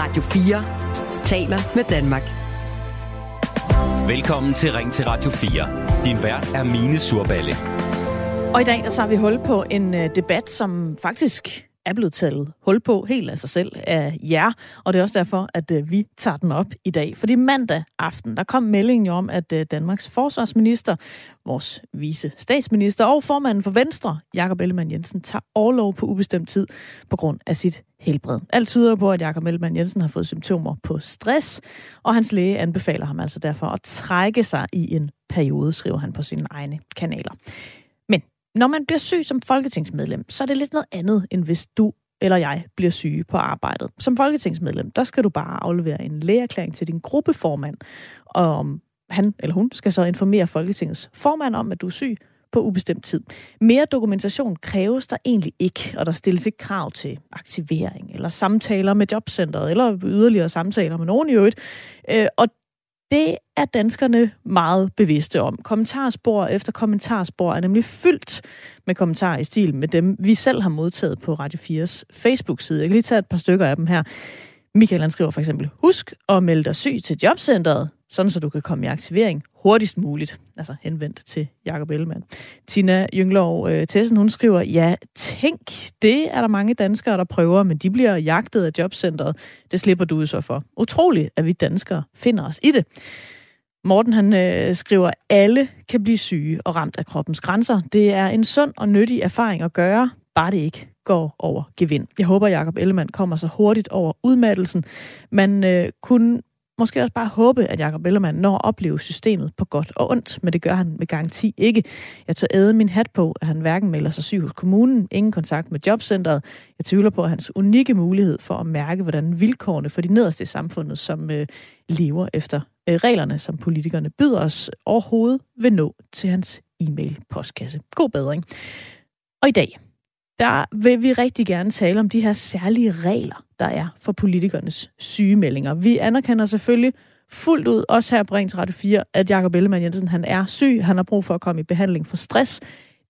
Radio 4 taler med Danmark. Velkommen til Ring til Radio 4. Din vært er Mine Surballe. Og i dag der tager vi hul på en uh, debat, som faktisk er blevet taget hul på helt af sig selv af jer, og det er også derfor, at øh, vi tager den op i dag. Fordi mandag aften, der kom meldingen jo om, at øh, Danmarks forsvarsminister, vores vice statsminister og formanden for Venstre, Jakob Ellemann Jensen, tager overlov på ubestemt tid på grund af sit helbred. Alt tyder på, at Jakob Ellemann Jensen har fået symptomer på stress, og hans læge anbefaler ham altså derfor at trække sig i en periode, skriver han på sine egne kanaler. Når man bliver syg som folketingsmedlem, så er det lidt noget andet, end hvis du eller jeg bliver syge på arbejdet. Som folketingsmedlem, der skal du bare aflevere en lægeerklæring til din gruppeformand, og han eller hun skal så informere Folketingets formand om, at du er syg, på ubestemt tid. Mere dokumentation kræves der egentlig ikke, og der stilles ikke krav til aktivering eller samtaler med jobcentret, eller yderligere samtaler med nogen i øvrigt. Øh, og det er danskerne meget bevidste om. Kommentarspor efter kommentarspor er nemlig fyldt med kommentarer i stil med dem, vi selv har modtaget på Radio 4's Facebook-side. Jeg kan lige tage et par stykker af dem her. Michael han skriver for eksempel, husk at melde dig syg til jobcentret, sådan så du kan komme i aktivering hurtigst muligt. Altså henvendt til Jakob Ellemann. Tina Jynglov øh, Tessen, hun skriver, ja, tænk, det er der mange danskere, der prøver, men de bliver jagtet af jobcentret. Det slipper du så for. Utroligt, at vi danskere finder os i det. Morten han øh, skriver, alle kan blive syge og ramt af kroppens grænser. Det er en sund og nyttig erfaring at gøre, bare det ikke går over gevind. Jeg håber, Jakob Ellemann kommer så hurtigt over udmattelsen. Man øh, kunne måske også bare håbe, at Jacob Ellermann når at opleve systemet på godt og ondt, men det gør han med garanti ikke. Jeg tager æde min hat på, at han hverken melder sig syg hos kommunen, ingen kontakt med jobcentret. Jeg tvivler på hans unikke mulighed for at mærke, hvordan vilkårene for de nederste i samfundet, som øh, lever efter øh, reglerne, som politikerne byder os, overhovedet vil nå til hans e-mail-postkasse. God bedring. Og i dag, der vil vi rigtig gerne tale om de her særlige regler, der er for politikernes sygemeldinger. Vi anerkender selvfølgelig fuldt ud, også her på Rings Radio 4, at Jakob Ellemann Jensen han er syg. Han har brug for at komme i behandling for stress.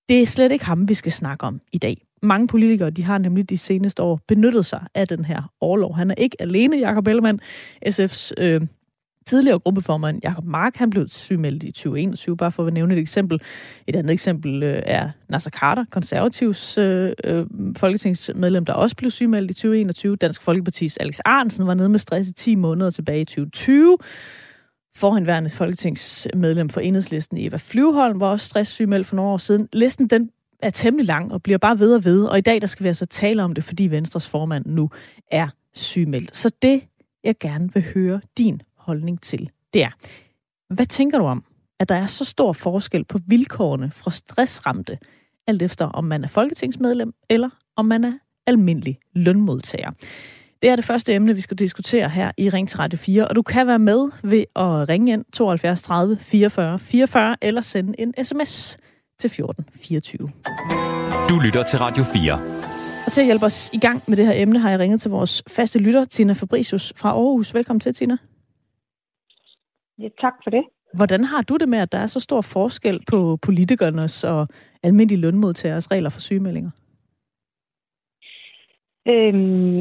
Det er slet ikke ham, vi skal snakke om i dag. Mange politikere de har nemlig de seneste år benyttet sig af den her overlov. Han er ikke alene, Jakob Ellemann. SF's øh, tidligere gruppeformand Jakob Mark, han blev sygemeldt i 2021, bare for at nævne et eksempel. Et andet eksempel øh, er Nasser Carter, konservativs øh, øh, folketingsmedlem, der også blev sygemeldt i 2021. Dansk Folkepartis Alex Arnsen var nede med stress i 10 måneder tilbage i 2020. Forhenværende folketingsmedlem for enhedslisten Eva Flyvholm var også stresssygemeldt for nogle år siden. Listen den er temmelig lang og bliver bare ved og ved, og i dag der skal vi altså tale om det, fordi Venstres formand nu er sygemeldt. Så det, jeg gerne vil høre din holdning til, det er, hvad tænker du om, at der er så stor forskel på vilkårene fra stressramte, alt efter om man er folketingsmedlem, eller om man er almindelig lønmodtager? Det er det første emne, vi skal diskutere her i Ring til Radio 4, og du kan være med ved at ringe ind 72 30 44 44 eller sende en sms til 14 24. Du lytter til Radio 4. Og til at hjælpe os i gang med det her emne, har jeg ringet til vores faste lytter, Tina Fabricius fra Aarhus. Velkommen til, Tina. Ja, tak for det. Hvordan har du det med, at der er så stor forskel på politikernes og almindelige lønmodtagers regler for sygemeldinger? Øhm,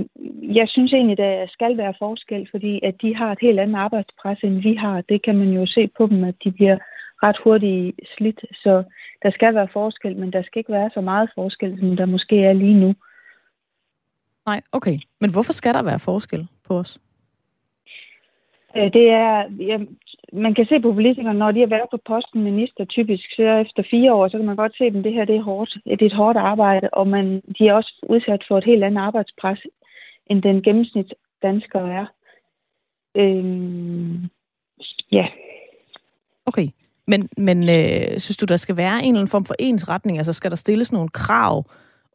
jeg synes egentlig, der skal være forskel, fordi at de har et helt andet arbejdspres, end vi har. Det kan man jo se på dem, at de bliver ret hurtigt slidt. Så der skal være forskel, men der skal ikke være så meget forskel, som der måske er lige nu. Nej, okay. Men hvorfor skal der være forskel på os? Øh, det er, ja, man kan se på politikerne, når de har været på posten minister typisk, så efter fire år, så kan man godt se, dem, det her det er hårdt. Det er et hårdt arbejde, og man, de er også udsat for et helt andet arbejdspres, end den gennemsnit dansker er. Øhm, ja. Okay. Men, men øh, synes du, der skal være en eller anden form for ensretning? Altså skal der stilles nogle krav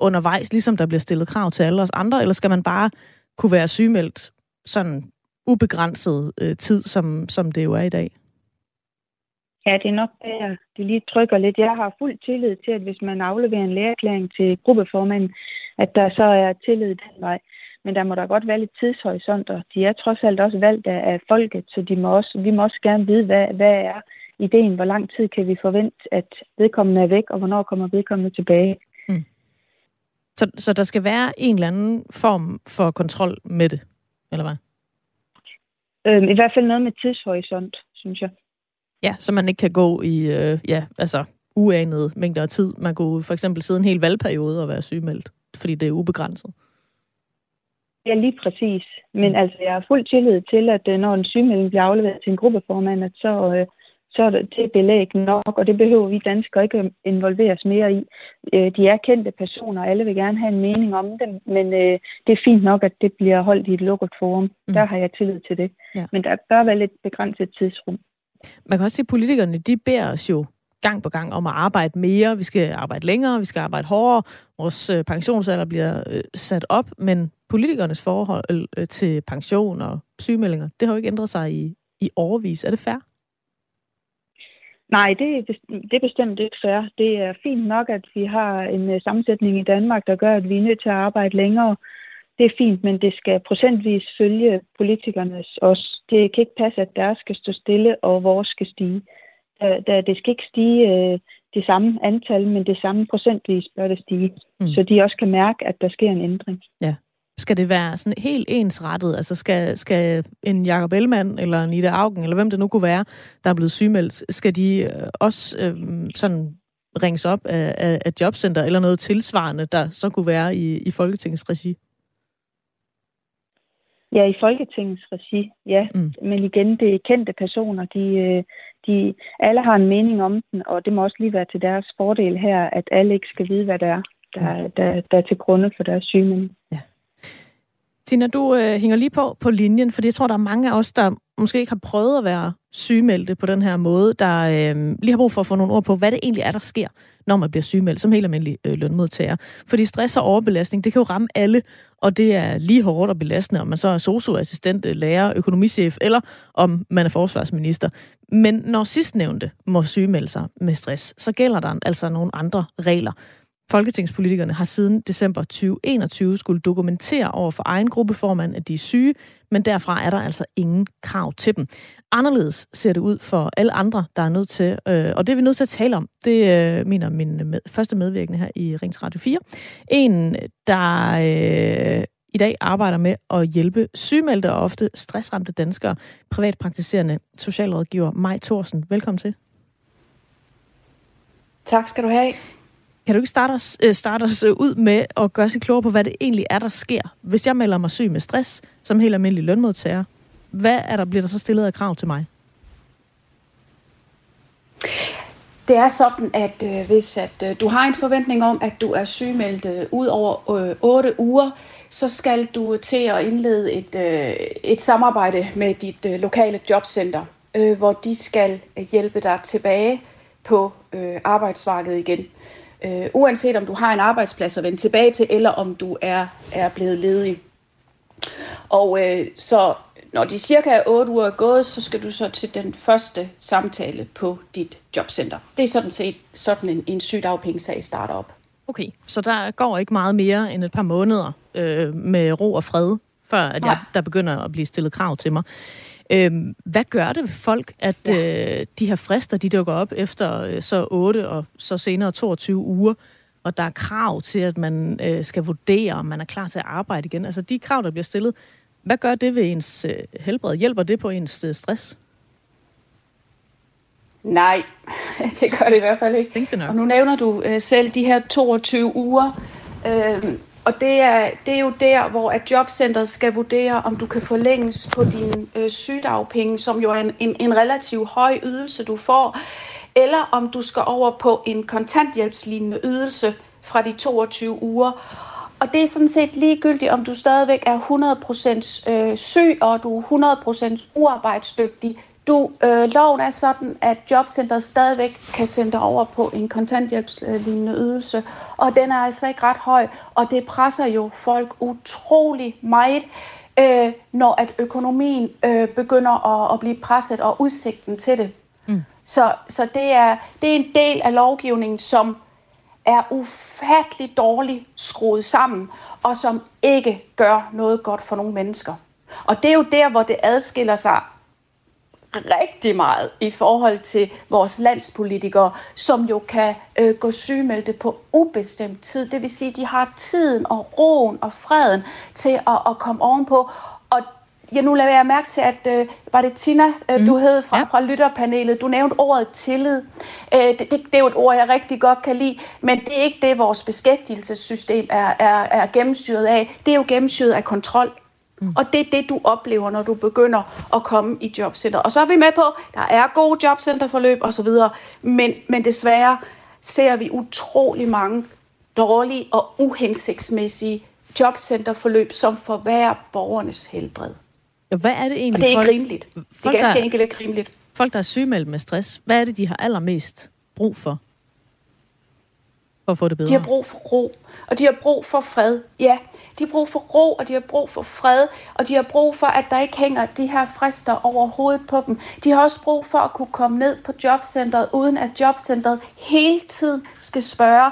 undervejs, ligesom der bliver stillet krav til alle os andre, eller skal man bare kunne være sygemeldt sådan ubegrænset øh, tid, som, som det jo er i dag? Ja, det er nok der, det lige trykker lidt. Jeg har fuld tillid til, at hvis man afleverer en lægerklæring til gruppeformanden, at der så er tillid den vej. Men der må der godt være lidt tidshorisonter. De er trods alt også valgt af folket, så de må også, vi må også gerne vide, hvad, hvad er ideen, hvor lang tid kan vi forvente, at vedkommende er væk, og hvornår kommer vedkommende tilbage. Mm. Så, så der skal være en eller anden form for kontrol med det, eller hvad? Øh, I hvert fald noget med tidshorisont, synes jeg. Ja, så man ikke kan gå i øh, ja, altså uanede mængder af tid. Man kunne for eksempel sidde en hel valgperiode og være sygemeldt, fordi det er ubegrænset. Ja, lige præcis. Men mm. altså, jeg har fuld tillid til, at øh, når en sygemelding bliver afleveret til en gruppeformand, at så, øh, så er det belæg nok, og det behøver vi danskere ikke involveres mere i. Øh, de er kendte personer, og alle vil gerne have en mening om dem, men øh, det er fint nok, at det bliver holdt i et lukket forum. Mm. Der har jeg tillid til det. Ja. Men der bør være lidt begrænset tidsrum. Man kan også se, at politikerne de beder os jo gang på gang om at arbejde mere. Vi skal arbejde længere, vi skal arbejde hårdere. Vores øh, pensionsalder bliver sat op, men politikernes forhold til pension og sygemeldinger, det har jo ikke ændret sig i, i overvis. Er det fair? Nej, det, det er bestemt ikke fair. Det er fint nok, at vi har en sammensætning i Danmark, der gør, at vi er nødt til at arbejde længere. Det er fint, men det skal procentvis følge politikernes også. Det kan ikke passe, at deres skal stå stille, og vores skal stige det skal ikke stige øh, det samme antal, men det samme procentvis bør det stige, mm. så de også kan mærke, at der sker en ændring. Ja. Skal det være sådan helt ensrettet? Altså skal, skal en Jacob Ellemann eller Nida Augen, eller hvem det nu kunne være, der er blevet sygemeldt, skal de øh, også øh, sådan ringes op af, af, af jobcenter eller noget tilsvarende, der så kunne være i, i Folketingets regi? Ja, i Folketingets regi, ja. Mm. Men igen, det er kendte personer. De, øh, de, alle har en mening om den, og det må også lige være til deres fordel her, at alle ikke skal vide, hvad det er, der, mm. der, der er til grunde for deres sygemelding. Ja. Tina, du øh, hænger lige på på linjen, fordi jeg tror, der er mange af os, der måske ikke har prøvet at være sygemeldte på den her måde, der øh, lige har brug for at få nogle ord på, hvad det egentlig er, der sker, når man bliver sygemeldt som helt almindelig øh, lønmodtager. Fordi stress og overbelastning, det kan jo ramme alle, og det er lige hårdt og belastende, om man så er socioassistent, øh, lærer, økonomichef, eller om man er forsvarsminister. Men når sidstnævnte må sygemelde sig med stress, så gælder der altså nogle andre regler. Folketingspolitikerne har siden december 2021 skulle dokumentere over for egen gruppeformand, at de er syge, men derfra er der altså ingen krav til dem. Anderledes ser det ud for alle andre, der er nødt til, øh, og det er vi nødt til at tale om. Det øh, mener min med, første medvirkende her i Rings Radio 4. En, der øh, i dag arbejder med at hjælpe sygemeldte og ofte stressramte danskere, privatpraktiserende socialrådgiver Maj Thorsen. Velkommen til. Tak skal du have. Kan du ikke starte os, øh, starte os øh, ud med at gøre sig klogere på, hvad det egentlig er, der sker? Hvis jeg melder mig syg med stress, som helt almindelig lønmodtager, hvad er der, bliver der så stillet af krav til mig? Det er sådan, at øh, hvis at, øh, du har en forventning om, at du er sygemeldt øh, ud over øh, 8 uger, så skal du til at indlede et, øh, et samarbejde med dit øh, lokale jobcenter, øh, hvor de skal hjælpe dig tilbage på øh, arbejdsmarkedet igen øh, uanset om du har en arbejdsplads at vende tilbage til, eller om du er, er blevet ledig. Og øh, så når de cirka er 8 uger er gået, så skal du så til den første samtale på dit jobcenter. Det er sådan set sådan en, en sygdagpengesag starter op. Okay, så der går ikke meget mere end et par måneder øh, med ro og fred, før at jeg, der begynder at blive stillet krav til mig. Øhm, hvad gør det ved folk, at ja. øh, de her frister, de dukker op efter øh, så 8 og så senere 22 uger, og der er krav til, at man øh, skal vurdere, om man er klar til at arbejde igen? Altså de krav, der bliver stillet, hvad gør det ved ens øh, helbred? Hjælper det på ens øh, stress? Nej, det gør det i hvert fald ikke. Det nok. Og nu nævner du øh, selv de her 22 uger. Øh, og det er, det er jo der, hvor at jobcentret skal vurdere, om du kan forlænges på din øh, sygdagpenge, som jo er en, en, en relativt høj ydelse, du får, eller om du skal over på en kontanthjælpslignende ydelse fra de 22 uger. Og det er sådan set ligegyldigt, om du stadigvæk er 100% øh, syg, og du er 100% uarbejdsdygtig. Du, øh, loven er sådan, at jobcentret stadigvæk kan sende dig over på en kontanthjælpslignende ydelse, og den er altså ikke ret høj, og det presser jo folk utrolig meget, øh, når at økonomien øh, begynder at, at blive presset, og udsigten til det. Mm. Så, så det, er, det er en del af lovgivningen, som er ufattelig dårligt skruet sammen, og som ikke gør noget godt for nogle mennesker. Og det er jo der, hvor det adskiller sig rigtig meget i forhold til vores landspolitikere, som jo kan øh, gå sygemeldte på ubestemt tid. Det vil sige, at de har tiden og roen og freden til at, at komme ovenpå. Og Ja, nu lader jeg mærke til, at øh, var det Tina, øh, mm. du hed fra, ja. fra lytterpanelet. Du nævnte ordet tillid. Øh, det, det, det er jo et ord, jeg rigtig godt kan lide, men det er ikke det, vores beskæftigelsessystem er, er, er gennemstyret af. Det er jo gennemstyret af kontrol. Mm. Og det er det, du oplever, når du begynder at komme i jobcenter. Og så er vi med på, der er gode jobcenterforløb osv., men, men desværre ser vi utrolig mange dårlige og uhensigtsmæssige jobcenterforløb, som forværrer borgernes helbred. Ja, hvad er det egentlig? Og det er folk, ikke rimeligt. Folk, det er ganske der, enkelt ikke rimeligt. Folk, der er sygemeldt med stress, hvad er det, de har allermest brug for? For at få det bedre? De har brug for ro, og de har brug for fred. Ja, de har brug for ro, og de har brug for fred, og de har brug for, at der ikke hænger de her frister over hovedet på dem. De har også brug for at kunne komme ned på jobcentret, uden at jobcentret hele tiden skal spørge,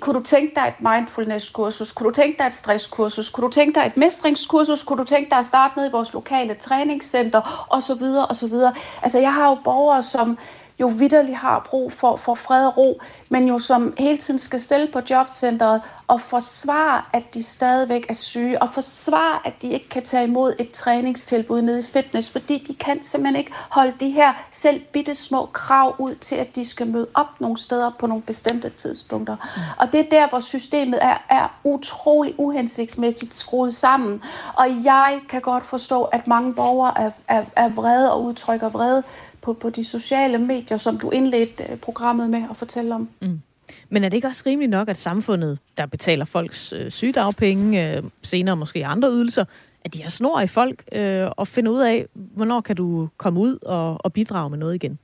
kunne du tænke dig et mindfulness-kursus? Kunne du tænke dig et stresskursus? Kunne du tænke dig et mestringskursus? Kunne du tænke dig at starte ned i vores lokale træningscenter? Og så videre, og så videre. Altså, jeg har jo borgere, som jo vidderligt har brug for, for fred og ro, men jo som hele tiden skal stille på jobcentret og forsvare, at de stadigvæk er syge, og forsvare, at de ikke kan tage imod et træningstilbud nede i fitness, fordi de kan simpelthen ikke holde de her selv bitte små krav ud til, at de skal møde op nogle steder på nogle bestemte tidspunkter. Mm. Og det er der, hvor systemet er, er utrolig uhensigtsmæssigt skruet sammen. Og jeg kan godt forstå, at mange borgere er, er, er vrede og udtrykker vrede, på, på de sociale medier, som du indledte øh, programmet med at fortælle om. Mm. Men er det ikke også rimeligt nok, at samfundet, der betaler folks øh, sygedagpenge, øh, senere måske andre ydelser, at de har snor i folk øh, og finder ud af, hvornår kan du komme ud og, og bidrage med noget igen?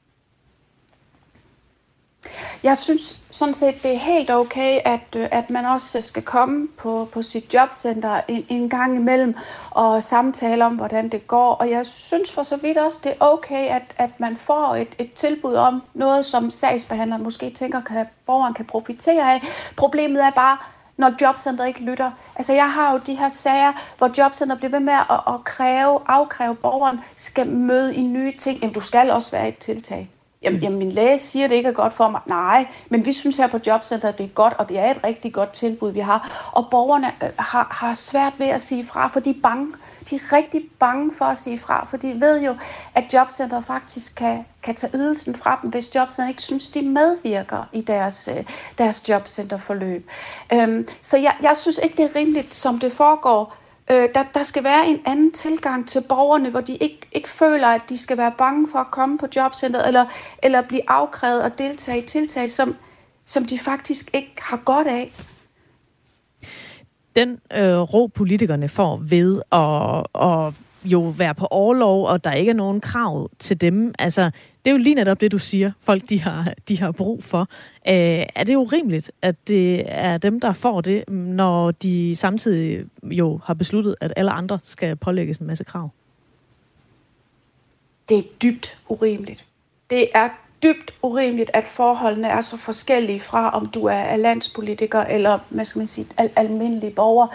Jeg synes sådan set, det er helt okay, at, øh, at man også skal komme på, på sit jobcenter en, en gang imellem og samtale om, hvordan det går. Og jeg synes for så vidt også, det er okay, at, at man får et, et tilbud om noget, som sagsbehandleren måske tænker, at borgeren kan profitere af. Problemet er bare, når jobcentret ikke lytter. Altså jeg har jo de her sager, hvor jobcentret bliver ved med at, at kræve, afkræve borgeren skal møde i nye ting. Jamen du skal også være et tiltag. Jamen, jamen, min læge siger, det ikke er godt for mig. Nej, men vi synes her på Jobcenter, at det er godt, og det er et rigtig godt tilbud, vi har. Og borgerne øh, har, har svært ved at sige fra, for de er bange. De er rigtig bange for at sige fra, for de ved jo, at Jobcenter faktisk kan, kan tage ydelsen fra dem, hvis Jobcenter ikke synes, de medvirker i deres, øh, deres Jobcenterforløb. Øhm, så jeg, jeg synes ikke, det er rimeligt, som det foregår Øh, der, der skal være en anden tilgang til borgerne, hvor de ikke, ikke føler, at de skal være bange for at komme på jobcentret, eller, eller blive afkrævet og deltage i tiltag, som, som de faktisk ikke har godt af. Den øh, ro, politikerne får ved at, at jo være på overlov, og der ikke er nogen krav til dem. Altså, det er jo lige netop det, du siger, folk de har, de har brug for. Øh, er det urimeligt, at det er dem, der får det, når de samtidig jo har besluttet, at alle andre skal pålægges en masse krav? Det er dybt urimeligt. Det er dybt urimeligt, at forholdene er så forskellige fra, om du er landspolitiker eller, hvad skal man sige, al- almindelig borger.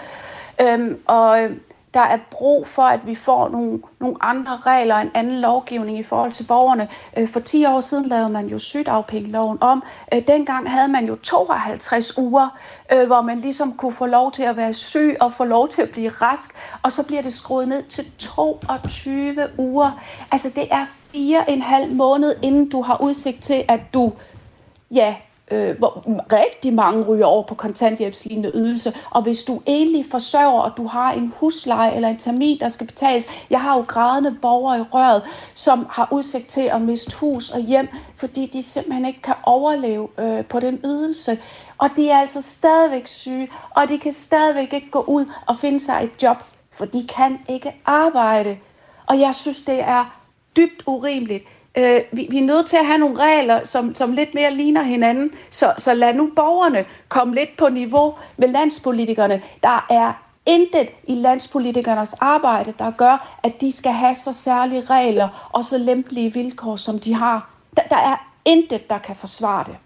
Øhm, og øhm, der er brug for, at vi får nogle, nogle andre regler, en anden lovgivning i forhold til borgerne. Øh, for 10 år siden lavede man jo sygdagpengeloven om. Øh, dengang havde man jo 52 uger, øh, hvor man ligesom kunne få lov til at være syg og få lov til at blive rask. Og så bliver det skruet ned til 22 uger. Altså det er fire en halv måned, inden du har udsigt til, at du ja, øh, hvor rigtig mange ryger over på kontanthjælpslignende ydelse. Og hvis du egentlig forsørger, og du har en husleje eller en termin, der skal betales. Jeg har jo grædende borgere i røret, som har udsigt til at miste hus og hjem, fordi de simpelthen ikke kan overleve øh, på den ydelse. Og de er altså stadigvæk syge, og de kan stadigvæk ikke gå ud og finde sig et job, for de kan ikke arbejde. Og jeg synes, det er dybt urimeligt, Øh, vi, vi er nødt til at have nogle regler, som, som lidt mere ligner hinanden, så, så lad nu borgerne komme lidt på niveau med landspolitikerne. Der er intet i landspolitikernes arbejde, der gør, at de skal have så særlige regler og så lempelige vilkår, som de har. Der, der er intet, der kan forsvare det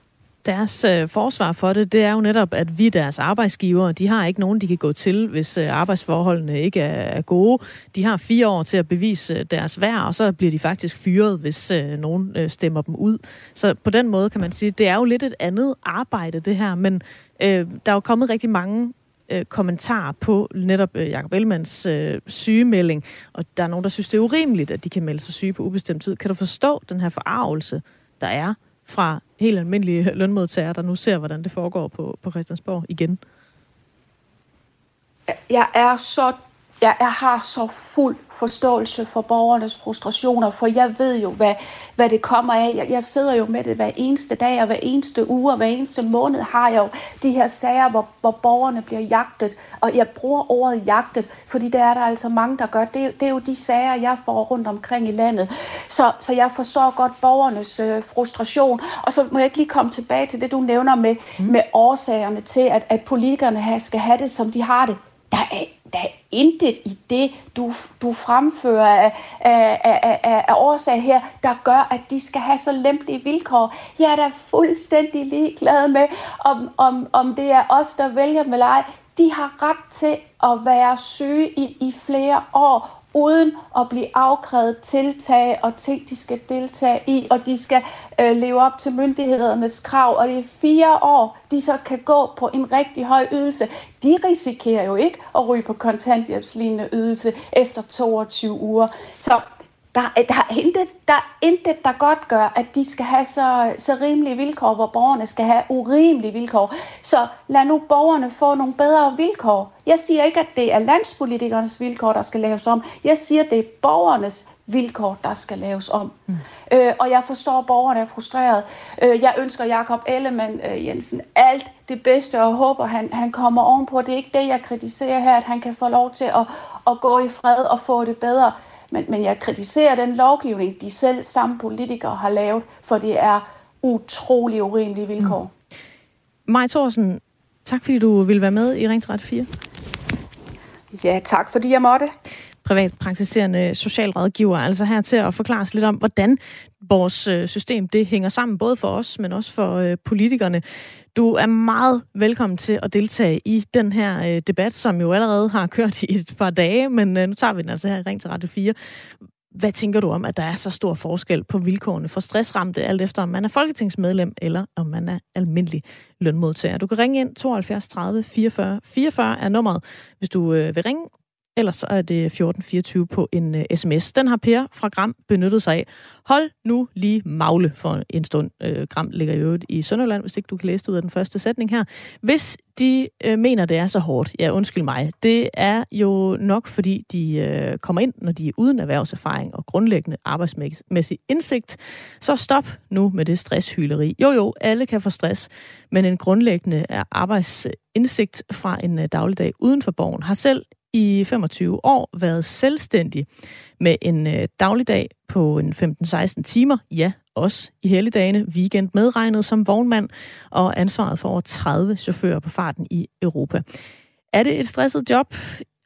deres øh, forsvar for det, det er jo netop, at vi deres arbejdsgivere, de har ikke nogen, de kan gå til, hvis øh, arbejdsforholdene ikke er, er gode. De har fire år til at bevise øh, deres værd, og så bliver de faktisk fyret, hvis øh, nogen øh, stemmer dem ud. Så på den måde kan man sige, det er jo lidt et andet arbejde, det her, men øh, der er jo kommet rigtig mange øh, kommentarer på netop øh, Jacob Ellemanns øh, sygemelding, og der er nogen, der synes, det er urimeligt, at de kan melde sig syge på ubestemt tid. Kan du forstå den her forarvelse, der er fra helt almindelige lønmodtagere, der nu ser, hvordan det foregår på, på Christiansborg igen? Jeg er så jeg, jeg har så fuld forståelse for borgernes frustrationer, for jeg ved jo, hvad, hvad det kommer af. Jeg, jeg sidder jo med det hver eneste dag, og hver eneste uge, og hver eneste måned har jeg jo de her sager, hvor, hvor borgerne bliver jagtet. Og jeg bruger ordet jagtet, fordi det er der altså mange, der gør. Det, det er jo de sager, jeg får rundt omkring i landet. Så, så jeg forstår godt borgernes øh, frustration. Og så må jeg ikke lige komme tilbage til det, du nævner med, mm. med årsagerne til, at, at politikerne skal have det, som de har det. Der er der er intet i det, du, du fremfører af, af, af, af, af årsag her, der gør, at de skal have så lempelige vilkår. Jeg er da fuldstændig ligeglad med, om, om, om det er os, der vælger med ej. De har ret til at være syge i, i flere år, uden at blive afkrævet tiltag og ting, de skal deltage i, og de skal øh, leve op til myndighedernes krav, og det er fire år, de så kan gå på en rigtig høj ydelse. De risikerer jo ikke at ryge på kontanthjælpslignende ydelse efter 22 uger. Så der, der, er intet, der er intet, der godt gør, at de skal have så, så rimelige vilkår, hvor borgerne skal have urimelige vilkår. Så lad nu borgerne få nogle bedre vilkår. Jeg siger ikke, at det er landspolitikernes vilkår, der skal laves om. Jeg siger, at det er borgernes vilkår, der skal laves om. Mm. Øh, og jeg forstår, at borgerne er frustreret. Øh, jeg ønsker Jakob Ellemann øh, Jensen alt det bedste, og håber, han, han kommer ovenpå. Det er ikke det, jeg kritiserer her, at han kan få lov til at, at gå i fred og få det bedre. Men, men jeg kritiserer den lovgivning, de selv samme politikere har lavet, for det er utrolig urimelige vilkår. Mm. Maj Thorsen, tak fordi du ville være med i Ring 4. Ja, tak fordi jeg måtte. Privatpraktiserende socialrådgiver, altså her til at forklare os lidt om, hvordan vores øh, system det hænger sammen, både for os, men også for øh, politikerne. Du er meget velkommen til at deltage i den her øh, debat, som jo allerede har kørt i et par dage, men øh, nu tager vi den altså her i Ring til Radio 4. Hvad tænker du om, at der er så stor forskel på vilkårene for stressramte, alt efter om man er folketingsmedlem eller om man er almindelig lønmodtager? Du kan ringe ind 72 30 44 44 er nummeret, hvis du øh, vil ringe Ellers så er det 1424 på en øh, uh, sms. Den har Per fra Gram benyttet sig af. Hold nu lige magle for en stund. Uh, Gram ligger i øvrigt i Sønderland, hvis ikke du kan læse det ud af den første sætning her. Hvis de uh, mener, det er så hårdt, ja undskyld mig, det er jo nok, fordi de uh, kommer ind, når de er uden erhvervserfaring og grundlæggende arbejdsmæssig indsigt. Så stop nu med det stresshyleri. Jo jo, alle kan få stress, men en grundlæggende arbejdsindsigt fra en dagligdag uden for borgen har selv i 25 år været selvstændig med en øh, dagligdag på en 15-16 timer, ja, også i helligdagene, weekend medregnet som vognmand, og ansvaret for over 30 chauffører på farten i Europa. Er det et stresset job?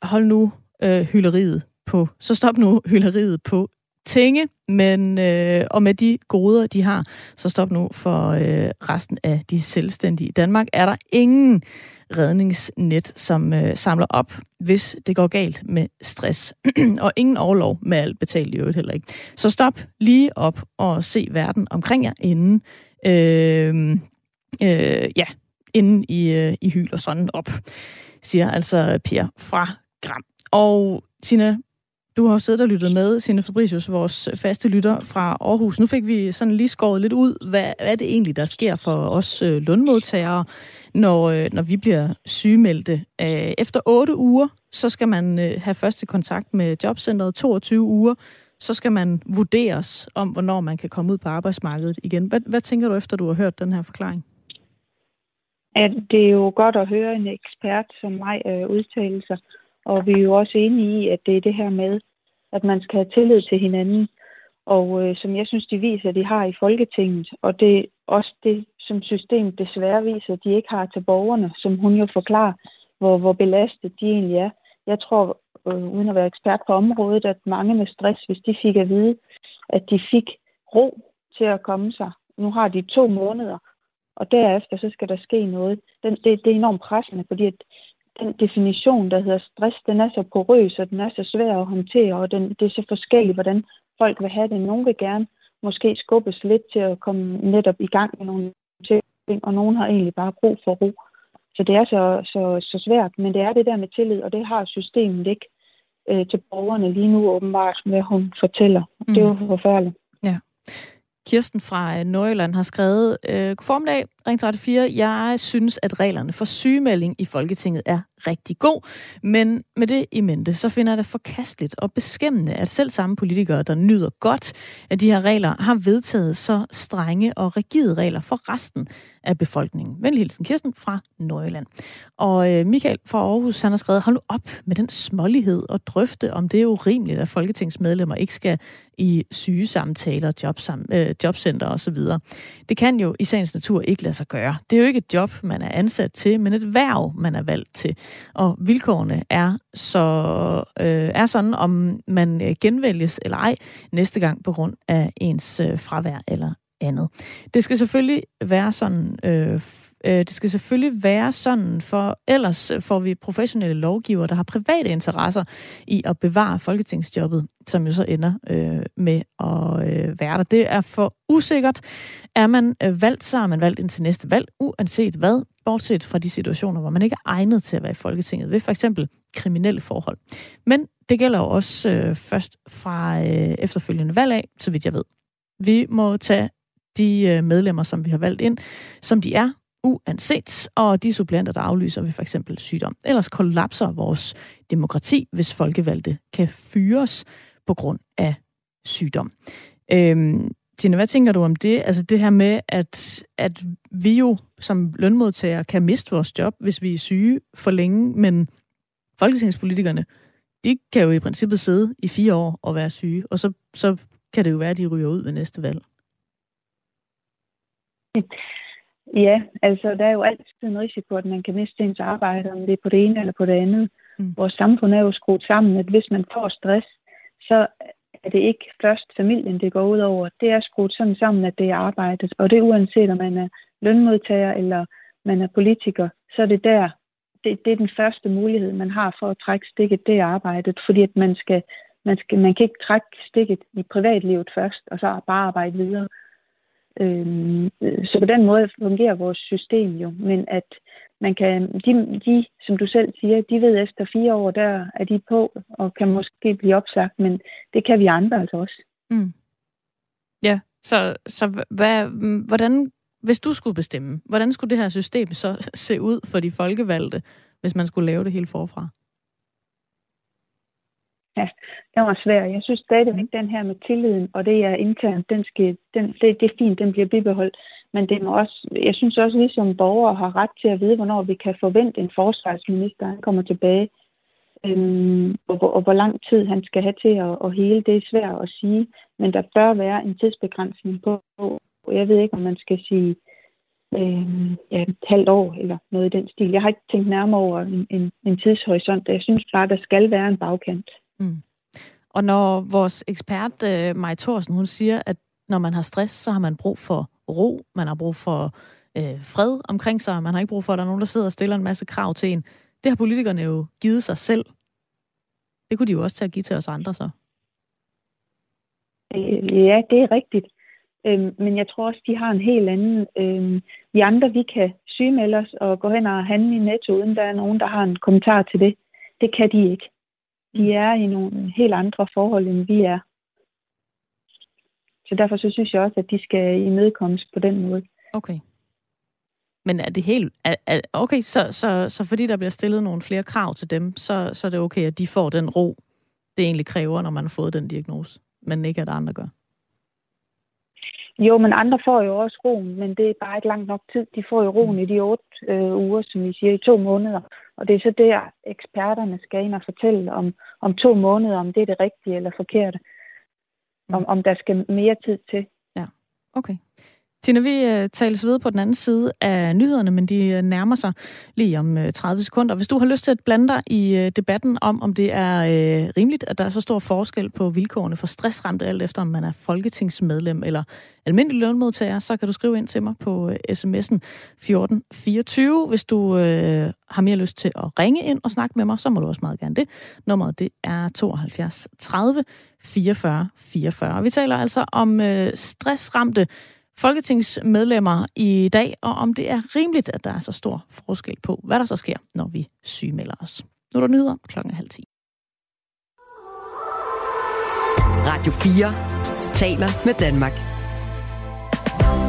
Hold nu øh, hylderiet på, så stop nu hylderiet på tinge, men øh, og med de goder, de har, så stop nu for øh, resten af de selvstændige. I Danmark er der ingen redningsnet, som øh, samler op, hvis det går galt med stress. og ingen overlov med alt betalt i øvrigt heller ikke. Så stop lige op og se verden omkring jer, inden, øh, øh, ja, inden I, øh, I hyler sådan op, siger altså Per fra Gram. Og Tina, du har jo siddet og lyttet med, Signe Fabricius, vores faste lytter fra Aarhus. Nu fik vi sådan lige skåret lidt ud, hvad, hvad er det egentlig, der sker for os øh, lønmodtagere, når, øh, når vi bliver sygemeldte. Øh, efter 8 uger, så skal man øh, have første kontakt med jobcentret 22 uger, så skal man vurderes om, hvornår man kan komme ud på arbejdsmarkedet igen. Hvad, hvad tænker du efter, du har hørt den her forklaring? At det er jo godt at høre en ekspert som mig øh, udtale sig, og vi er jo også enige i, at det er det her med, at man skal have tillid til hinanden, og øh, som jeg synes, de viser, at de har i Folketinget, og det er også det, som systemet desværre viser, at de ikke har til borgerne, som hun jo forklarer, hvor, hvor belastet de egentlig er. Jeg tror, øh, uden at være ekspert på området, at mange med stress, hvis de fik at vide, at de fik ro til at komme sig. Nu har de to måneder, og derefter så skal der ske noget. Den, det, det er enormt pressende, fordi at den definition, der hedder stress, den er så porøs, og den er så svær at håndtere, og den, det er så forskelligt, hvordan folk vil have det. Nogle vil gerne måske skubbes lidt til at komme netop i gang med nogle ting, og nogen har egentlig bare brug for ro. Så det er så, så, så svært, men det er det der med tillid, og det har systemet ikke øh, til borgerne lige nu åbenbart, hvad hun fortæller. Mm. Det er jo forfærdeligt. Ja. Kirsten fra øh, Nordjylland har skrevet, øh, God formiddag, Ring 34. Jeg synes, at reglerne for sygemelding i Folketinget er rigtig god, men med det i mente, så finder jeg det forkasteligt og beskæmmende, at selv samme politikere, der nyder godt af de her regler, har vedtaget så strenge og rigide regler for resten af befolkningen. Venlig hilsen Kirsten fra Nordjylland. Og øh, Michael fra Aarhus, han har skrevet, hold nu op med den smålighed og drøfte, om det er urimeligt, at folketingsmedlemmer ikke skal i sygesamtaler, jobsam, øh, jobcenter osv. Det kan jo i sagens natur ikke lade sig gøre. Det er jo ikke et job, man er ansat til, men et værv, man er valgt til. Og vilkårene er, så, øh, er sådan, om man øh, genvælges eller ej næste gang på grund af ens øh, fravær eller andet. Det skal selvfølgelig være sådan, øh, øh, det skal selvfølgelig være sådan, for ellers får vi professionelle lovgivere, der har private interesser i at bevare folketingsjobbet, som jo så ender øh, med at øh, være der. Det er for usikkert. Er man øh, valgt, så er man valgt indtil næste valg, uanset hvad, bortset fra de situationer, hvor man ikke er egnet til at være i Folketinget, ved for eksempel kriminelle forhold. Men det gælder jo også øh, først fra øh, efterfølgende valg af, så vidt jeg ved. Vi må tage de øh, medlemmer, som vi har valgt ind, som de er, uanset, og de supplanter, der aflyser ved for eksempel sygdom. Ellers kollapser vores demokrati, hvis folkevalgte kan fyres på grund af sygdom. Øhm, Tina, hvad tænker du om det? Altså det her med, at, at vi jo som lønmodtagere kan miste vores job, hvis vi er syge for længe, men folketingspolitikerne, de kan jo i princippet sidde i fire år og være syge, og så, så kan det jo være, at de ryger ud ved næste valg. Ja, altså der er jo altid en risiko, at man kan miste ens arbejde, om det er på det ene eller på det andet. Mm. Vores samfund er jo skruet sammen, at hvis man får stress, så er det ikke først familien, det går ud over. Det er skruet sådan sammen, at det er arbejdet. Og det er uanset, om man er lønmodtager eller man er politiker, så er det der, det, det er den første mulighed, man har for at trække stikket, det er arbejdet. Fordi at man skal, man, skal, man kan ikke trække stikket i privatlivet først, og så bare arbejde videre. Øhm, øh, så på den måde fungerer vores system jo. Men at man kan, de, de, som du selv siger, de ved efter fire år, der er de på og kan måske blive opsagt, men det kan vi andre altså også. Mm. Ja, så, så hvad, hvordan, hvis du skulle bestemme, hvordan skulle det her system så se ud for de folkevalgte, hvis man skulle lave det helt forfra? Ja, det var svært. Jeg synes stadigvæk, den her med tilliden, og det er internt, den skal, den, det, det er fint, den bliver bibeholdt. Men det må også, jeg synes også, at vi som borgere har ret til at vide, hvornår vi kan forvente en forsvarsminister, han kommer tilbage. Øhm, og, og hvor lang tid han skal have til at, at hele, det er svært at sige. Men der bør være en tidsbegrænsning på. Jeg ved ikke, om man skal sige øhm, ja, et halvt år eller noget i den stil. Jeg har ikke tænkt nærmere over en, en, en tidshorisont. Jeg synes bare, der skal være en bagkant. Mm. Og når vores ekspert, øh, Maj Thorsen, hun siger, at når man har stress, så har man brug for ro, man har brug for øh, fred omkring sig, man har ikke brug for, at der er nogen, der sidder og stiller en masse krav til en. Det har politikerne jo givet sig selv. Det kunne de jo også tage at give til os andre så. Øh, ja, det er rigtigt. Øhm, men jeg tror også, de har en helt anden... Øhm, vi andre, vi kan sygemelde os og gå hen og handle i netto, uden der er nogen, der har en kommentar til det. Det kan de ikke. De mm. er i nogle helt andre forhold, end vi er. Så derfor så synes jeg også, at de skal imødekommes på den måde. Okay. Men er det helt... Er, er, okay, så, så, så fordi der bliver stillet nogle flere krav til dem, så, så er det okay, at de får den ro, det egentlig kræver, når man har fået den diagnose, men ikke at andre gør? Jo, men andre får jo også roen, men det er bare ikke langt nok tid. De får jo roen i de otte øh, uger, som vi siger, i to måneder. Og det er så der, eksperterne skal ind og fortælle om, om to måneder, om det er det rigtige eller forkerte. Mm. Om, om der skal mere tid til. Ja, okay. Tina, vi øh, tales ved på den anden side af nyhederne, men de øh, nærmer sig lige om øh, 30 sekunder. Hvis du har lyst til at blande dig i debatten om, om det er uh, rimeligt, at der er så stor forskel på vilkårene for stressramte, alt efter om man er folketingsmedlem eller almindelig lønmodtager, så kan du skrive ind til mig på uh, sms'en 1424. Hvis du øh, har mere lyst til at ringe ind og snakke med mig, så må du også meget gerne det. Nummeret det er 72 30 44 44. Vi taler altså om øh, stressramte folketingsmedlemmer i dag, og om det er rimeligt, at der er så stor forskel på, hvad der så sker, når vi sygemelder os. Nu er der nyheder klokken halv 10. Radio 4 taler med Danmark.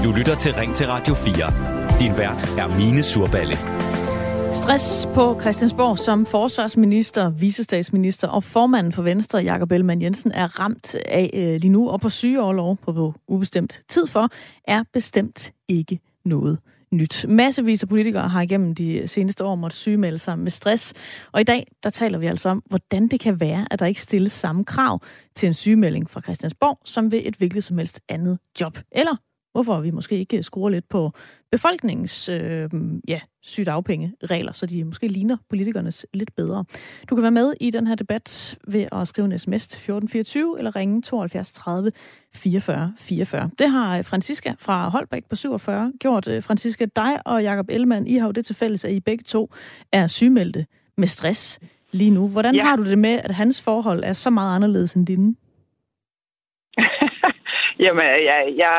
Du lytter til Ring til Radio 4. Din vært er Mine Surballe. Stress på Christiansborg som forsvarsminister, visestatsminister og formanden for Venstre, Jakob Ellemann Jensen, er ramt af øh, lige nu og på sygeoverlov på, på ubestemt tid for, er bestemt ikke noget nyt. Massevis af politikere har igennem de seneste år måttet sygemelde sig med stress. Og i dag, der taler vi altså om, hvordan det kan være, at der ikke stilles samme krav til en sygemelding fra Christiansborg, som ved et hvilket som helst andet job. Eller hvorfor vi måske ikke skruer lidt på befolkningens øh, ja, sygdagpenge-regler, så de måske ligner politikernes lidt bedre. Du kan være med i den her debat ved at skrive en sms til 1424 eller ringe 72 30 44 44. Det har Franziska fra Holbæk på 47 gjort. Franziska, dig og Jakob Ellemann, I har jo det til fælles, at I begge to er sygemeldte med stress lige nu. Hvordan ja. har du det med, at hans forhold er så meget anderledes end dine? Jamen, jeg, jeg,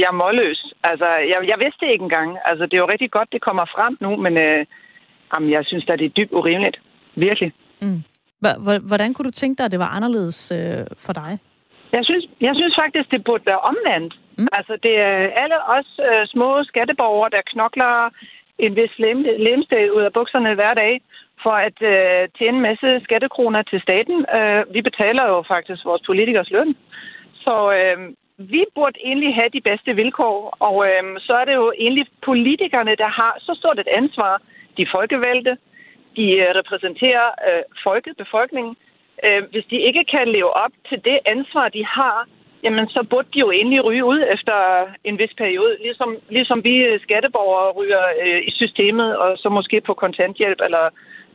jeg er målløs. Altså, jeg, jeg vidste det ikke engang. Altså, det er jo rigtig godt, det kommer frem nu, men øh, jamen, jeg synes at det er dybt urimeligt. Virkelig. Mm. Hvordan kunne du tænke dig, at det var anderledes øh, for dig? Jeg synes, jeg synes faktisk, det burde være omvendt. Mm. Altså, det er alle os øh, små skatteborgere, der knokler en vis lemsted ud af bukserne hver dag for at øh, tjene en masse skattekroner til staten. Øh, vi betaler jo faktisk vores politikers løn. Så øh, vi burde egentlig have de bedste vilkår, og øh, så er det jo egentlig politikerne, der har så stort et ansvar. De folkevalgte, de øh, repræsenterer øh, folket, befolkningen. Øh, hvis de ikke kan leve op til det ansvar, de har, jamen så burde de jo egentlig ryge ud efter en vis periode, ligesom, ligesom vi skatteborgere ryger øh, i systemet, og så måske på kontanthjælp eller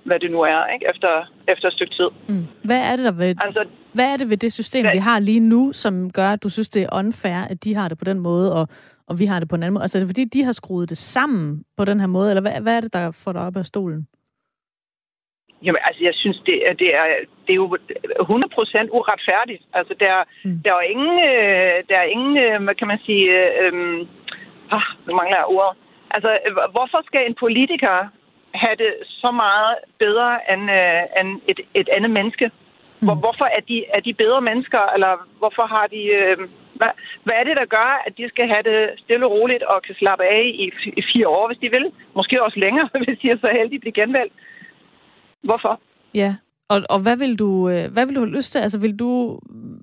hvad det nu er, ikke? Efter, efter et stykke tid. Mm. Hvad, er det der ved, altså, hvad er det ved det system, hvad, vi har lige nu, som gør, at du synes, det er unfair, at de har det på den måde, og, og vi har det på en anden måde? Altså er det fordi, de har skruet det sammen på den her måde, eller hvad, hvad er det, der får dig op af stolen? Jamen, altså, jeg synes, det er, det er, det er jo 100% uretfærdigt. Altså, der, mm. der er ingen, øh, der er ingen, øh, hvad kan man sige, øh, øh, nu mangler jeg ordet. Altså, hvorfor skal en politiker have det så meget bedre end, øh, end et, et andet menneske? Hvor, mm. Hvorfor er de, er de bedre mennesker, eller hvorfor har de... Øh, hvad, hvad er det, der gør, at de skal have det stille og roligt og kan slappe af i, i fire år, hvis de vil? Måske også længere, hvis de er så heldige at blive genvalgt. Hvorfor? Ja, og, og hvad vil du øh, hvad vil du have lyst til? Altså, vil du,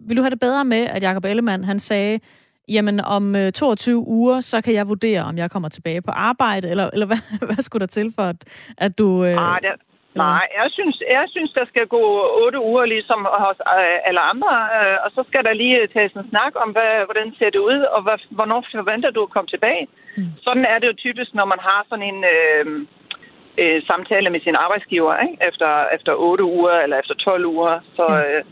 vil du have det bedre med, at Jacob Ellemann, han sagde, jamen om 22 øh, uger, så kan jeg vurdere, om jeg kommer tilbage på arbejde, eller, eller hvad, hvad skulle der til for, at, at du... Øh, ah, det, nej, jeg synes, jeg synes, der skal gå 8 uger, ligesom hos øh, alle andre, øh, og så skal der lige tages en snak om, hvad, hvordan ser det ud, og hvad, hvornår forventer du at komme tilbage. Mm. Sådan er det jo typisk, når man har sådan en... Øh, øh, samtale med sin arbejdsgiver, ikke? Efter, efter 8 uger eller efter 12 uger, så, mm. øh,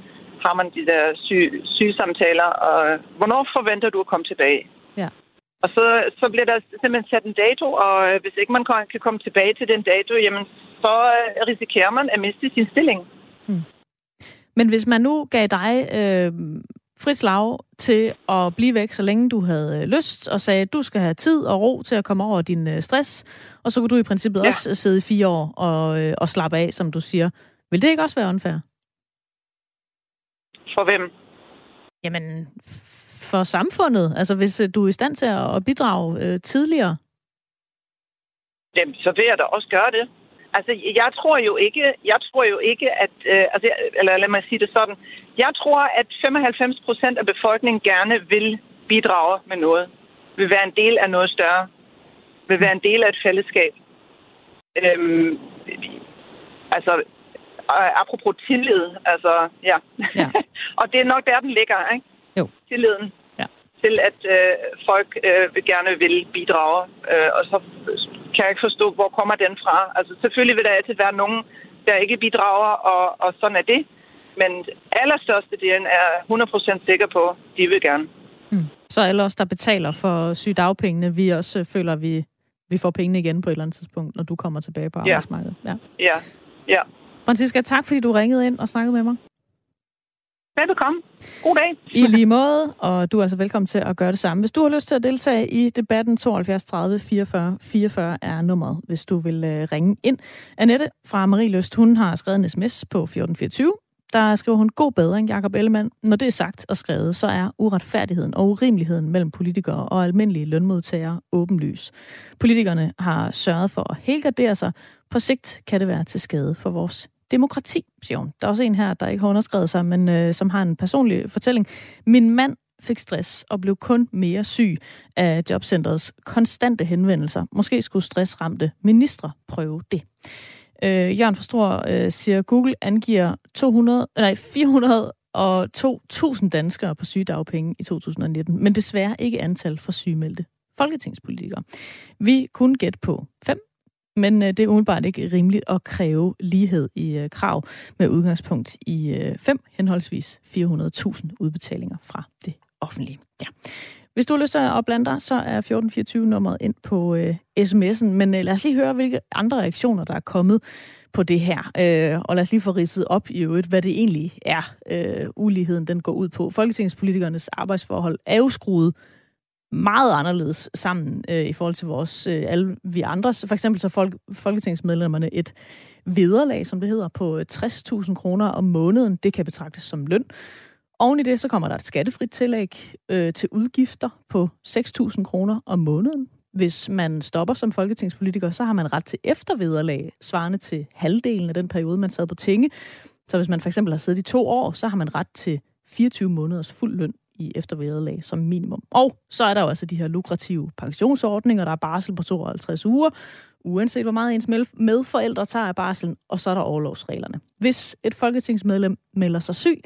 har man de der syge, sygesamtaler, og hvornår forventer du at komme tilbage? Ja. Og så, så bliver der simpelthen sat en dato, og hvis ikke man kan komme tilbage til den dato, jamen så risikerer man at miste sin stilling. Hmm. Men hvis man nu gav dig øh, frit slag til at blive væk, så længe du havde øh, lyst, og sagde, at du skal have tid og ro til at komme over din øh, stress, og så kunne du i princippet ja. også sidde i fire år og, øh, og slappe af, som du siger. Vil det ikke også være unfair? For hvem? Jamen, for samfundet. Altså, hvis øh, du er i stand til at bidrage øh, tidligere. Jamen, så vil jeg da også gøre det. Altså, jeg tror jo ikke, jeg tror jo ikke, at, øh, altså, eller lad mig sige det sådan, jeg tror, at 95 procent af befolkningen gerne vil bidrage med noget, vil være en del af noget større, vil være en del af et fællesskab. Øhm, altså, apropos tillid, altså, ja. ja. og det er nok der, den ligger, ikke? Jo. Tilliden ja. til, at øh, folk øh, gerne vil bidrage. Øh, og så kan jeg ikke forstå, hvor kommer den fra. Altså, selvfølgelig vil der altid være nogen, der ikke bidrager, og, og sådan er det. Men allerstørste delen er 100% sikker på, de vil gerne. Mm. Så alle os, der betaler for sygdagpengene, vi også føler, at vi, vi får pengene igen på et eller andet tidspunkt, når du kommer tilbage på arbejdsmarkedet. Ja, ja. ja. Franziska, tak fordi du ringede ind og snakkede med mig. Velbekomme. God dag. I lige måde, og du er altså velkommen til at gøre det samme. Hvis du har lyst til at deltage i debatten, 72 30 44 44 er nummeret, hvis du vil uh, ringe ind. Annette fra Marie Løst, hun har skrevet en sms på 1424. Der skriver hun, god bedring, Jakob Ellemann. Når det er sagt og skrevet, så er uretfærdigheden og urimeligheden mellem politikere og almindelige lønmodtagere åbenlys. Politikerne har sørget for at helgardere sig. På sigt kan det være til skade for vores demokrati, siger hun. Der er også en her, der ikke har underskrevet sig, men øh, som har en personlig fortælling. Min mand fik stress og blev kun mere syg af jobcentrets konstante henvendelser. Måske skulle stressramte ministre prøve det. Øh, Jørgen Forstor øh, siger, Google angiver 200, nej, 400 og 2.000 danskere på sygedagpenge i 2019, men desværre ikke antal for sygemeldte folketingspolitikere. Vi kunne gætte på 5 men øh, det er umiddelbart ikke rimeligt at kræve lighed i øh, krav med udgangspunkt i øh, fem henholdsvis 400.000 udbetalinger fra det offentlige. Ja. Hvis du har lyst til at blande dig, så er 1424 nummeret ind på øh, sms'en. Men øh, lad os lige høre, hvilke andre reaktioner, der er kommet på det her. Øh, og lad os lige få ridset op i øvrigt, hvad det egentlig er, øh, uligheden den går ud på. Folketingspolitikernes arbejdsforhold er jo skruet meget anderledes sammen øh, i forhold til vores øh, alle vi andre. For eksempel så folk, folketingsmedlemmerne et vederlag, som det hedder, på øh, 60.000 kroner om måneden. Det kan betragtes som løn. Oven i det, så kommer der et skattefrit tillæg øh, til udgifter på 6.000 kroner om måneden. Hvis man stopper som folketingspolitiker, så har man ret til eftervederlag, svarende til halvdelen af den periode, man sad på tinge. Så hvis man for eksempel har siddet i to år, så har man ret til 24 måneders fuld løn i eftervederlag som minimum. Og så er der jo altså de her lukrative pensionsordninger, der er barsel på 52 uger, uanset hvor meget ens medforældre tager af barselen, og så er der overlovsreglerne. Hvis et folketingsmedlem melder sig syg,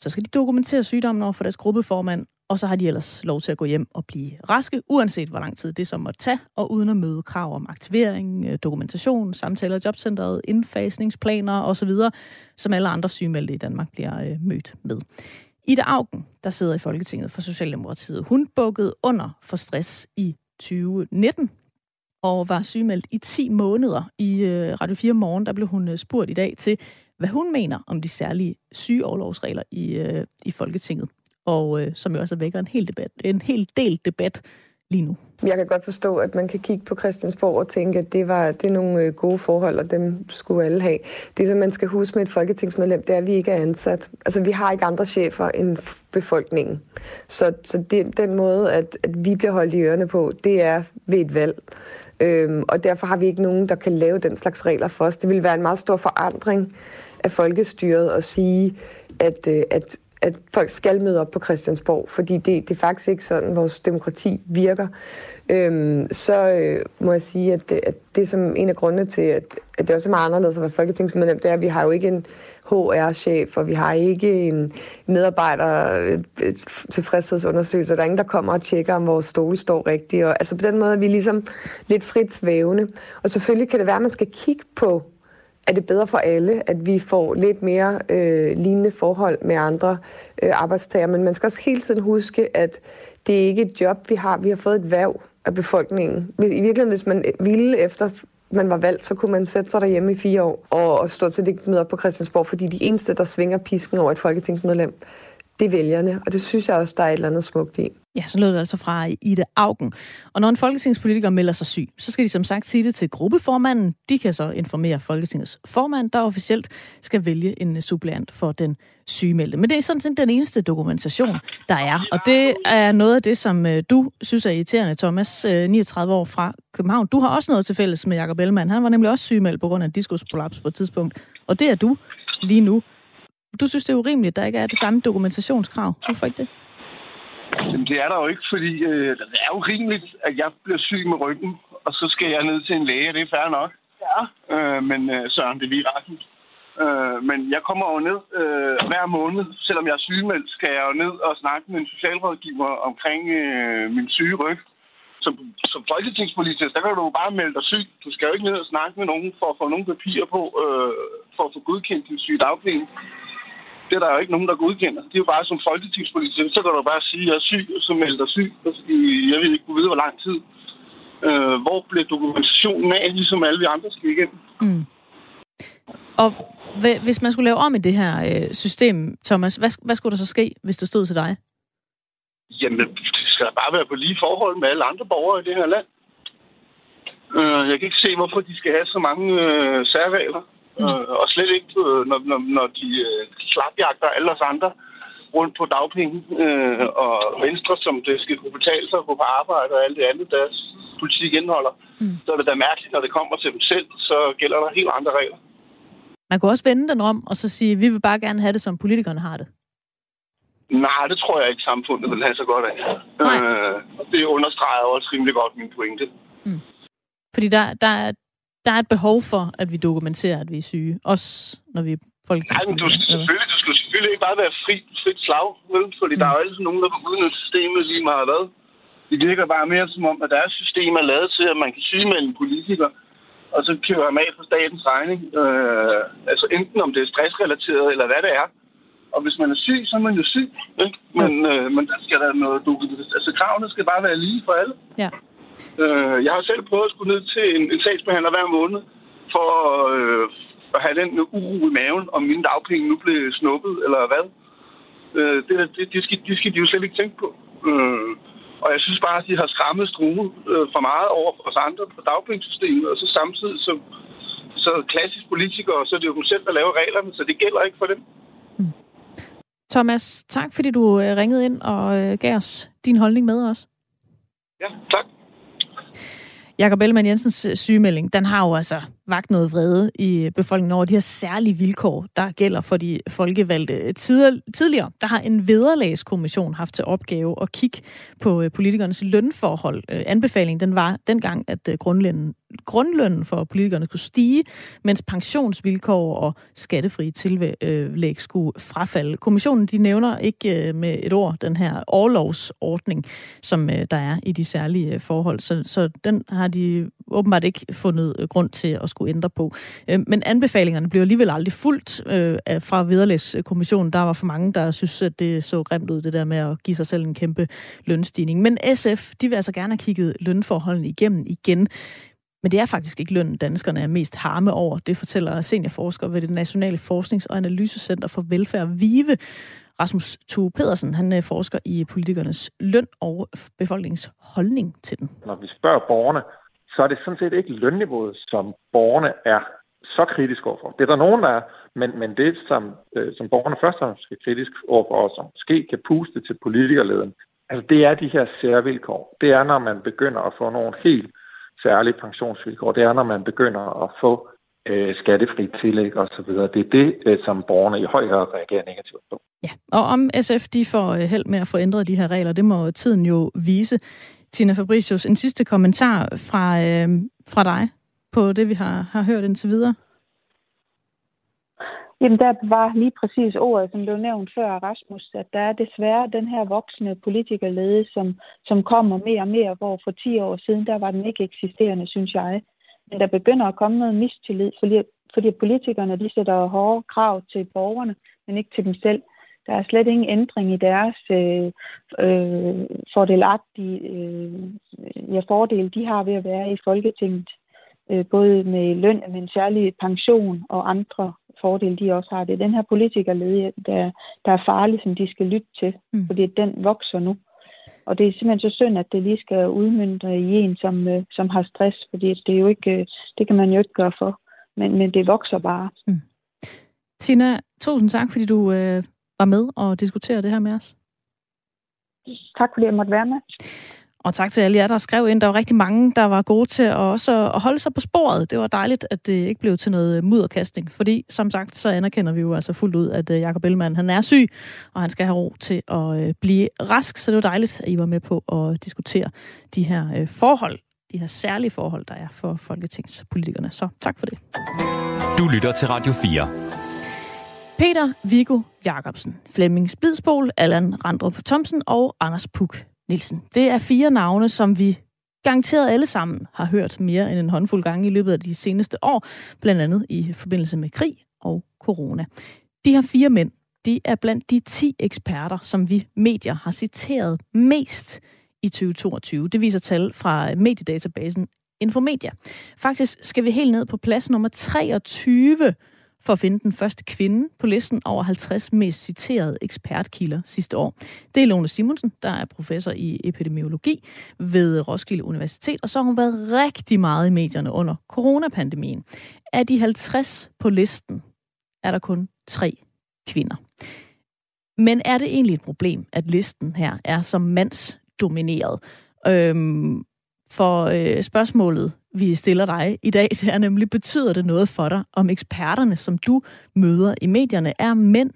så skal de dokumentere sygdommen over for deres gruppeformand, og så har de ellers lov til at gå hjem og blive raske, uanset hvor lang tid det så måtte tage, og uden at møde krav om aktivering, øh, dokumentation, samtaler i jobcentret, indfasningsplaner osv., som alle andre sygemeldte i Danmark bliver øh, mødt med. Ida Augen, der sidder i Folketinget for Socialdemokratiet, hun bukkede under for stress i 2019 og var sygemeldt i 10 måneder. I øh, Radio 4 Morgen, der blev hun øh, spurgt i dag til, hvad hun mener om de særlige sygeoverlovsregler i, øh, i Folketinget. Og øh, som jo også vækker en hel, debat, en hel del debat lige nu. Jeg kan godt forstå, at man kan kigge på Christiansborg og tænke, at det, var, det er nogle øh, gode forhold, og dem skulle alle have. Det, som man skal huske med et folketingsmedlem, det er, at vi ikke er ansat. Altså, vi har ikke andre chefer end befolkningen. Så, så det, den måde, at, at vi bliver holdt i ørerne på, det er ved et valg. Øhm, og derfor har vi ikke nogen, der kan lave den slags regler for os. Det vil være en meget stor forandring af folkestyret at sige, at, øh, at at folk skal møde op på Christiansborg, fordi det, det er faktisk ikke sådan, vores demokrati virker. Øhm, så øh, må jeg sige, at det, at det som en af grundene til, at, at det også er meget anderledes at være folketingsmedlem, det er, at vi har jo ikke en HR-chef, og vi har ikke en medarbejder øh, tilfredshedsundersøgelse. Der er ingen, der kommer og tjekker, om vores stole står rigtigt. Og, altså på den måde er vi ligesom lidt frit svævende. Og selvfølgelig kan det være, at man skal kigge på er det bedre for alle, at vi får lidt mere øh, lignende forhold med andre øh, arbejdstager. Men man skal også hele tiden huske, at det er ikke et job, vi har. Vi har fået et værv af befolkningen. I virkeligheden, hvis man ville efter man var valgt, så kunne man sætte sig derhjemme i fire år og stå til det møde op på Christiansborg, fordi de eneste, der svinger pisken over et folketingsmedlem, det er vælgerne. Og det synes jeg også, der er et eller andet smukt i. Ja, så lød det altså fra Ida Augen. Og når en folketingspolitiker melder sig syg, så skal de som sagt sige det til gruppeformanden. De kan så informere Folketingets formand, der officielt skal vælge en øh, suppleant for den sygemeldte. Men det er sådan set den eneste dokumentation, der er. Og det er noget af det, som øh, du synes er irriterende, Thomas, øh, 39 år fra København. Du har også noget til fælles med Jacob Ellemann. Han var nemlig også sygemeldt på grund af en diskusprolaps på et tidspunkt. Og det er du lige nu. Du synes, det er urimeligt, at der ikke er det samme dokumentationskrav. Hvorfor ikke det? Jamen, det er der jo ikke, fordi øh, det er jo rimeligt, at jeg bliver syg med ryggen, og så skal jeg ned til en læge, og det er fair nok. Ja. Øh, men øh, Søren, det er lige retten. Øh, men jeg kommer jo ned øh, hver måned, selvom jeg er sygemeldt, skal jeg jo ned og snakke med en socialrådgiver omkring øh, min syge ryg. Som, som folketingspolitiker, der kan du jo bare melde dig syg. Du skal jo ikke ned og snakke med nogen for at få nogle papirer på, øh, for at få godkendt din syge dagpenge det er der jo ikke nogen, der godkender. Det er jo bare som folketingspolitiker, så kan du bare sige, at jeg er syg, og så melder dig syg. Jeg vil ikke kunne vide, hvor lang tid. Øh, hvor bliver dokumentationen af, ligesom alle vi andre skal igennem? Mm. Og Hvis man skulle lave om i det her øh, system, Thomas, hvad, hvad skulle der så ske, hvis det stod til dig? Jamen, det skal bare være på lige forhold med alle andre borgere i det her land. Øh, jeg kan ikke se, hvorfor de skal have så mange øh, særregler. Mm. Øh, og slet ikke, øh, når, når, når de øh, slapjagter alle os andre rundt på dagpenge øh, og venstre, som det skal kunne betale sig at gå på arbejde og alt det andet, deres politik indeholder. Mm. Så er det da mærkeligt, når det kommer til dem selv, så gælder der helt andre regler. Man kunne også vende den om og så sige, vi vil bare gerne have det, som politikerne har det. Nej, det tror jeg ikke, samfundet vil have så godt af. Øh, det understreger også rimelig godt min pointe. Mm. Fordi der, der, der er et behov for, at vi dokumenterer, at vi er syge. Også når vi er Nej, men du skal, selvfølgelig, du skal selvfølgelig ikke bare være fri, frit slag, vel? Fordi mm. der er jo altid nogen, der går uden systemet lige meget hvad. Det virker bare mere som om, at deres system er lavet til, at man kan sygemelde en politiker, og så kører ham af på statens regning. Øh, altså enten om det er stressrelateret, eller hvad det er. Og hvis man er syg, så er man jo syg. Ikke? Men, øh, men der skal der noget dokumentation. Altså kravene skal bare være lige for alle. Ja. Øh, jeg har selv prøvet at skulle ned til en, en sagsbehandler hver måned, for øh, at have den uro i maven, om mine dagpenge nu blev snuppet, eller hvad. Øh, det, det, det, skal, det skal de jo slet ikke tænke på. Øh, og jeg synes bare, at de har skræmmet strue øh, for meget over os andre på dagpengesystemet, og så samtidig så, så klassisk politikere, så er det jo selv, der laver reglerne, så det gælder ikke for dem. Mm. Thomas, tak fordi du øh, ringede ind og øh, gav os din holdning med os. Ja, tak. Jakob Ellemann Jensens øh, sygemelding, den har jo altså vagt noget vrede i befolkningen over de her særlige vilkår, der gælder for de folkevalgte. Tidligere, der har en vederlagskommission haft til opgave at kigge på øh, politikernes lønforhold. Øh, anbefalingen den var dengang, at øh, grundlønnen, grundlønnen for politikerne kunne stige, mens pensionsvilkår og skattefri tillæg skulle frafalde. Kommissionen de nævner ikke med et ord den her overlovsordning, som der er i de særlige forhold. Så, så den har de åbenbart ikke fundet grund til at skulle ændre på. Øh, men anbefalingerne blev alligevel aldrig fuldt øh, fra Vederlægskommissionen. Der var for mange, der synes, at det så grimt ud, det der med at give sig selv en kæmpe lønstigning. Men SF, de vil altså gerne have kigget lønforholdene igennem igen. Men det er faktisk ikke lønnen, danskerne er mest harme over. Det fortæller seniorforsker ved det Nationale Forsknings- og Analysecenter for Velfærd, VIVE. Rasmus Thue Pedersen, han øh, forsker i politikernes løn og befolkningens holdning til den. Når vi spørger borgerne, så er det sådan set ikke lønniveauet, som borgerne er så kritiske overfor. Det er der nogen, der er, men, men det, som, øh, som borgerne først og fremmest er kritiske overfor, og som måske kan puste til politikerleden, altså det er de her særvilkår. Det er, når man begynder at få nogle helt særlige pensionsvilkår. Det er, når man begynder at få øh, skattefri tillæg osv. Det er det, øh, som borgerne i høj grad reagerer negativt på. Ja, og om SF de får øh, held med at få ændret de her regler, det må tiden jo vise. Tina Fabricius, en sidste kommentar fra, øh, fra dig på det, vi har, har hørt indtil videre. Jamen, der var lige præcis ordet, som blev nævnt før, Rasmus, at der er desværre den her voksne politikerlede, som, som kommer mere og mere, hvor for 10 år siden, der var den ikke eksisterende, synes jeg. Men der begynder at komme noget mistillid, fordi, fordi politikerne de sætter hårde krav til borgerne, men ikke til dem selv. Der er slet ingen ændring i deres øh, øh, fordelagtige øh, ja, fordele, de har ved at være i Folketinget. Øh, både med løn, men særlig pension og andre fordele, de også har. Det er den her politikerlede, der, der er farlig, som de skal lytte til, mm. fordi den vokser nu. Og det er simpelthen så synd, at det lige skal udmyndre i en, som, øh, som har stress, fordi det, er jo ikke, øh, det kan man jo ikke gøre for. Men, men det vokser bare. Mm. Tina, tusind tak, fordi du øh, var med og diskutere det her med os. Tak fordi jeg måtte være med. Og tak til alle jer, der skrev ind. Der var rigtig mange, der var gode til at også at holde sig på sporet. Det var dejligt, at det ikke blev til noget mudderkasting. Fordi, som sagt, så anerkender vi jo altså fuldt ud, at øh, Jacob Ellemann, han er syg, og han skal have ro til at øh, blive rask. Så det var dejligt, at I var med på at diskutere de her øh, forhold, de her særlige forhold, der er for folketingspolitikerne. Så tak for det. Du lytter til Radio 4. Peter Viggo Jacobsen, Flemming Splidsbol, Allan Randrup Thomsen og Anders Puk Nielsen. Det er fire navne, som vi garanteret alle sammen har hørt mere end en håndfuld gange i løbet af de seneste år, blandt andet i forbindelse med krig og corona. De her fire mænd, de er blandt de 10 eksperter, som vi medier har citeret mest i 2022. Det viser tal fra mediedatabasen Infomedia. Faktisk skal vi helt ned på plads nummer 23 for at finde den første kvinde på listen over 50 mest citerede ekspertkilder sidste år. Det er Lone Simonsen, der er professor i epidemiologi ved Roskilde Universitet, og så har hun været rigtig meget i medierne under coronapandemien. Af de 50 på listen er der kun tre kvinder. Men er det egentlig et problem, at listen her er så mandsdomineret? Øhm, for øh, spørgsmålet, vi stiller dig i dag, det er nemlig, betyder det noget for dig, om eksperterne, som du møder i medierne, er mænd,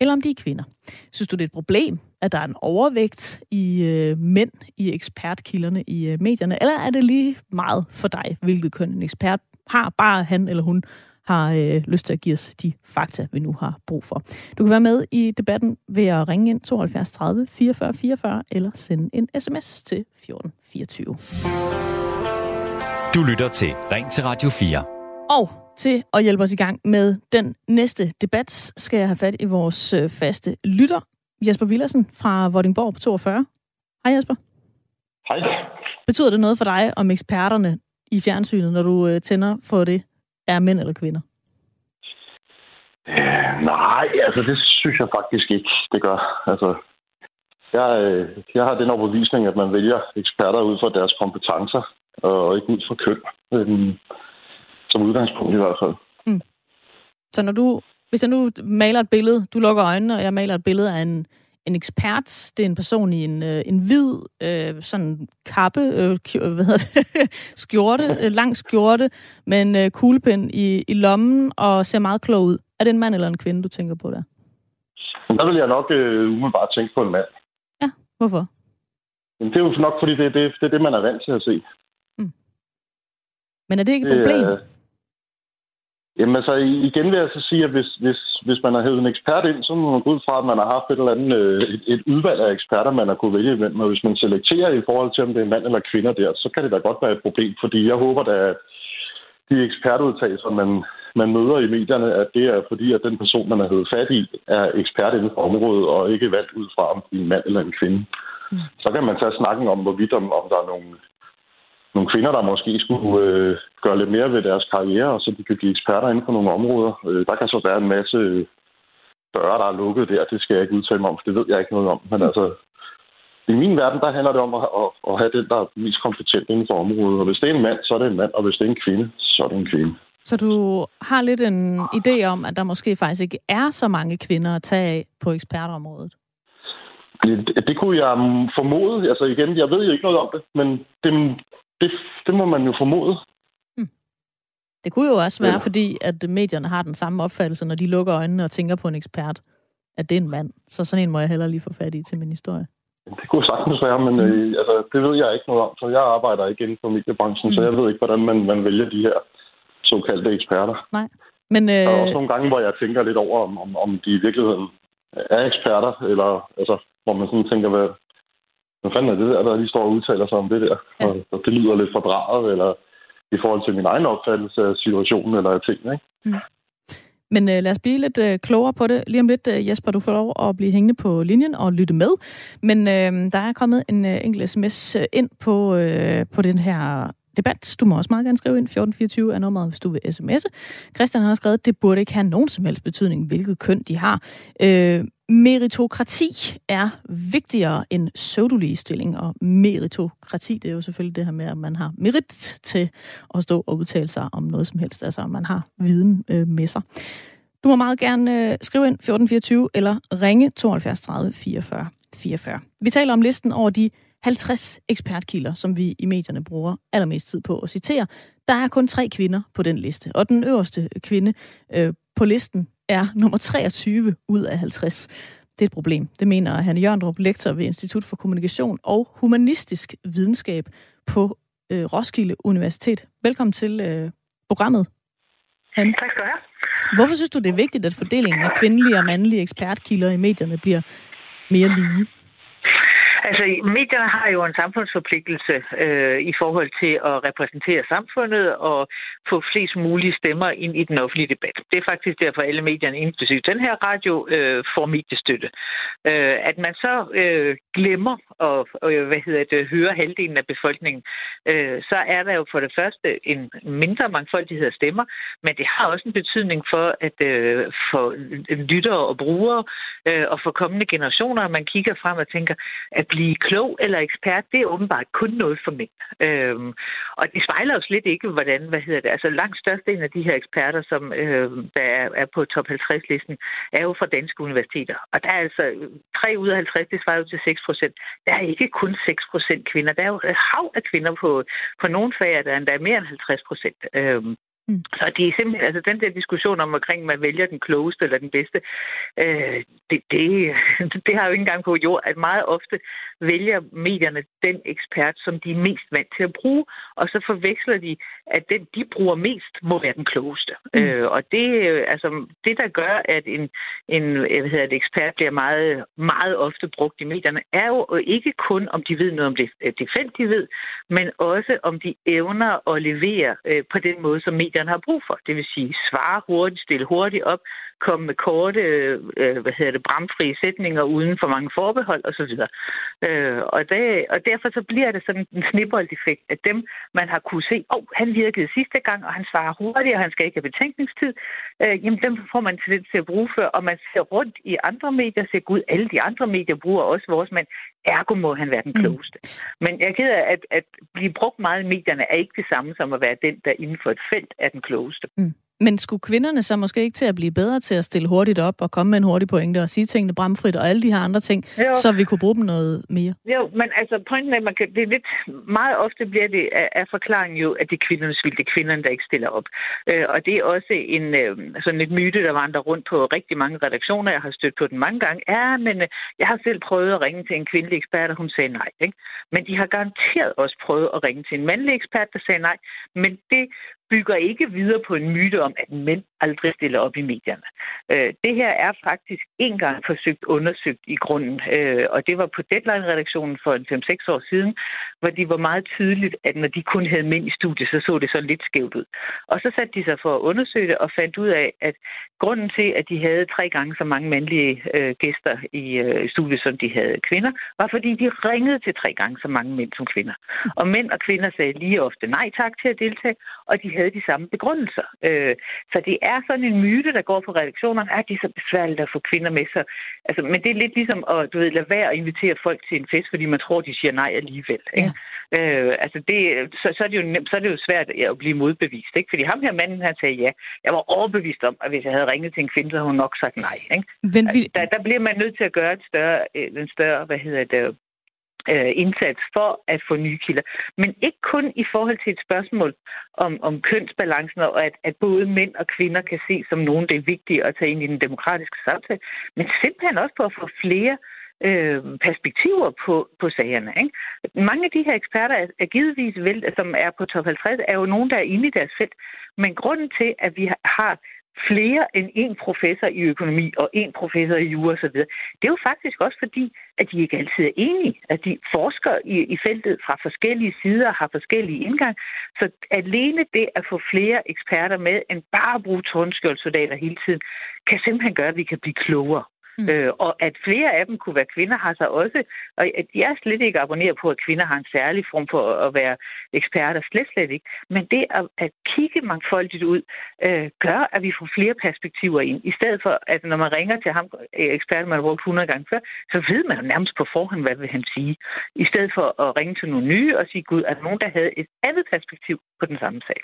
eller om de er kvinder? Synes du, det er et problem, at der er en overvægt i øh, mænd i ekspertkilderne i øh, medierne, eller er det lige meget for dig, hvilket køn en ekspert har, bare han eller hun har øh, lyst til at give os de fakta, vi nu har brug for. Du kan være med i debatten ved at ringe ind 72 30 44 44 eller sende en sms til 14 24. Du lytter til Ring til Radio 4. Og til at hjælpe os i gang med den næste debat, skal jeg have fat i vores øh, faste lytter, Jesper Villersen fra Vordingborg på 42. Hej Jesper. Hej. Betyder det noget for dig om eksperterne i fjernsynet, når du øh, tænder for det, er mænd eller kvinder? Øh, nej, altså det synes jeg faktisk ikke, det gør. Altså, jeg, øh, jeg har den overbevisning, at man vælger eksperter ud fra deres kompetencer, og ikke ud fra køn. Øh, som udgangspunkt i hvert fald. Mm. Så når du, hvis jeg nu maler et billede, du lukker øjnene, og jeg maler et billede af en, en ekspert, det er en person i en, øh, en hvid øh, sådan kappe, øh, hvad hedder det, skjorte, øh, lang skjorte, med en øh, kuglepind i, i lommen, og ser meget klog ud. Er det en mand eller en kvinde, du tænker på der? Der vil jeg nok øh, umiddelbart tænke på en mand. Ja, hvorfor? Men det er jo nok, fordi det, det, det er det, man er vant til at se. Mm. Men er det ikke et det, problem? Øh, Jamen altså, igen vil jeg så sige, at hvis, hvis, hvis man har hævet en ekspert ind, så må man gå ud fra, at man har haft et eller andet, øh, et, et udvalg af eksperter, man har kunne vælge imellem. Og hvis man selekterer i forhold til, om det er mand eller kvinder der, så kan det da godt være et problem. Fordi jeg håber da, at de ekspertudtalelser, man, man møder i medierne, at det er fordi, at den person, man har hævet fat i, er ekspert inden for området, og ikke valgt ud fra, om det er en mand eller en kvinde. Mm. Så kan man tage snakken om, hvorvidt om, om der er nogle nogle kvinder, der måske skulle øh, gøre lidt mere ved deres karriere, så de kan blive eksperter inden for nogle områder. Øh, der kan så være en masse døre, der er lukket der. Det skal jeg ikke udtale mig om, for det ved jeg ikke noget om. Men altså, i min verden, der handler det om at, at, at have den, der er mest kompetent inden for området. Og hvis det er en mand, så er det en mand, og hvis det er en kvinde, så er det en kvinde. Så du har lidt en idé om, at der måske faktisk ikke er så mange kvinder at tage af på ekspertområdet? Det, det kunne jeg formode. Altså igen, jeg ved jo ikke noget om det, men det, det, det må man jo formode. Hmm. Det kunne jo også være, ja. fordi at medierne har den samme opfattelse, når de lukker øjnene og tænker på en ekspert, at det er en mand. Så sådan en må jeg heller lige få fat i til min historie. Det kunne sagtens være, men mm. øh, altså, det ved jeg ikke noget om, for jeg arbejder ikke inden for mediebranchen, mm. så jeg ved ikke, hvordan man, man vælger de her såkaldte eksperter. Nej. Men, øh... Der er også nogle gange, hvor jeg tænker lidt over, om, om, om de i virkeligheden er eksperter, eller altså, hvor man sådan tænker, hvad, hvad fanden er det der, der lige står og udtaler sig om det der? Ja. Og, og det lyder lidt fordrejet, eller i forhold til min egen opfattelse af situationen eller af tingene, ikke? Mm. Men øh, lad os blive lidt øh, klogere på det. Lige om lidt, øh, Jesper, du får lov at blive hængende på linjen og lytte med. Men øh, der er kommet en øh, enkelt sms øh, ind på, øh, på den her debat. Du må også meget gerne skrive ind. 1424 er nummeret, hvis du vil sms'e. Christian har skrevet, at det burde ikke have nogen som helst betydning, hvilket køn de har. Øh, meritokrati er vigtigere end pseudoligestilling, og meritokrati, det er jo selvfølgelig det her med, at man har merit til at stå og udtale sig om noget som helst, altså man har viden øh, med sig. Du må meget gerne øh, skrive ind 1424 eller ringe 72 30 44 44. Vi taler om listen over de 50 ekspertkilder, som vi i medierne bruger allermest tid på at citere. Der er kun tre kvinder på den liste, og den øverste kvinde øh, på listen er nummer 23 ud af 50. Det er et problem. Det mener Hanne Jørndrup, lektor ved Institut for Kommunikation og Humanistisk Videnskab på øh, Roskilde Universitet. Velkommen til øh, programmet, Hanne. Tak skal du have. Hvorfor synes du, det er vigtigt, at fordelingen af kvindelige og mandlige ekspertkilder i medierne bliver mere lige? Altså, medierne har jo en samfundsforpligtelse øh, i forhold til at repræsentere samfundet og få flest mulige stemmer ind i den offentlige debat. Det er faktisk derfor, alle medierne, inklusive den her radio, øh, får mediestøtte. Øh, at man så øh, glemmer at øh, hvad hedder det, høre halvdelen af befolkningen, øh, så er der jo for det første en mindre mangfoldighed af stemmer, men det har også en betydning for, at øh, for lyttere og brugere øh, og for kommende generationer, man kigger frem og tænker, at blive klog eller ekspert, det er åbenbart kun noget for mænd. Øhm, og det spejler jo slet ikke, hvordan, hvad hedder det, altså langt størstedelen af de her eksperter, som øh, der er, er på top 50-listen, er jo fra danske universiteter. Og der er altså øh, 3 ud af 50, det svarer jo til 6 procent. Der er ikke kun 6 procent kvinder. Der er jo et hav af kvinder på, på nogle fag, der er endda mere end 50 procent. Øhm, Mm. Så det er simpelthen, altså den der diskussion om, omkring man vælger den klogeste eller den bedste, øh, det, det, det har jo ikke engang på jord, at meget ofte vælger medierne den ekspert, som de er mest vant til at bruge, og så forveksler de, at den, de bruger mest, må være den klogeste. Mm. Øh, og det, altså, det, der gør, at en, en hvad hedder det, ekspert bliver meget, meget ofte brugt i medierne, er jo ikke kun, om de ved noget om det, det felt, de ved, men også om de evner at levere øh, på den måde, som medierne har brug for. Det vil sige, svare hurtigt, stille hurtigt op, komme med korte, øh, hvad hedder det, bramfrie sætninger uden for mange forbehold osv. Øh, og, det, og derfor så bliver det sådan en snibboldeffekt, at dem, man har kunne se, åh, oh, han virkede sidste gang, og han svarer hurtigt, og han skal ikke have betænkningstid, øh, jamen dem får man til, til at bruge før, og man ser rundt i andre medier, ser gud, alle de andre medier bruger også vores mand, ergo må han være den mm. klogeste. Mm. Men jeg er ked af, at, at blive brugt meget i medierne er ikke det samme som at være den, der inden for et felt er den klogeste. Mm. Men skulle kvinderne så måske ikke til at blive bedre til at stille hurtigt op og komme med en hurtig pointe og sige tingene bramfrit og alle de her andre ting, jo. så vi kunne bruge dem noget mere? Jo, men altså pointen er, at man kan, det er lidt, meget ofte bliver det af, af forklaringen jo, at det er kvindernes vildt, det er kvinderne, der ikke stiller op. Øh, og det er også en, øh, sådan et myte, der vandrer rundt på rigtig mange redaktioner. Jeg har stødt på den mange gange. Ja, men øh, jeg har selv prøvet at ringe til en kvindelig ekspert, og hun sagde nej. Ikke? Men de har garanteret også prøvet at ringe til en mandlig ekspert, der sagde nej. Men det bygger ikke videre på en myte om, at mænd aldrig stiller op i medierne. Øh, det her er faktisk en gang forsøgt undersøgt i grunden, øh, og det var på Deadline-redaktionen for en 5-6 år siden, hvor de var meget tydeligt, at når de kun havde mænd i studiet, så så det så lidt skævt ud. Og så satte de sig for at undersøge det og fandt ud af, at grunden til, at de havde tre gange så mange mandlige øh, gæster i øh, studiet, som de havde kvinder, var fordi de ringede til tre gange så mange mænd som kvinder. Og mænd og kvinder sagde lige ofte nej tak til at deltage, og de havde de samme begrundelser. Øh, så det er sådan en myte, der går på redaktionerne, at det er så besværligt at få kvinder med sig. Altså, men det er lidt ligesom at du ved, lade være at invitere folk til en fest, fordi man tror, de siger nej alligevel. Ikke? Ja. Øh, altså det, så, så, er det jo nemt, så er det jo svært at blive modbevist. Ikke? Fordi ham her manden, han sagde ja. Jeg var overbevist om, at hvis jeg havde ringet til en kvinde, så havde hun nok sagt nej. Ikke? Men vi... altså, der, der bliver man nødt til at gøre et større, en større hvad hedder det, øh, indsats for at få nye kilder. Men ikke kun i forhold til et spørgsmål om, om kønsbalancen, og at, at både mænd og kvinder kan se som nogen, det er vigtigt at tage ind i den demokratiske samtale, men simpelthen også på at få flere øh, perspektiver på, på sagerne. Ikke? Mange af de her eksperter er, er givetvis, vel, som er på top 50, er jo nogen, der er inde i deres felt. Men grunden til, at vi har flere end en professor i økonomi og en professor i jura osv. Det er jo faktisk også fordi, at de ikke altid er enige, at de forsker i, i feltet fra forskellige sider og har forskellige indgang. Så alene det at få flere eksperter med, end bare at bruge tårnskjoldsoldater hele tiden, kan simpelthen gøre, at vi kan blive klogere. Mm. Øh, og at flere af dem kunne være kvinder, har så også, og at jeg er slet ikke abonneret på, at kvinder har en særlig form for at være eksperter, slet slet ikke. Men det at, at kigge mangfoldigt ud, øh, gør, at vi får flere perspektiver ind. I stedet for, at når man ringer til ham, øh, eksperten man har brugt 100 gange før, så ved man jo nærmest på forhånd, hvad vil han sige. I stedet for at ringe til nogle nye og sige, gud, at nogen, der havde et andet perspektiv på den samme sag.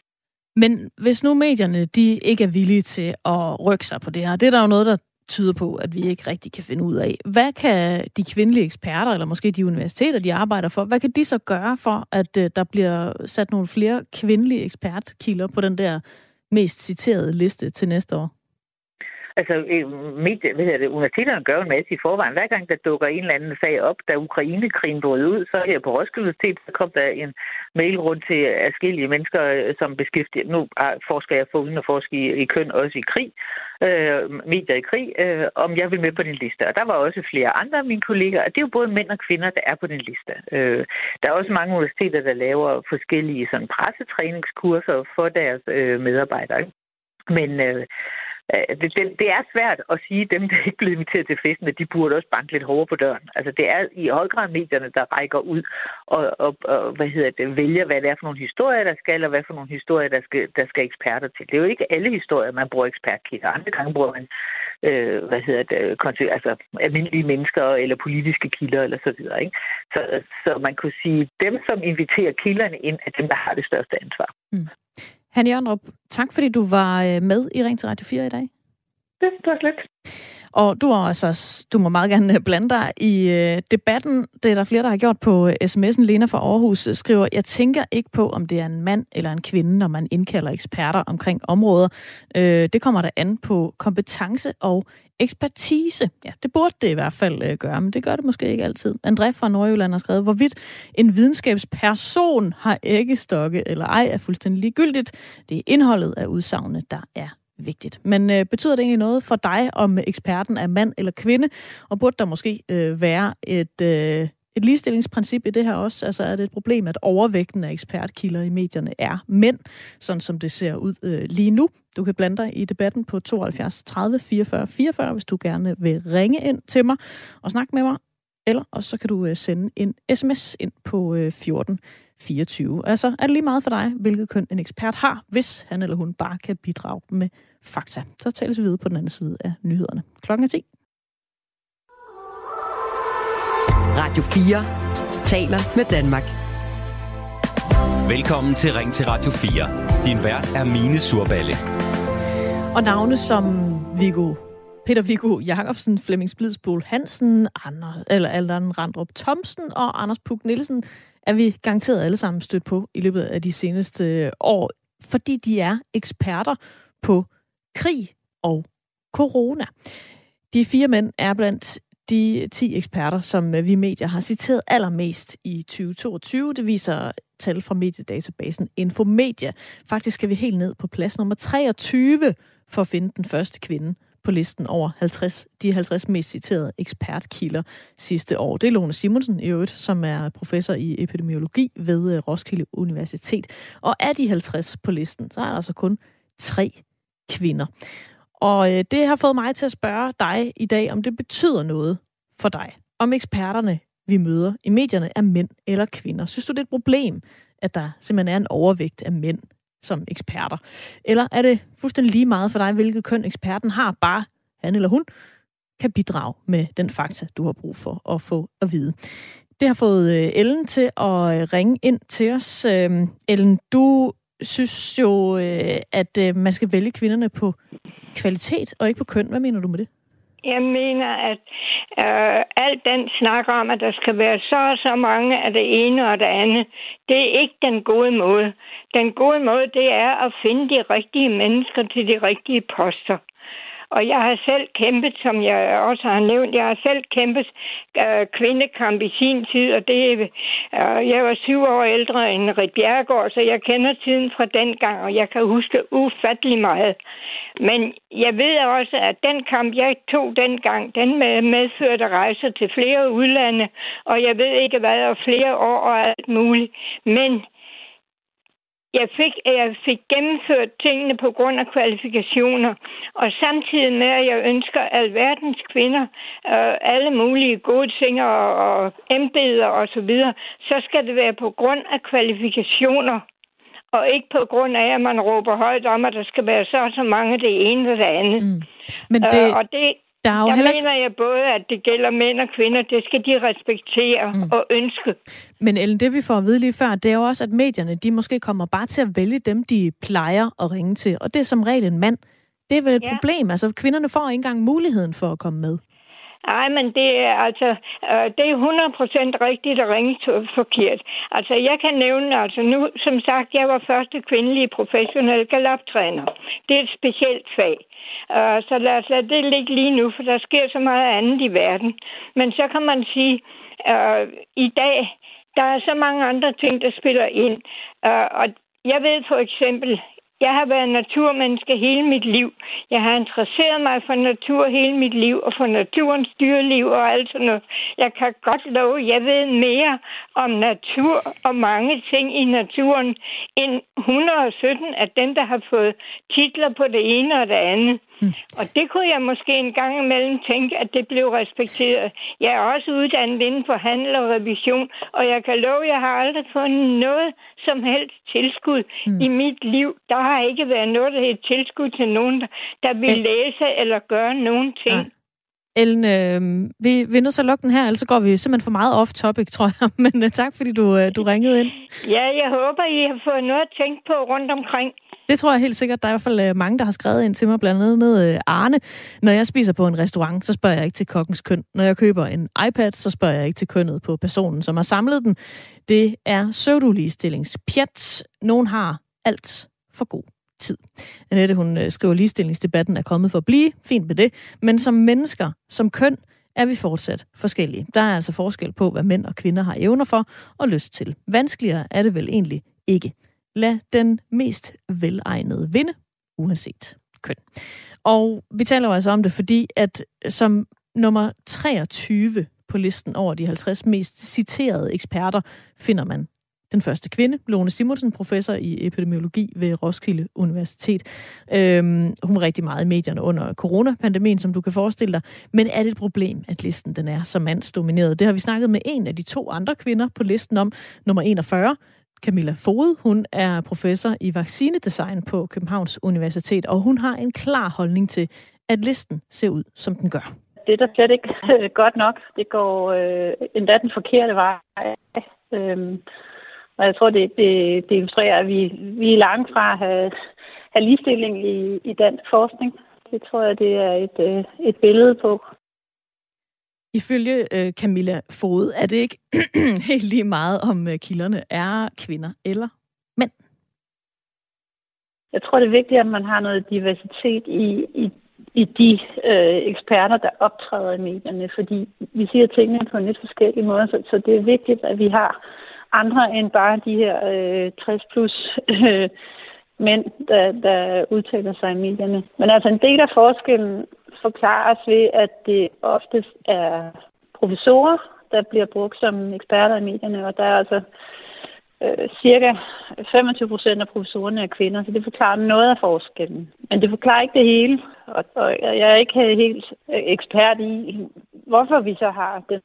Men hvis nu medierne de ikke er villige til at rykke sig på det her, det er der jo noget, der tyder på, at vi ikke rigtig kan finde ud af. Hvad kan de kvindelige eksperter, eller måske de universiteter, de arbejder for, hvad kan de så gøre for, at øh, der bliver sat nogle flere kvindelige ekspertkilder på den der mest citerede liste til næste år? Altså, øh, mit, hvad hedder det, universiteterne gør en masse i forvejen. Hver gang der dukker en eller anden sag op, da Ukraine-krigen brød ud, så her på Roskilde Universitet, så kom der en mail rundt til forskellige mennesker, øh, som beskæftiger, nu ah, forsker jeg for uden at forske i, i køn, også i krig, øh, medier i krig, øh, om jeg vil med på din liste. Og der var også flere andre af mine kolleger, og det er jo både mænd og kvinder, der er på den liste. Øh, der er også mange universiteter, der laver forskellige sådan, pressetræningskurser for deres øh, medarbejdere. Men Øh, Øh, det, det, det er svært at sige, at dem, der ikke blev inviteret til festen, at de burde også banke lidt hårdere på døren. Altså, det er i høj grad medierne, der rækker ud og, og, og hvad hedder det, vælger, hvad det er for nogle historier, der skal, og hvad for nogle historier, der skal, der skal eksperter til. Det er jo ikke alle historier, man bruger ekspertkilder. Andre gange bruger man, øh, hvad hedder det, altså almindelige mennesker eller politiske kilder eller så videre. Ikke? Så, så man kunne sige, dem, som inviterer kilderne ind, er dem, der har det største ansvar. Mm. Han Jørgenrup, tak fordi du var øh, med i Ring til Radio 4 i dag. Det var slet. Og du, er altså, du må meget gerne øh, blande dig i øh, debatten. Det er der flere, der har gjort på øh, sms'en. Lena fra Aarhus øh, skriver, jeg tænker ikke på, om det er en mand eller en kvinde, når man indkalder eksperter omkring områder. Øh, det kommer der an på kompetence og ekspertise. Ja, det burde det i hvert fald øh, gøre, men det gør det måske ikke altid. André fra Nordjylland har skrevet, hvorvidt en videnskabsperson har æggestokke eller ej er fuldstændig ligegyldigt. Det er indholdet af udsagnet, der er vigtigt. Men øh, betyder det egentlig noget for dig, om eksperten er mand eller kvinde? Og burde der måske øh, være et, øh, et ligestillingsprincip i det her også? Altså er det et problem, at overvægten af ekspertkilder i medierne er mænd, sådan som det ser ud øh, lige nu? Du kan blande dig i debatten på 72 30 44 44, hvis du gerne vil ringe ind til mig og snakke med mig. Eller også så kan du øh, sende en sms ind på øh, 14 24. Altså er det lige meget for dig, hvilket køn en ekspert har, hvis han eller hun bare kan bidrage med fakta. Så tales vi videre på den anden side af nyhederne. Klokken er 10. Radio 4 taler med Danmark. Velkommen til Ring til Radio 4. Din vært er Mine Surballe. Og navne som Viggo Peter Viggo Jacobsen, Flemming Splidsbol Hansen, Anders, eller Allan Randrup Thomsen og Anders Puk Nielsen er vi garanteret alle sammen stødt på i løbet af de seneste år, fordi de er eksperter på krig og corona. De fire mænd er blandt de 10 eksperter, som øh, vi medier har citeret allermest i 2022. Det viser tal fra mediedatabasen Infomedia. Faktisk skal vi helt ned på plads nummer 23 for at finde den første kvinde på listen over 50, de 50 mest citerede ekspertkilder sidste år. Det er Lone Simonsen i øvrigt, som er professor i epidemiologi ved øh, Roskilde Universitet. Og af de 50 på listen, så er der altså kun tre kvinder. Og øh, det har fået mig til at spørge dig i dag, om det betyder noget for dig. Om eksperterne, vi møder i medierne, er mænd eller kvinder. Synes du, det er et problem, at der simpelthen er en overvægt af mænd som eksperter? Eller er det fuldstændig lige meget for dig, hvilket køn eksperten har, bare han eller hun kan bidrage med den fakta, du har brug for at få at vide? Det har fået øh, Ellen til at øh, ringe ind til os. Øhm, Ellen, du synes jo, øh, at øh, man skal vælge kvinderne på kvalitet og ikke på køn. Hvad mener du med det? Jeg mener, at øh, alt den snak om, at der skal være så og så mange af det ene og det andet, det er ikke den gode måde. Den gode måde, det er at finde de rigtige mennesker til de rigtige poster. Og jeg har selv kæmpet, som jeg også har nævnt, jeg har selv kæmpet øh, kvindekamp i sin tid, og det, øh, jeg var syv år ældre end Rit Bjergård, så jeg kender tiden fra den gang, og jeg kan huske ufattelig meget. Men jeg ved også, at den kamp, jeg tog dengang, den medførte rejser til flere udlande, og jeg ved ikke hvad, og flere år og alt muligt. Men jeg fik, jeg fik gennemført tingene på grund af kvalifikationer, og samtidig med, at jeg ønsker alverdens kvinder øh, alle mulige gode ting og, og embeder og så videre, så skal det være på grund af kvalifikationer, og ikke på grund af, at man råber højt om, at der skal være så så mange det ene og det andet. Mm. Men det... Øh, og det, der er jo jeg heller... mener jeg både, at det gælder mænd og kvinder. Det skal de respektere mm. og ønske. Men Ellen, det vi får at vide lige før, det er jo også, at medierne de måske kommer bare til at vælge dem, de plejer at ringe til. Og det er som regel en mand. Det er vel et ja. problem. Altså, kvinderne får ikke engang muligheden for at komme med. Nej, men det er altså, øh, det er 100% rigtigt og ringe forkert. Altså, jeg kan nævne, altså nu, som sagt, jeg var første kvindelige professionel galoptræner. Det er et specielt fag. Øh, så lad os lade det ligge lige nu, for der sker så meget andet i verden. Men så kan man sige, uh, i dag, der er så mange andre ting, der spiller ind. Uh, og jeg ved for eksempel, jeg har været naturmenneske hele mit liv. Jeg har interesseret mig for natur hele mit liv, og for naturens dyreliv og alt sådan noget. Jeg kan godt love, jeg ved mere om natur og mange ting i naturen, end 117 af dem, der har fået titler på det ene og det andet. Mm. Og det kunne jeg måske en gang imellem tænke, at det blev respekteret. Jeg er også uddannet inden for handel og revision, og jeg kan love, at jeg har aldrig fået noget som helst tilskud mm. i mit liv. Der har ikke været noget, der hedder tilskud til nogen, der vil mm. læse eller gøre nogen ting. Ja. Ellen, øh, vi, vi er nødt til at lukke den her, ellers går vi simpelthen for meget off-topic, tror jeg. Men uh, tak, fordi du, uh, du ringede ind. Ja, jeg håber, I har fået noget at tænke på rundt omkring. Det tror jeg helt sikkert. Der er i hvert fald øh, mange, der har skrevet ind til mig, blandt andet øh, Arne. Når jeg spiser på en restaurant, så spørger jeg ikke til kokkens køn. Når jeg køber en iPad, så spørger jeg ikke til kønnet på personen, som har samlet den. Det er pseudoligestillingspjæt. Nogen har alt for god tid. Annette, hun øh, skriver, at ligestillingsdebatten er kommet for at blive. Fint med det. Men som mennesker, som køn, er vi fortsat forskellige. Der er altså forskel på, hvad mænd og kvinder har evner for og lyst til. Vanskeligere er det vel egentlig ikke. Lad den mest velegnede vinde, uanset køn. Og vi taler jo altså om det, fordi at som nummer 23 på listen over de 50 mest citerede eksperter, finder man den første kvinde, Lone Simonsen, professor i epidemiologi ved Roskilde Universitet. Øhm, hun var rigtig meget i medierne under coronapandemien, som du kan forestille dig. Men er det et problem, at listen den er så mandsdomineret? Det har vi snakket med en af de to andre kvinder på listen om, nummer 41, Camilla Fode. Hun er professor i vaccinedesign på Københavns Universitet, og hun har en klar holdning til, at listen ser ud, som den gør. Det er da slet ikke øh, godt nok. Det går øh, endda den forkerte vej. Øhm, og jeg tror, det, det, det illustrerer, at vi, vi er langt fra at have, have ligestilling i, i dansk forskning. Det tror jeg, det er et, øh, et billede på. Ifølge øh, Camilla Fod er det ikke helt lige meget, om øh, kilderne er kvinder eller mænd. Jeg tror, det er vigtigt, at man har noget diversitet i, i, i de øh, eksperter, der optræder i medierne, fordi vi siger tingene på en lidt forskellig måde, så, så det er vigtigt, at vi har andre end bare de her øh, 60 plus øh, mænd, der, der udtaler sig i medierne. Men altså en del af forskellen forklares ved, at det oftest er professorer, der bliver brugt som eksperter i medierne, og der er altså øh, cirka 25 procent af professorerne er kvinder, så det forklarer noget af forskellen. Men det forklarer ikke det hele, og, og jeg er ikke helt øh, ekspert i, hvorfor vi så har den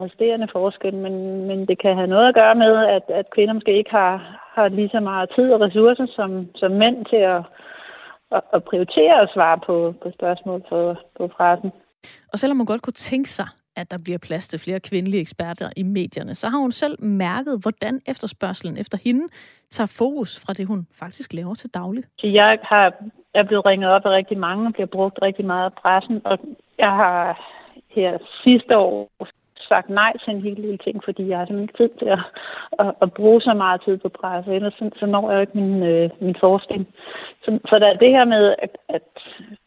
resterende forskel, men, men det kan have noget at gøre med, at, at kvinder måske ikke har, har lige så meget tid og ressourcer som, som mænd til at, at, prioritere at svare på, på spørgsmål på, på pressen. Og selvom man godt kunne tænke sig, at der bliver plads til flere kvindelige eksperter i medierne, så har hun selv mærket, hvordan efterspørgselen efter hende tager fokus fra det, hun faktisk laver til daglig. Jeg har er blevet ringet op af rigtig mange og bliver brugt rigtig meget af pressen, og jeg har her sidste år sagt nej til en hel lille ting, fordi jeg har simpelthen ikke tid til at, at, at bruge så meget tid på presse, ellers så, så når jeg jo ikke min, øh, min forskning. Så, så der er det her med, at, at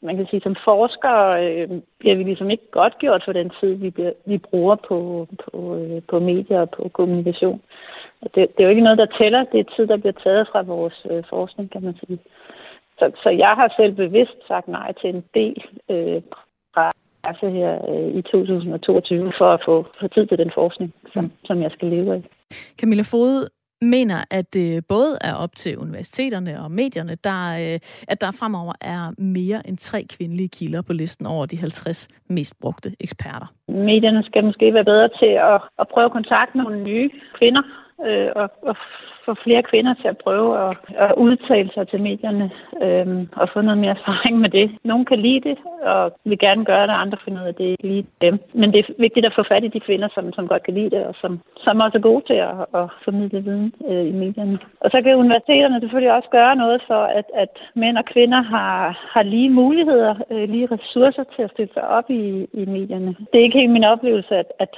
man kan sige, som forskere øh, bliver vi ligesom ikke godt gjort for den tid, vi, bliver, vi bruger på, på, øh, på medier og på kommunikation. Og det, det er jo ikke noget, der tæller. Det er tid, der bliver taget fra vores øh, forskning, kan man sige. Så, så jeg har selv bevidst sagt nej til en del øh, presse her øh, i 2022 for at få, få tid til den forskning, som, mm. som jeg skal leve af. Camilla Fode mener, at det både er op til universiteterne og medierne, der, øh, at der fremover er mere end tre kvindelige kilder på listen over de 50 mest brugte eksperter. Medierne skal måske være bedre til at, at prøve at kontakte nogle nye kvinder, øh, og, og få flere kvinder til at prøve at, at udtale sig til medierne øhm, og få noget mere erfaring med det. Nogle kan lide det og vil gerne gøre det, andre finder ud af, at det ikke lige dem. Men det er vigtigt at få fat i de kvinder, som, som godt kan lide det, og som, som også er gode til at, at formidle viden øh, i medierne. Og så kan universiteterne selvfølgelig også gøre noget for, at, at mænd og kvinder har, har lige muligheder, øh, lige ressourcer til at stille sig op i, i medierne. Det er ikke helt min oplevelse, at, at,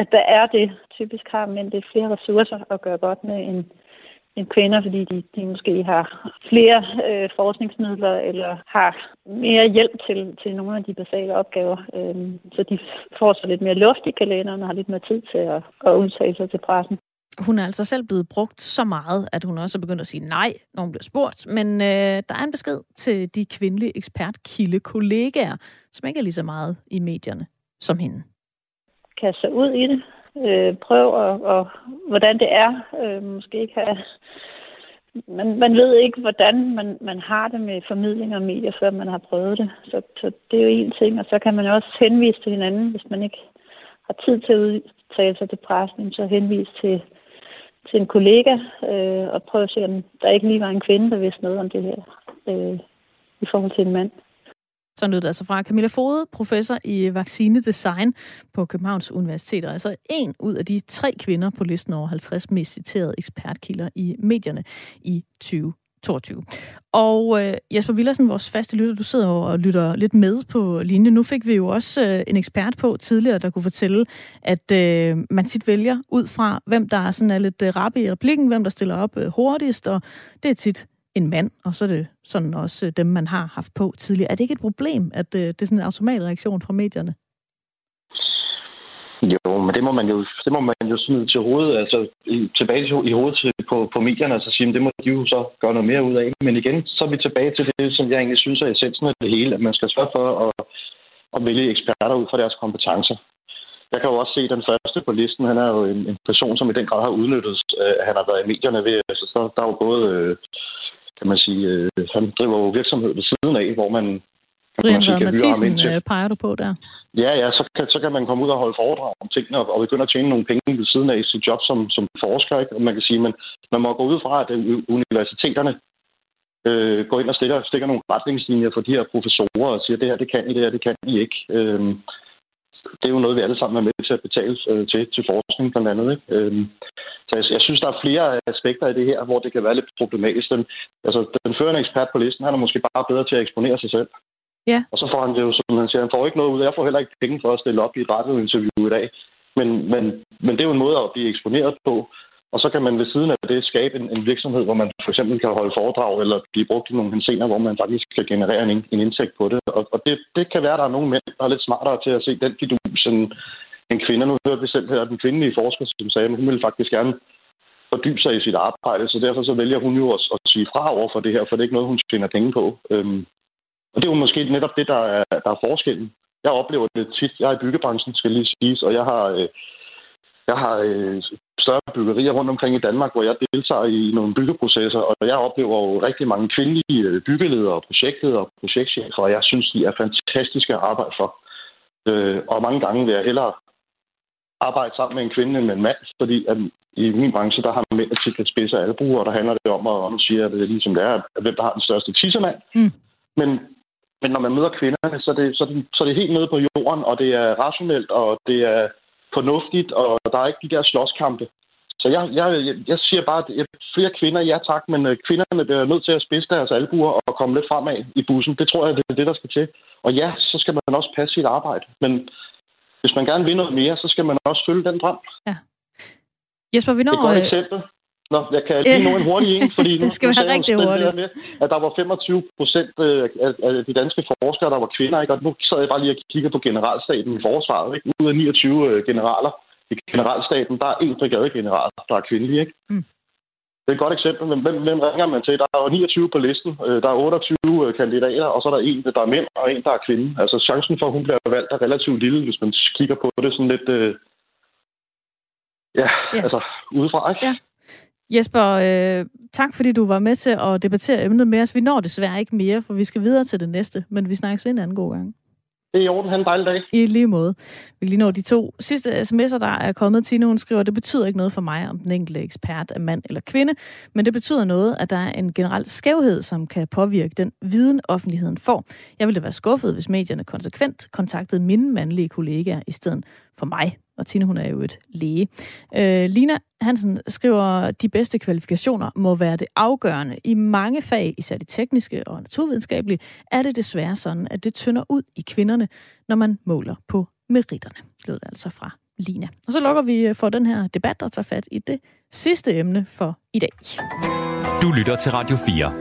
at der er det. Typisk har mænd det flere ressourcer at gøre godt med end, end kvinder, fordi de, de måske har flere øh, forskningsmidler eller har mere hjælp til, til nogle af de basale opgaver. Øh, så de får så lidt mere luft i kalenderen og har lidt mere tid til at, at udtale sig til pressen. Hun er altså selv blevet brugt så meget, at hun også er begyndt at sige nej, når hun bliver spurgt. Men øh, der er en besked til de kvindelige ekspertkilde-kollegaer, som ikke er lige så meget i medierne som hende. Kaste sig ud i det, øh, prøv at, og, hvordan det er. Øh, måske ikke have... Man, man ved ikke, hvordan man, man har det med formidling og medier, før man har prøvet det. Så, så det er jo en ting, og så kan man også henvise til hinanden, hvis man ikke har tid til at udtale sig til pressen, så henvise til, til en kollega øh, og prøve at se, om der ikke lige var en kvinde, der vidste noget om det her øh, i forhold til en mand. Så lød det altså fra Camilla Fode, professor i vaccinedesign på Københavns Universitet, og altså en ud af de tre kvinder på listen over 50 mest citerede ekspertkilder i medierne i 2022. Og øh, Jesper Villersen, vores faste lytter, du sidder og lytter lidt med på linje. Nu fik vi jo også øh, en ekspert på tidligere, der kunne fortælle, at øh, man tit vælger ud fra, hvem der er sådan er lidt øh, rappe i replikken, hvem der stiller op øh, hurtigst, og det er tit en mand, og så er det sådan også øh, dem, man har haft på tidligere. Er det ikke et problem, at øh, det er sådan en automatreaktion fra medierne? Jo, men det må man jo, det må man jo smide til hovedet, altså tilbage til, i hovedet til, på, på medierne, og så sige, det må de jo så gøre noget mere ud af. Men igen, så er vi tilbage til det, som jeg egentlig synes er essensen af det hele, at man skal sørge for at, at vælge eksperter ud fra deres kompetencer. Jeg kan jo også se, at den første på listen, han er jo en, en person, som i den grad har udnyttet, at han har været i medierne ved. Altså, så der er jo både øh, kan man sige, øh, han driver jo virksomhed ved siden af, hvor man Brian Vad Mathisen til... Øh, peger du på der? Ja, ja, så kan, så kan man komme ud og holde foredrag om tingene og, og begynde at tjene nogle penge ved siden af sit job som, som forsker. Ikke? Og man kan sige, men man må gå ud fra, at universiteterne øh, går ind og stikker, stikker nogle retningslinjer for de her professorer og siger, det her, det kan I, det her, det kan I ikke. Øh, det er jo noget, vi alle sammen er med til at betale øh, til, til forskning blandt andet. Ikke? Øh, så jeg, jeg synes, der er flere aspekter i det her, hvor det kan være lidt problematisk. Den, altså, den førende ekspert på listen, han er måske bare bedre til at eksponere sig selv. Ja. Og så får han det jo, som han siger, han får ikke noget ud. Jeg får heller ikke penge for at stille op i et radiointerview i dag. Men, men, men det er jo en måde at blive eksponeret på. Og så kan man ved siden af det skabe en, en virksomhed, hvor man for eksempel kan holde foredrag eller blive brugt i nogle hensener, hvor man faktisk kan generere en, en indtægt på det. Og, og det, det kan være, at der er nogle mænd, der er lidt smartere til at se den fidus end, end kvinder. Nu hørte vi selv her den kvindelige forsker, som sagde, at hun ville faktisk gerne fordybe sig i sit arbejde, så derfor så vælger hun jo at, at sige fra over for det her, for det er ikke noget, hun tjener penge på. Øhm, og det er jo måske netop det, der er, der er forskellen. Jeg oplever det tit. Jeg er i byggebranchen, skal lige siges, og jeg har, øh, jeg har øh, større byggerier rundt omkring i Danmark, hvor jeg deltager i nogle byggeprocesser, og jeg oplever jo rigtig mange kvindelige øh, byggeledere, projektledere og projektchefer, og jeg synes, de er fantastiske at arbejde for. Øh, og mange gange vil jeg hellere arbejde sammen med en kvinde end med en mand, fordi at i min branche, der har mænd tit lidt spidse albuer, og der handler det om, at, nu siger det ligesom det er, at hvem der har den største tissemand. Mm. Men, men når man møder kvinderne, så er, det, så, er det, så er det helt nede på jorden, og det er rationelt, og det er fornuftigt, og der er ikke de der slåskampe. Så jeg, jeg, jeg siger bare, at flere kvinder, ja tak, men øh, kvinderne bliver nødt til at spidse deres albuer og komme lidt fremad i bussen. Det tror jeg, det er det, der skal til. Og ja, så skal man også passe sit arbejde. Men hvis man gerne vil noget mere, så skal man også følge den drøm. Ja. Jesper, vi når... Et godt eksempel. Nå, jeg kan lige nå en hurtig en, fordi det skal være rigtig hurtigt. Med, at der var 25 procent øh, af de danske forskere, der var kvinder, ikke? og nu sad jeg bare lige og kigger på generalstaten i forsvaret. Ikke? Ud af 29 øh, generaler i generalstaten, der er en brigadegeneral, der er kvindelig. Ikke? Mm. Det er et godt eksempel, men hvem, hvem ringer man til? Der er jo 29 på listen, øh, der er 28 kandidater, og så er der en, der er mænd, og en, der er kvinde. Altså chancen for, at hun bliver valgt, er relativt lille, hvis man kigger på det sådan lidt... Øh, ja, ja, altså udefra, ikke? Ja. Jesper, øh, tak fordi du var med til at debattere emnet med os. Vi når desværre ikke mere, for vi skal videre til det næste, men vi snakkes ved en anden god gang. Det er i orden. Han en dejlig dag. I lige måde. Vi lige nå de to sidste sms'er, der er kommet. Tine, hun skriver, det betyder ikke noget for mig, om den enkelte ekspert er mand eller kvinde, men det betyder noget, at der er en generel skævhed, som kan påvirke den viden, offentligheden får. Jeg ville være skuffet, hvis medierne konsekvent kontaktede mine mandlige kollegaer i stedet for mig og Tine hun er jo et læge. Øh, Lina Hansen skriver, de bedste kvalifikationer må være det afgørende. I mange fag, især de tekniske og naturvidenskabelige, er det desværre sådan, at det tynder ud i kvinderne, når man måler på meritterne. Lød altså fra Lina. Og så lukker vi for den her debat og tager fat i det sidste emne for i dag. Du lytter til Radio 4.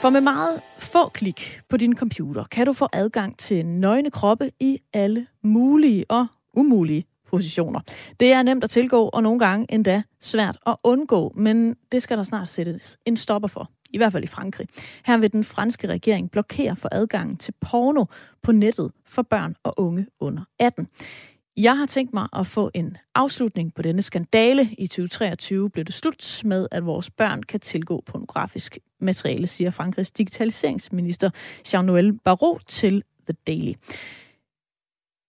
For med meget få klik på din computer kan du få adgang til nøgne kroppe i alle mulige og umulige positioner. Det er nemt at tilgå, og nogle gange endda svært at undgå, men det skal der snart sættes en stopper for. I hvert fald i Frankrig. Her vil den franske regering blokere for adgangen til porno på nettet for børn og unge under 18. Jeg har tænkt mig at få en afslutning på denne skandale. I 2023 blev det slut med, at vores børn kan tilgå pornografisk materiale, siger Frankrigs digitaliseringsminister Jean-Noël Barrot til The Daily.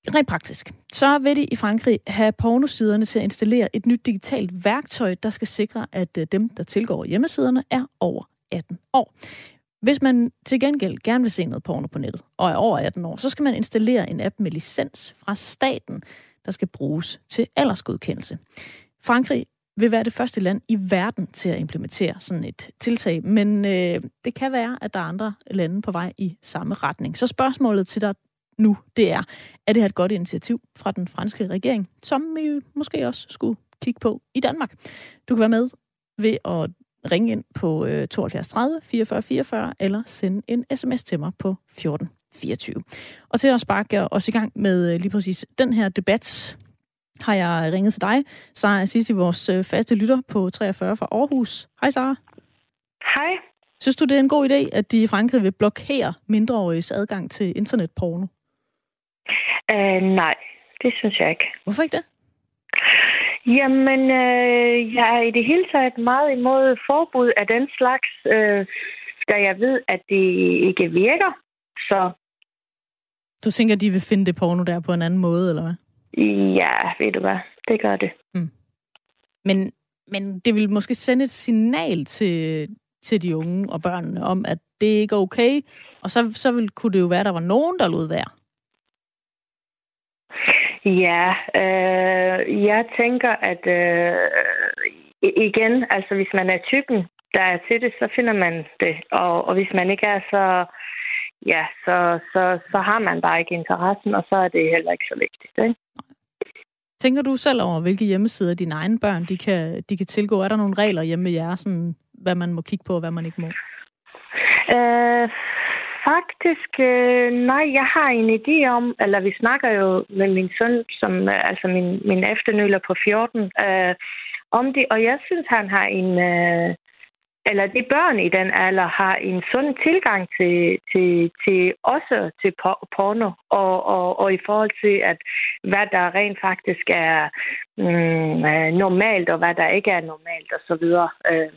Rent praktisk, så vil de i Frankrig have pornosiderne til at installere et nyt digitalt værktøj, der skal sikre, at øh, dem, der tilgår hjemmesiderne, er over 18 år. Hvis man til gengæld gerne vil se noget porno på nettet, og er over 18 år, så skal man installere en app med licens fra staten, der skal bruges til aldersgodkendelse. Frankrig vil være det første land i verden til at implementere sådan et tiltag, men øh, det kan være, at der er andre lande på vej i samme retning. Så spørgsmålet til dig nu, det er, er det her et godt initiativ fra den franske regering, som vi måske også skulle kigge på i Danmark. Du kan være med ved at ringe ind på 72 30 44 44 eller sende en sms til mig på 14 24. Og til at sparke os i gang med øh, lige præcis den her debat, har jeg ringet til dig, Sara Sissi, vores øh, faste lytter på 43 fra Aarhus. Hej Sara. Hej. Synes du, det er en god idé, at de i Frankrig vil blokere mindreåriges adgang til internetporno? Uh, nej, det synes jeg ikke. Hvorfor ikke det? Jamen, øh, jeg er i det hele taget meget imod forbud af den slags, øh, da jeg ved, at det ikke virker. Så... Du tænker, de vil finde det porno der på en anden måde, eller hvad? Ja, ved du hvad, det gør det. Mm. Men, men det vil måske sende et signal til, til de unge og børnene om, at det ikke er okay, og så, så vil, kunne det jo være, at der var nogen, der lod være. Ja, øh, jeg tænker, at øh, igen, altså hvis man er typen, der er til det, så finder man det. Og, og hvis man ikke er, så, ja, så, så, så har man bare ikke interessen, og så er det heller ikke så vigtigt. Ikke? Tænker du selv over, hvilke hjemmesider dine egne børn de kan, de kan tilgå? Er der nogle regler hjemme med jer, sådan, hvad man må kigge på og hvad man ikke må? Øh, faktisk, øh, nej, jeg har en idé om, eller vi snakker jo med min søn, som altså min, min efternøler på 14, øh, om det, og jeg synes, han har en, øh, eller de børn i den alder har en sund tilgang til, til, til også til porno, og, og, og i forhold til, at hvad der rent faktisk er mm, normalt, og hvad der ikke er normalt, og så videre. Øh,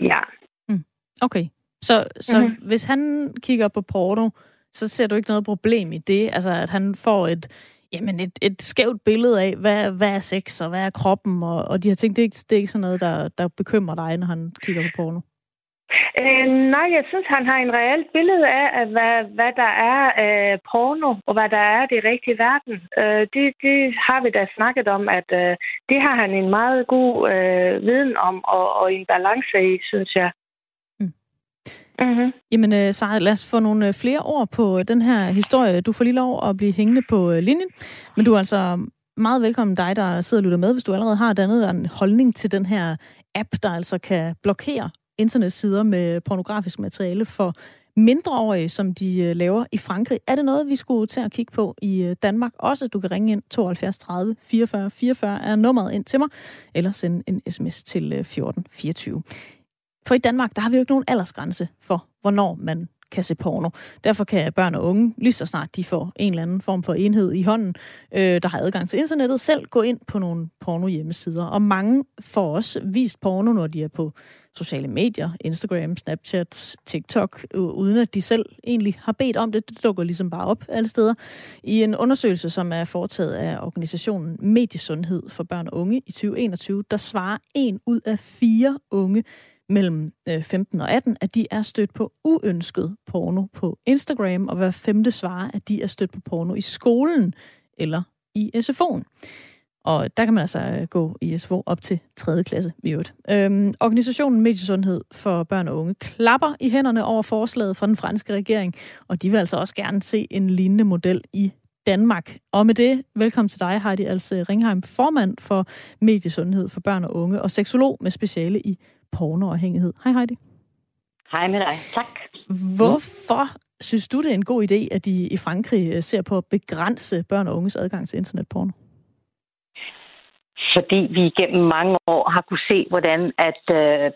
ja. Mm. Okay. Så, så mm-hmm. hvis han kigger på porno, så ser du ikke noget problem i det? Altså, at han får et, jamen et, et skævt billede af, hvad, hvad er sex, og hvad er kroppen, og, og de her ting. Det er ikke, det er ikke sådan noget, der, der bekymrer dig, når han kigger på porno? Øh, nej, jeg synes, han har en reelt billede af, hvad, hvad der er øh, porno, og hvad der er det rigtige verden. Øh, det, det har vi da snakket om, at øh, det har han en meget god øh, viden om, og, og en balance i, synes jeg. Mm-hmm. Jamen, øh, Sara, lad os få nogle øh, flere ord på øh, den her historie. Du får lige lov at blive hængende på øh, linjen, men du er altså meget velkommen dig, der sidder og lytter med, hvis du allerede har dannet en holdning til den her app, der altså kan blokere internetsider med pornografisk materiale for mindreårige, som de laver i Frankrig. Er det noget, vi skulle til at kigge på i Danmark også? Du kan ringe ind 72 30 44 44 er nummeret ind til mig, eller sende en sms til 14 24. For i Danmark, der har vi jo ikke nogen aldersgrænse for, hvornår man kan se porno. Derfor kan børn og unge, lige så snart de får en eller anden form for enhed i hånden, øh, der har adgang til internettet, selv gå ind på nogle porno hjemmesider. Og mange får også vist porno, når de er på sociale medier, Instagram, Snapchat, TikTok, uden at de selv egentlig har bedt om det. Det dukker ligesom bare op alle steder. I en undersøgelse, som er foretaget af organisationen Mediesundhed for børn og unge i 2021, der svarer en ud af fire unge mellem øh, 15 og 18, at de er stødt på uønsket porno på Instagram, og hver femte svarer, at de er stødt på porno i skolen eller i SFO'en. Og der kan man altså øh, gå i SFO op til 3. klasse i øvrigt. Øhm, organisationen Mediesundhed for børn og unge klapper i hænderne over forslaget fra den franske regering, og de vil altså også gerne se en lignende model i Danmark. Og med det, velkommen til dig, Heidi Altså Ringheim, formand for Mediesundhed for børn og unge, og seksolog med speciale i pornoafhængighed. Hej Heidi. Hej med dig. Tak. Hvorfor synes du, det er en god idé, at de i Frankrig øh, ser på at begrænse børn og unges adgang til internetporno? Fordi vi igennem mange år har kunne se, hvordan at øh,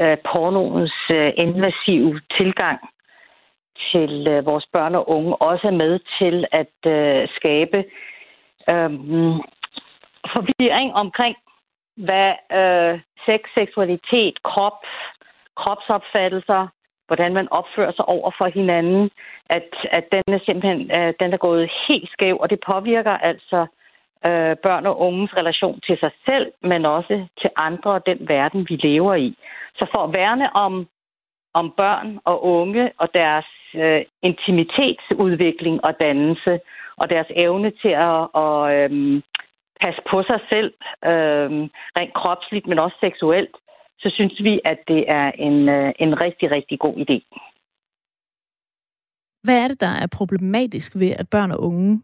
øh, pornoens øh, invasive tilgang til øh, vores børn og unge også er med til at øh, skabe øh, forvirring omkring, hvad øh, sex, seksualitet, krop, kropsopfattelser, hvordan man opfører sig over for hinanden, at, at den er simpelthen øh, den er gået helt skæv, og det påvirker altså øh, børn og unges relation til sig selv, men også til andre og den verden, vi lever i. Så for at værne om, om børn og unge og deres øh, intimitetsudvikling og dannelse, og deres evne til at, og, øh, passe på sig selv, øh, rent kropsligt, men også seksuelt, så synes vi, at det er en, øh, en rigtig, rigtig god idé. Hvad er det, der er problematisk ved, at børn og unge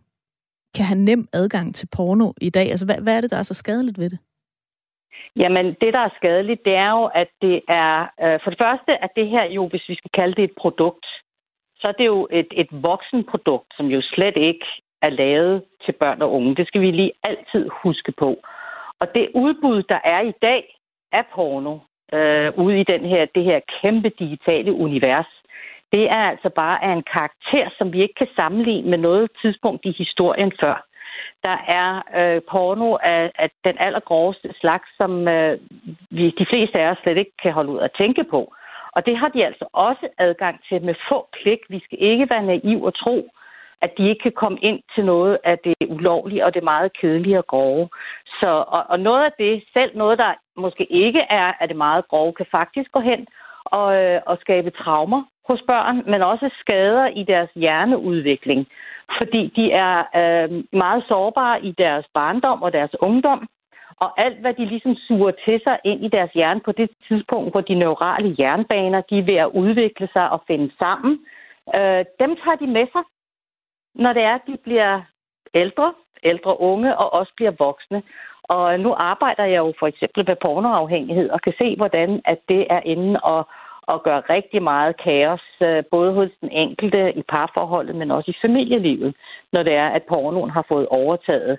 kan have nem adgang til porno i dag? Altså, hvad, hvad er det, der er så skadeligt ved det? Jamen, det, der er skadeligt, det er jo, at det er... Øh, for det første, at det her jo, hvis vi skal kalde det et produkt, så er det jo et, et voksenprodukt, som jo slet ikke er lavet til børn og unge. Det skal vi lige altid huske på. Og det udbud, der er i dag af porno, øh, ude i den her, det her kæmpe digitale univers, det er altså bare af en karakter, som vi ikke kan sammenligne med noget tidspunkt i historien før. Der er øh, porno af, af den allergroveste slags, som øh, vi, de fleste af os slet ikke kan holde ud at tænke på. Og det har de altså også adgang til med få klik. Vi skal ikke være naiv og tro, at de ikke kan komme ind til noget af det ulovlige og det meget kedelige og grove. Så, og, og noget af det, selv noget, der måske ikke er af det meget grove, kan faktisk gå hen og, øh, og skabe traumer hos børn, men også skader i deres hjerneudvikling, fordi de er øh, meget sårbare i deres barndom og deres ungdom, og alt, hvad de ligesom suger til sig ind i deres hjerne på det tidspunkt, hvor de neurale jernbaner, de er ved at udvikle sig og finde sammen, øh, dem tager de med sig, når det er, at de bliver ældre, ældre unge og også bliver voksne. Og nu arbejder jeg jo for eksempel med pornoafhængighed og kan se, hvordan at det er inde og, og gøre rigtig meget kaos, øh, både hos den enkelte i parforholdet, men også i familielivet, når det er, at pornoen har fået overtaget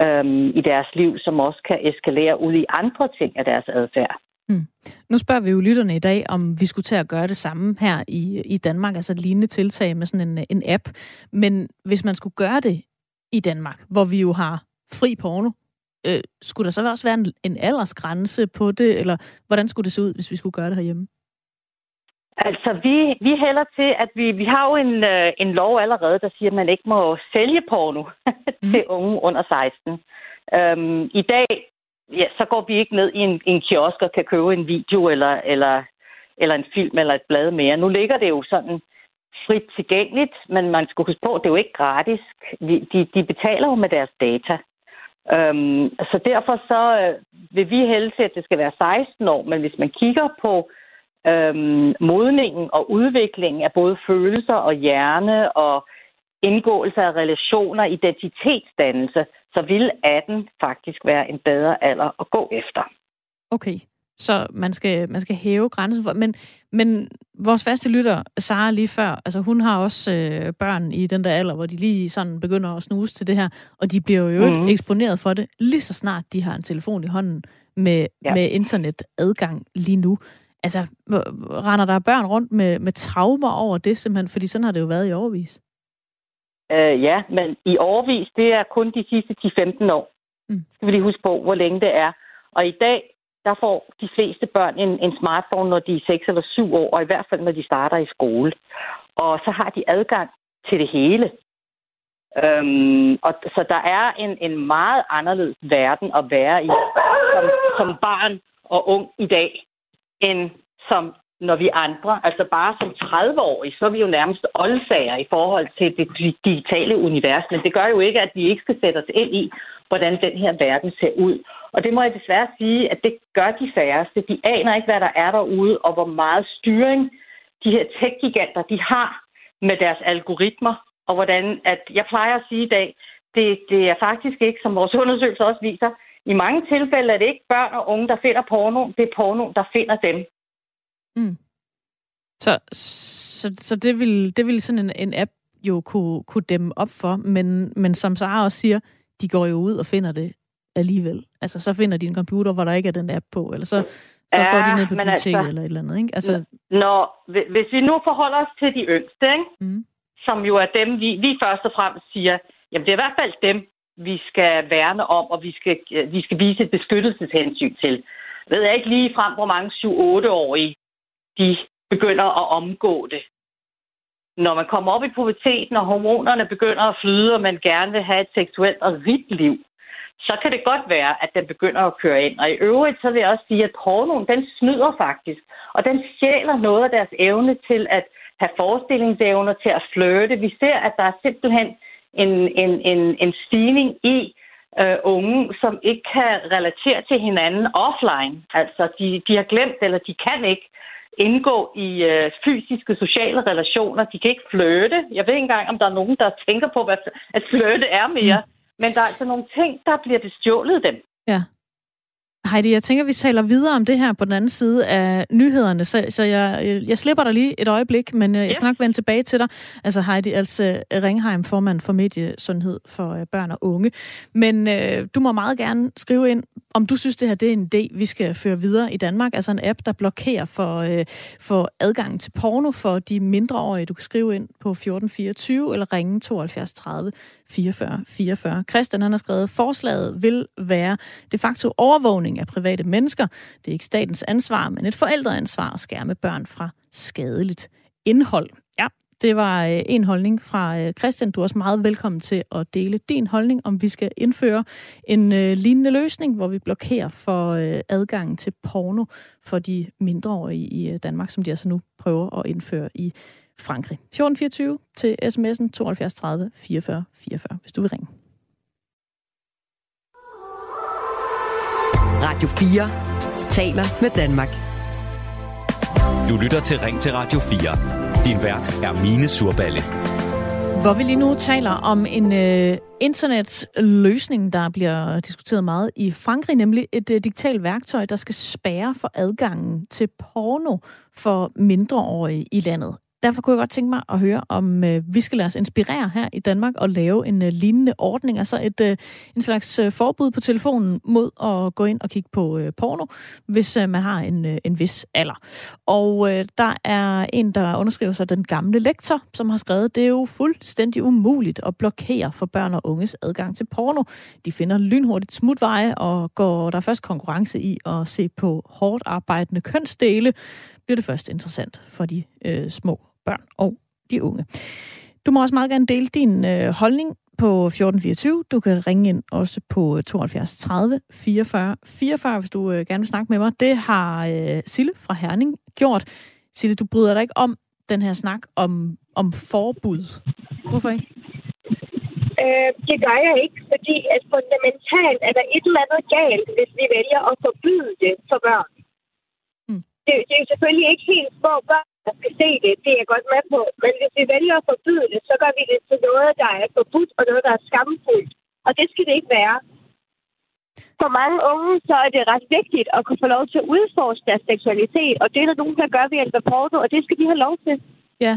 øhm, i deres liv, som også kan eskalere ud i andre ting af deres adfærd. Hmm. Nu spørger vi jo lytterne i dag, om vi skulle til at gøre det samme her i, i Danmark, altså et lignende tiltag med sådan en, en app. Men hvis man skulle gøre det i Danmark, hvor vi jo har fri porno, øh, skulle der så også være en, en aldersgrænse på det, eller hvordan skulle det se ud, hvis vi skulle gøre det herhjemme? Altså, vi, vi hælder til, at vi, vi har jo en, øh, en lov allerede, der siger, at man ikke må sælge porno til mm. unge under 16. Øhm, I dag, ja, så går vi ikke ned i en, en kiosk og kan købe en video eller, eller, eller en film eller et blad mere. Nu ligger det jo sådan frit tilgængeligt, men man skal huske på, at det er jo ikke gratis. De, de betaler jo med deres data. Øhm, så derfor så øh, vil vi helst, at det skal være 16 år, men hvis man kigger på øhm, modningen og udviklingen af både følelser og hjerne og indgåelse af relationer, identitetsdannelse, så vil 18 faktisk være en bedre alder at gå efter. Okay, så man skal, man skal hæve grænsen for... Men, men vores faste lytter, Sara lige før, altså hun har også øh, børn i den der alder, hvor de lige sådan begynder at snuse til det her, og de bliver jo mm. eksponeret for det lige så snart de har en telefon i hånden med, ja. med internetadgang lige nu. Altså, render der børn rundt med, med traumer over det simpelthen? Fordi sådan har det jo været i overvis. Øh, ja, men i overvis, det er kun de sidste 10-15 år. Mm. Skal vi lige huske på, hvor længe det er. Og i dag, der får de fleste børn en, en smartphone, når de er 6 eller 7 år, og i hvert fald når de starter i skole. Og så har de adgang til det hele. Øhm, og så der er en, en meget anderledes verden at være i som, som barn og ung i dag, end som når vi andre, altså bare som 30-årige, så er vi jo nærmest oldsager i forhold til det digitale univers. Men det gør jo ikke, at vi ikke skal sætte os ind i, hvordan den her verden ser ud. Og det må jeg desværre sige, at det gør de færreste. De aner ikke, hvad der er derude, og hvor meget styring de her tech-giganter, de har med deres algoritmer, og hvordan, at jeg plejer at sige i dag, det, det er faktisk ikke, som vores undersøgelse også viser, i mange tilfælde er det ikke børn og unge, der finder porno, det er porno, der finder dem. Mm. Så, så, så det, vil, det vil sådan en, en app jo kunne, kunne dæmme op for, men, men som Sara også siger, de går jo ud og finder det alligevel. Altså, så finder de en computer, hvor der ikke er den app på, eller så, så ja, går de ned på biblioteket altså, eller et eller andet, ikke? Altså... Når, hvis vi nu forholder os til de yngste, ikke? Mm. som jo er dem, vi, vi først og fremmest siger, jamen det er i hvert fald dem, vi skal værne om, og vi skal, vi skal vise et beskyttelseshensyn til. Jeg ved ikke lige frem, hvor mange 7-8-årige de begynder at omgå det. Når man kommer op i puberteten, og hormonerne begynder at flyde, og man gerne vil have et seksuelt og rigt liv, så kan det godt være, at den begynder at køre ind. Og i øvrigt, så vil jeg også sige, at pornoen, den snyder faktisk. Og den sjæler noget af deres evne til at have forestillingsevner, til at flirte. Vi ser, at der er simpelthen en, en, en, en stigning i øh, unge, som ikke kan relatere til hinanden offline. Altså, de, de har glemt, eller de kan ikke indgå i øh, fysiske, sociale relationer. De kan ikke flirte. Jeg ved ikke engang, om der er nogen, der tænker på, hvad at flirte er mere. Mm. Men der er altså nogle ting, der bliver bestjålet dem. Ja. Heidi, jeg tænker, vi taler videre om det her på den anden side af nyhederne, så, så jeg, jeg slipper dig lige et øjeblik, men øh, jeg skal nok vende tilbage til dig. Altså Heidi, altså Ringheim, formand for Mediesundhed for øh, børn og unge. Men øh, du må meget gerne skrive ind, om du synes, det her det er en idé, vi skal føre videre i Danmark. Altså en app, der blokerer for, øh, for adgangen til porno for de mindreårige. Du kan skrive ind på 1424 eller ringe 72 30 44 44. Christian han har skrevet, forslaget vil være de facto overvågning af private mennesker. Det er ikke statens ansvar, men et forældreansvar at skærme børn fra skadeligt indhold. Ja, det var øh, en holdning fra øh, Christian. Du er også meget velkommen til at dele din holdning, om vi skal indføre en øh, lignende løsning, hvor vi blokerer for adgangen til porno for de mindreårige i Danmark, som de altså nu prøver at indføre i Frankrig. 1424 til sms'en 72 30 44 44, hvis du vil ringe. Radio 4 taler med Danmark. Du lytter til Ring til Radio 4. Din vært er Mine Surballe. Hvor vi lige nu taler om en øh, internetløsning, der bliver diskuteret meget i Frankrig, nemlig et øh, digitalt værktøj, der skal spærre for adgangen til porno for mindreårige i landet. Derfor kunne jeg godt tænke mig at høre, om øh, vi skal lade os inspirere her i Danmark og lave en øh, lignende ordning, altså et, øh, en slags øh, forbud på telefonen mod at gå ind og kigge på øh, porno, hvis øh, man har en, øh, en vis alder. Og øh, der er en, der underskriver sig den gamle lektor, som har skrevet, det er jo fuldstændig umuligt at blokere for børn og unges adgang til porno. De finder lynhurtigt smutveje, og går der først konkurrence i at se på hårdt arbejdende kønsdele, bliver det først interessant for de øh, små børn og de unge. Du må også meget gerne dele din øh, holdning på 1424. Du kan ringe ind også på 72 30 44 44, hvis du øh, gerne vil snakke med mig. Det har øh, Sille fra Herning gjort. Sille, du bryder dig ikke om den her snak om, om forbud. Hvorfor ikke? Øh, det gør jeg ikke, fordi at fundamentalt er der et eller andet galt, hvis vi vælger at forbyde det for børn. Mm. Det, det er jo selvfølgelig ikke helt små børn, der skal se det. Det er jeg godt med på. Men hvis vi vælger at forbyde det, så gør vi det til noget, der er forbudt, og noget, der er skamfuldt. Og det skal det ikke være. For mange unge, så er det ret vigtigt at kunne få lov til at udforske deres seksualitet, og det er der nogen, der gør ved hjælp af porno, og det skal de have lov til. Ja,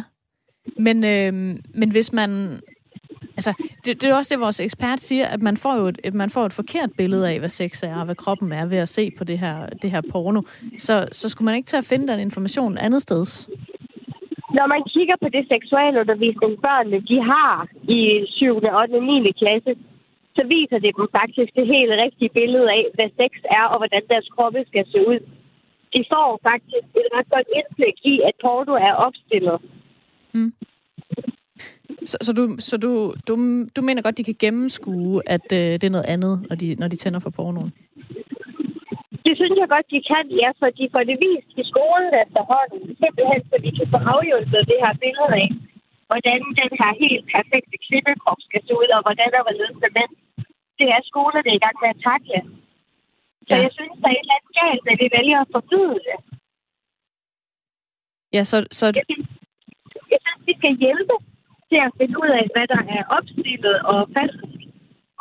men, øh, men hvis man Altså, det, det er også det, vores ekspert siger, at man får jo et, man får et forkert billede af, hvad sex er, og hvad kroppen er ved at se på det her, det her porno. Så, så skulle man ikke til at finde den information andet sted? Når man kigger på det seksualundervisning, børnene de har i 7. og 8. 9. klasse, så viser det dem faktisk det helt rigtige billede af, hvad sex er, og hvordan deres kroppe skal se ud. De får faktisk et ret godt indblik i, at porno er opstillet. Mm. Så, så, du, så du, du, du mener godt, de kan gennemskue, at øh, det er noget andet, når de, når de tænder for pornoen? Det synes jeg godt, de kan, ja, for de får det vist i skolen efterhånden. Simpelthen, så vi kan få afhjulpet det her billede af, hvordan den her helt perfekte kvindekrop skal se ud, og hvordan der var ledet med mænd. Det er skolerne i gang med at takle. Så ja. jeg synes, der er et eller andet galt, at vi vælger at forbyde det. Ja, så... så... Jeg, synes, jeg synes, vi skal hjælpe til at finde ud af, hvad der er opstillet og fast,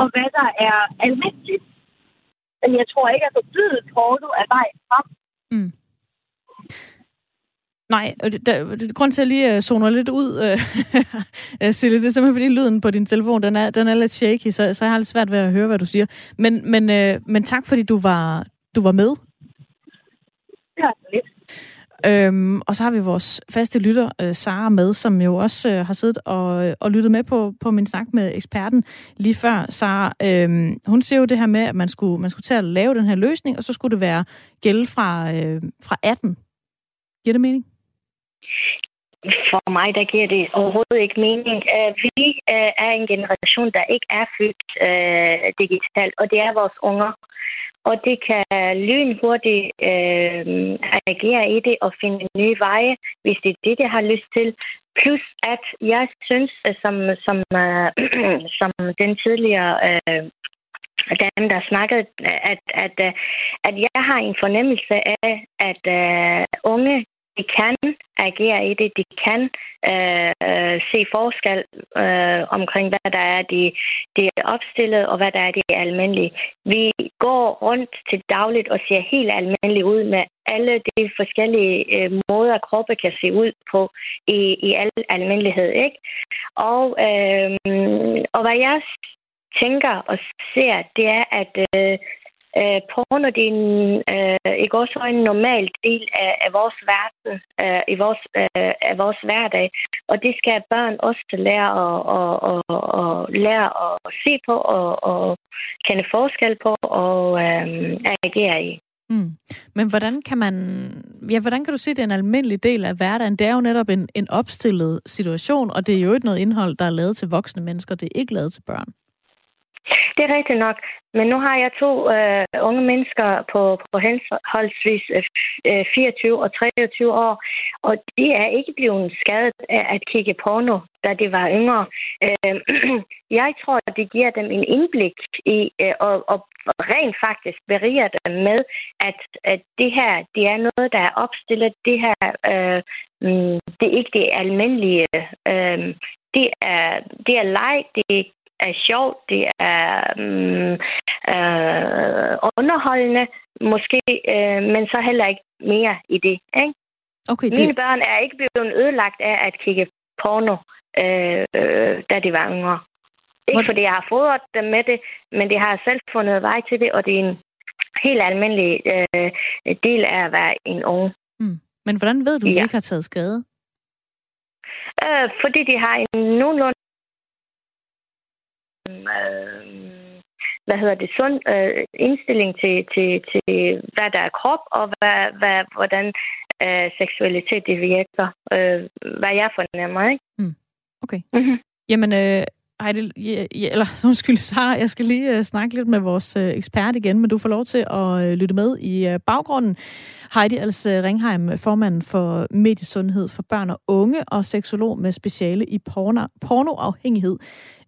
og hvad der er almindeligt. Men jeg tror ikke, at forbyde porno er vejen frem. Mm. Nej, der, grund til, at lige uh, zoner lidt ud, uh, Sille, det er simpelthen, fordi lyden på din telefon, den er, den er lidt shaky, så, så jeg har lidt svært ved at høre, hvad du siger. Men, men, men tak, fordi du var, du var med. Ja, lidt. Øhm, og så har vi vores faste lytter, øh, Sara, med, som jo også øh, har siddet og, øh, og lyttet med på, på min snak med eksperten lige før. Sara, øhm, hun siger jo det her med, at man skulle, man skulle til at lave den her løsning, og så skulle det være gælde fra, øh, fra 18. Giver det mening? For mig, der giver det overhovedet ikke mening. Uh, vi uh, er en generation, der ikke er født uh, digitalt, og det er vores unger og det kan lynhurtigt øh, agere i det og finde nye veje, hvis det er det, det har lyst til. Plus at jeg synes, øh, som, som, øh, som den tidligere øh, dem, der snakkede, at, at, øh, at jeg har en fornemmelse af, at uh, unge de kan agere i det, de kan øh, øh, se forskel øh, omkring, hvad der er de, de er opstillet, og hvad der er de almindelige. Vi går rundt til dagligt og ser helt almindeligt ud med alle de forskellige øh, måder, kroppe kan se ud på i, i al almindelighed. Ikke? Og, øh, og hvad jeg tænker og ser, det er, at øh, Øh, porno det er en, øh, ikke også en normal del af, af vores verden, øh, i vores, øh, af vores hverdag. Og det skal børn også lære at, og, og, og lære at se på og, og kende forskel på og øh, agere i. Mm. Men hvordan kan man, ja, hvordan kan du sige, at det er en almindelig del af hverdagen? Det er jo netop en, en opstillet situation, og det er jo ikke noget indhold, der er lavet til voksne mennesker. Det er ikke lavet til børn. Det er rigtigt nok. Men nu har jeg to øh, unge mennesker på, på henholdsvis øh, øh 24 og 23 år, og de er ikke blevet skadet af at kigge porno, da de var yngre. Øh, jeg tror, at det giver dem en indblik i, øh, og, og rent faktisk beriger dem med, at, at det her, det er noget, der er opstillet. Det her, øh, mm, det er ikke det almindelige. Øh, det er, det er leg, det er sjovt, det er um, uh, underholdende, måske, uh, men så heller ikke mere i det. Ikke? Okay, det... Mine børn er ikke blevet ødelagt af at kigge porno, uh, uh, da de var yngre. Ikke Hvor... fordi jeg har fodret dem med det, men de har selv fundet vej til det, og det er en helt almindelig uh, del af at være en ung. Mm. Men hvordan ved du, at de ikke har taget skade? Uh, fordi de har en nogenlunde øh, hvad hedder det, sund øh, indstilling til, til, til, hvad der er krop, og hvad, hvad, hvordan øh, seksualitet det virker. Øh, hvad jeg fornemmer, ikke? Mm. Okay. Mm-hmm. Jamen, øh, Heidi, ja, ja, eller undskyld, Sara, jeg skal lige uh, snakke lidt med vores uh, ekspert igen, men du får lov til at uh, lytte med i uh, baggrunden. Heidi Els Ringheim, formand for mediesundhed for børn og unge og seksolog med speciale i porno, pornoafhængighed,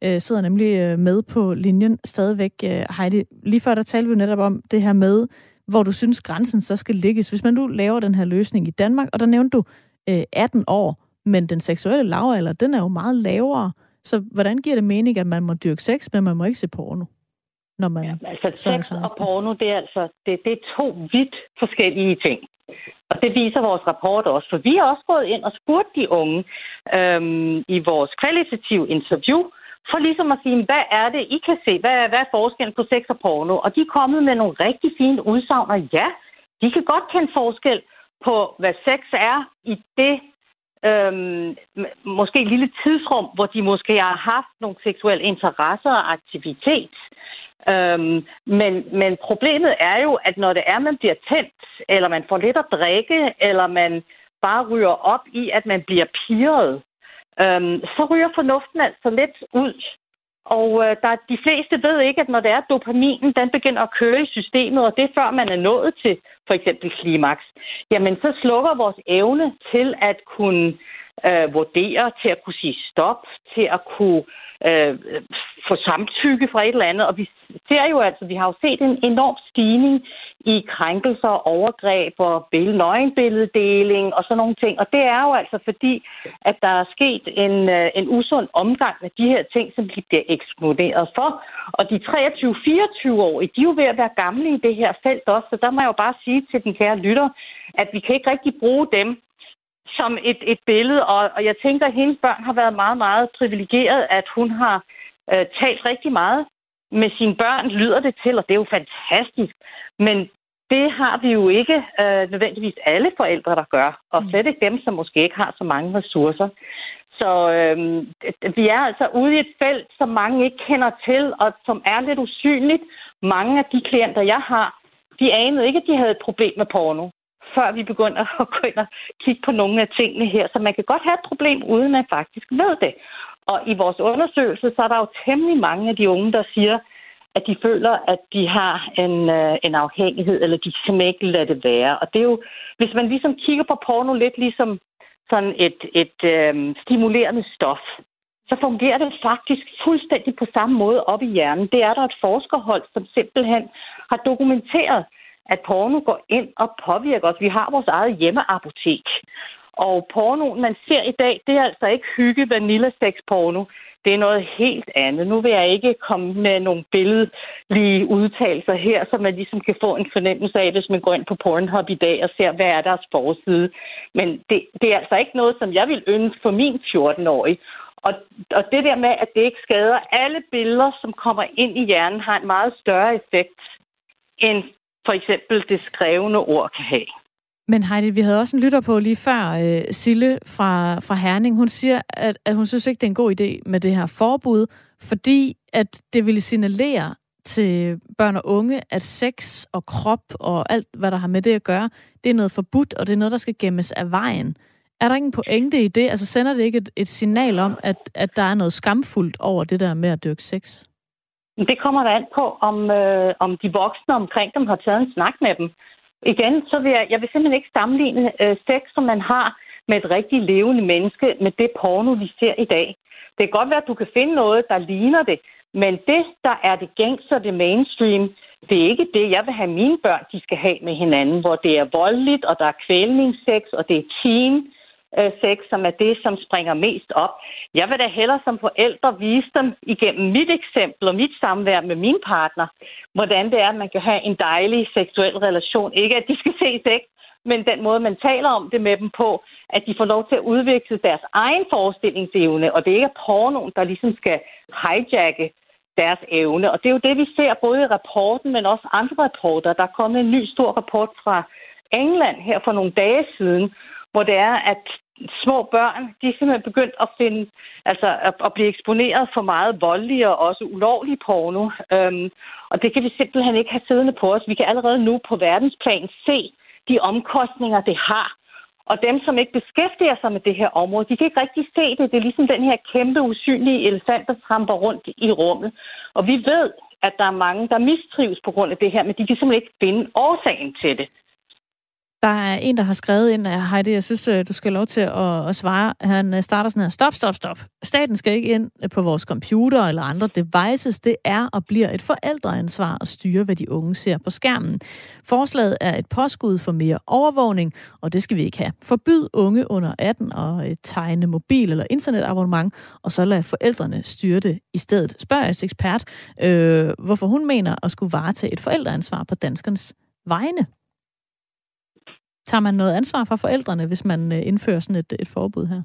uh, sidder nemlig uh, med på linjen stadigvæk. Uh, Heidi, lige før der talte vi netop om det her med, hvor du synes grænsen så skal ligges. Hvis man nu laver den her løsning i Danmark, og der nævnte du uh, 18 år, men den seksuelle lavalder, den er jo meget lavere. Så hvordan giver det mening, at man må dyrke sex, men man må ikke se porno? Når man ja, altså sex og porno, det er altså det, det er to vidt forskellige ting. Og det viser vores rapport også, for vi har også gået ind og spurgt de unge øhm, i vores kvalitative interview, for ligesom at sige, hvad er det, I kan se? Hvad er, hvad er forskellen på sex og porno? Og de er kommet med nogle rigtig fine udsagn, og ja, de kan godt kende forskel på, hvad sex er i det øhm, måske et lille tidsrum, hvor de måske har haft nogle seksuelle interesser og aktivitet. Øhm, men, men problemet er jo, at når det er, man bliver tændt, eller man får lidt at drikke, eller man bare ryger op i, at man bliver piret, øhm, så ryger fornuften altså lidt ud. Og øh, der, de fleste ved ikke, at når det er dopaminen, den begynder at køre i systemet, og det er før man er nået til for eksempel klimaks, jamen så slukker vores evne til at kunne øh, vurdere, til at kunne sige stop, til at kunne øh, få samtykke fra et eller andet. Og vi ser jo altså, vi har jo set en enorm stigning i krænkelser, overgreb og nøgenbilleddeling og sådan nogle ting. Og det er jo altså fordi, at der er sket en, øh, en usund omgang med de her ting, som de bliver eksponeret for. Og de 23-24-årige, de er jo ved at være gamle i det her felt også, så der må jeg jo bare sige til den kære lytter, at vi kan ikke rigtig bruge dem som et, et billede, og, og jeg tænker, at hendes børn har været meget, meget privilegeret, at hun har øh, talt rigtig meget med sine børn, lyder det til, og det er jo fantastisk. Men det har vi jo ikke øh, nødvendigvis alle forældre, der gør, og slet ikke dem, som måske ikke har så mange ressourcer. Så øh, vi er altså ude i et felt, som mange ikke kender til, og som er lidt usynligt. Mange af de klienter, jeg har, de anede ikke, at de havde et problem med porno før vi begynder at gå ind og kigge på nogle af tingene her. Så man kan godt have et problem, uden man faktisk ved det. Og i vores undersøgelse, så er der jo temmelig mange af de unge, der siger, at de føler, at de har en, øh, en afhængighed, eller de kan ikke lade det være. Og det er jo, hvis man ligesom kigger på porno lidt ligesom sådan et, et øh, stimulerende stof, så fungerer det faktisk fuldstændig på samme måde op i hjernen. Det er der et forskerhold, som simpelthen har dokumenteret, at porno går ind og påvirker os. Vi har vores eget hjemmeapotek. Og pornoen, man ser i dag, det er altså ikke hygge vanilla sex porno. Det er noget helt andet. Nu vil jeg ikke komme med nogle billedlige udtalelser her, så man ligesom kan få en fornemmelse af, hvis man går ind på Pornhub i dag og ser, hvad er deres forside. Men det, det er altså ikke noget, som jeg vil ønske for min 14-årige. Og, og det der med, at det ikke skader alle billeder, som kommer ind i hjernen, har en meget større effekt end for eksempel det skrevne ord kan have. Men Heidi, vi havde også en lytter på lige før, øh, Sille fra, fra Herning. Hun siger, at, at hun synes ikke, det er en god idé med det her forbud, fordi at det ville signalere til børn og unge, at sex og krop og alt, hvad der har med det at gøre, det er noget forbudt, og det er noget, der skal gemmes af vejen. Er der ingen pointe i det? Altså sender det ikke et, et signal om, at, at der er noget skamfuldt over det der med at dyrke sex? Det kommer da an på, om, øh, om de voksne omkring dem har taget en snak med dem. Igen, så vil jeg, jeg vil simpelthen ikke sammenligne øh, sex, som man har med et rigtig levende menneske, med det porno, vi ser i dag. Det kan godt være, at du kan finde noget, der ligner det, men det, der er det gængse og det mainstream, det er ikke det, jeg vil have mine børn, de skal have med hinanden, hvor det er voldeligt, og der er kvælningssex, og det er team, Øh, sex, som er det, som springer mest op. Jeg vil da hellere som forældre vise dem igennem mit eksempel og mit samvær med min partner, hvordan det er, at man kan have en dejlig seksuel relation. Ikke at de skal se sex, men den måde, man taler om det med dem på, at de får lov til at udvikle deres egen forestillingsevne, og det ikke er pornoen, der ligesom skal hijacke deres evne. Og det er jo det, vi ser både i rapporten, men også andre rapporter. Der er kommet en ny stor rapport fra England her for nogle dage siden, hvor det er, at små børn, de er simpelthen begyndt at finde, altså at, at blive eksponeret for meget voldelig og også ulovlig porno. Øhm, og det kan vi simpelthen ikke have siddende på os. Vi kan allerede nu på verdensplan se de omkostninger, det har. Og dem, som ikke beskæftiger sig med det her område, de kan ikke rigtig se det. Det er ligesom den her kæmpe usynlige elefant, der tramper rundt i rummet. Og vi ved, at der er mange, der mistrives på grund af det her, men de kan simpelthen ikke finde årsagen til det. Der er en, der har skrevet ind, at Heidi, jeg synes, øh, du skal lov til at, at svare. Han øh, starter sådan her, stop, stop, stop. Staten skal ikke ind øh, på vores computer eller andre devices. Det er og bliver et forældreansvar at styre, hvad de unge ser på skærmen. Forslaget er et påskud for mere overvågning, og det skal vi ikke have. Forbyd unge under 18 at tegne mobil- eller internetabonnement, og så lad forældrene styre det i stedet. Spørger jeg ekspert, øh, hvorfor hun mener at skulle varetage et forældreansvar på danskernes vegne. Tager man noget ansvar fra forældrene, hvis man øh, indfører sådan et, et forbud her?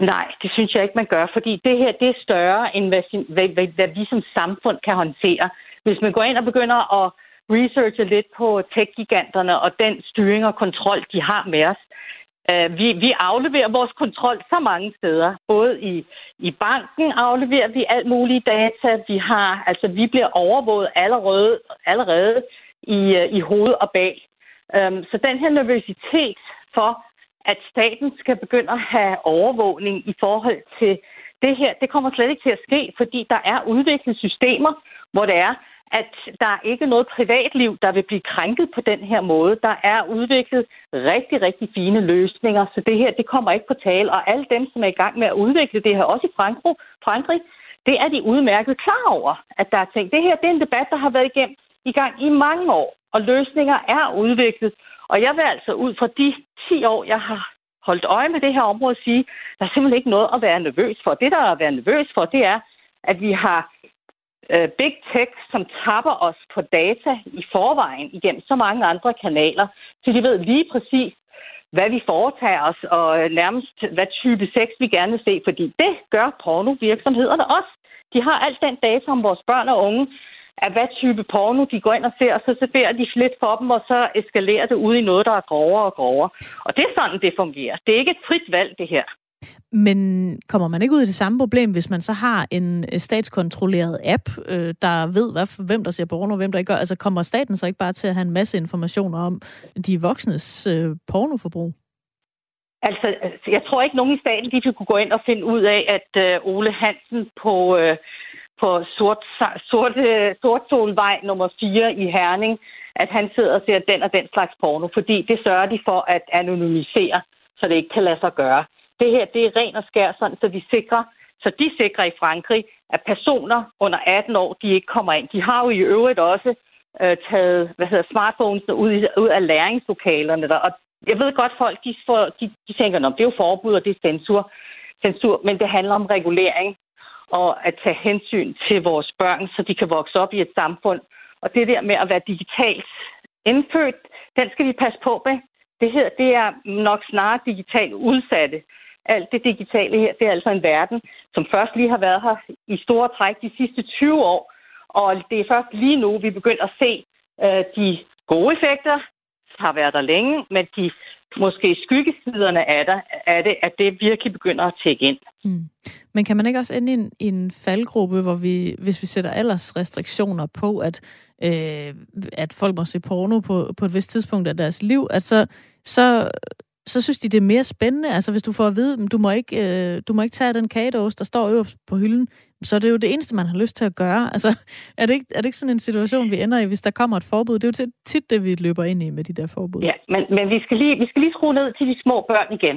Nej, det synes jeg ikke, man gør, fordi det her det er større, end hvad, hvad, hvad, hvad vi som samfund kan håndtere. Hvis man går ind og begynder at researche lidt på tech-giganterne og den styring og kontrol, de har med os, Uh, vi, vi afleverer vores kontrol så mange steder. Både i, i banken afleverer vi alt mulige data. Vi har, altså vi bliver overvåget allerede, allerede i, øh, i hoved og bag. Øhm, så den her nervøsitet for, at staten skal begynde at have overvågning i forhold til det her, det kommer slet ikke til at ske, fordi der er udviklet systemer, hvor det er, at der er ikke noget privatliv, der vil blive krænket på den her måde. Der er udviklet rigtig, rigtig fine løsninger, så det her, det kommer ikke på tale. Og alle dem, som er i gang med at udvikle det her, også i Frankrig, Frankrig det er de udmærket klar over, at der er ting. Det her, det er en debat, der har været igennem i gang i mange år, og løsninger er udviklet. Og jeg vil altså ud fra de 10 år, jeg har holdt øje med det her område, sige, der er simpelthen ikke noget at være nervøs for. Det, der er at være nervøs for, det er, at vi har øh, big tech, som tapper os på data i forvejen igennem så mange andre kanaler, så de ved lige præcis, hvad vi foretager os, og øh, nærmest hvad type sex vi gerne vil se, fordi det gør pornovirksomhederne også. De har alt den data om vores børn og unge, af hvad type porno de går ind og ser, så serverer de lidt for dem, og så eskalerer det ud i noget, der er grovere og grovere. Og det er sådan, det fungerer. Det er ikke et frit valg, det her. Men kommer man ikke ud i det samme problem, hvis man så har en øh, statskontrolleret app, øh, der ved, hvad, hvem der ser porno og hvem der ikke gør? Altså kommer staten så ikke bare til at have en masse informationer om de voksnes øh, pornoforbrug? Altså, jeg tror ikke, nogen i staten de kunne gå ind og finde ud af, at øh, Ole Hansen på, øh, på sort, sort, sort Solvej nummer 4 i Herning, at han sidder og ser den og den slags porno, fordi det sørger de for at anonymisere, så det ikke kan lade sig gøre. Det her, det er ren og skær sådan, så de sikrer, så de sikrer i Frankrig, at personer under 18 år, de ikke kommer ind. De har jo i øvrigt også øh, taget hvad hedder, smartphones ud, ud af læringslokalerne der, og jeg ved godt, folk de, får, de, de tænker, at det er jo forbud, og det er censur, censur, men det handler om regulering og at tage hensyn til vores børn, så de kan vokse op i et samfund. Og det der med at være digitalt indfødt, den skal vi passe på med. Det her, det er nok snarere digitalt udsatte. Alt det digitale her, det er altså en verden, som først lige har været her i store træk de sidste 20 år. Og det er først lige nu, vi begynder at se øh, de gode effekter, har været der længe, men de måske skyggesiderne af det, af det, at det virkelig begynder at tække ind. Mm. Men kan man ikke også ende i en, i en faldgruppe, hvor vi, hvis vi sætter aldersrestriktioner på, at, øh, at folk må se porno på, på et vist tidspunkt af deres liv, at så, så, så synes de, det er mere spændende. Altså hvis du får at vide, du må ikke, øh, du må ikke tage den kagedåse, der står øverst på hylden, så er det jo det eneste, man har lyst til at gøre. Altså, er det, ikke, er det ikke sådan en situation, vi ender i, hvis der kommer et forbud? Det er jo tit det, vi løber ind i med de der forbud. Ja, men, men vi, skal lige, vi skal lige skrue ned til de små børn igen.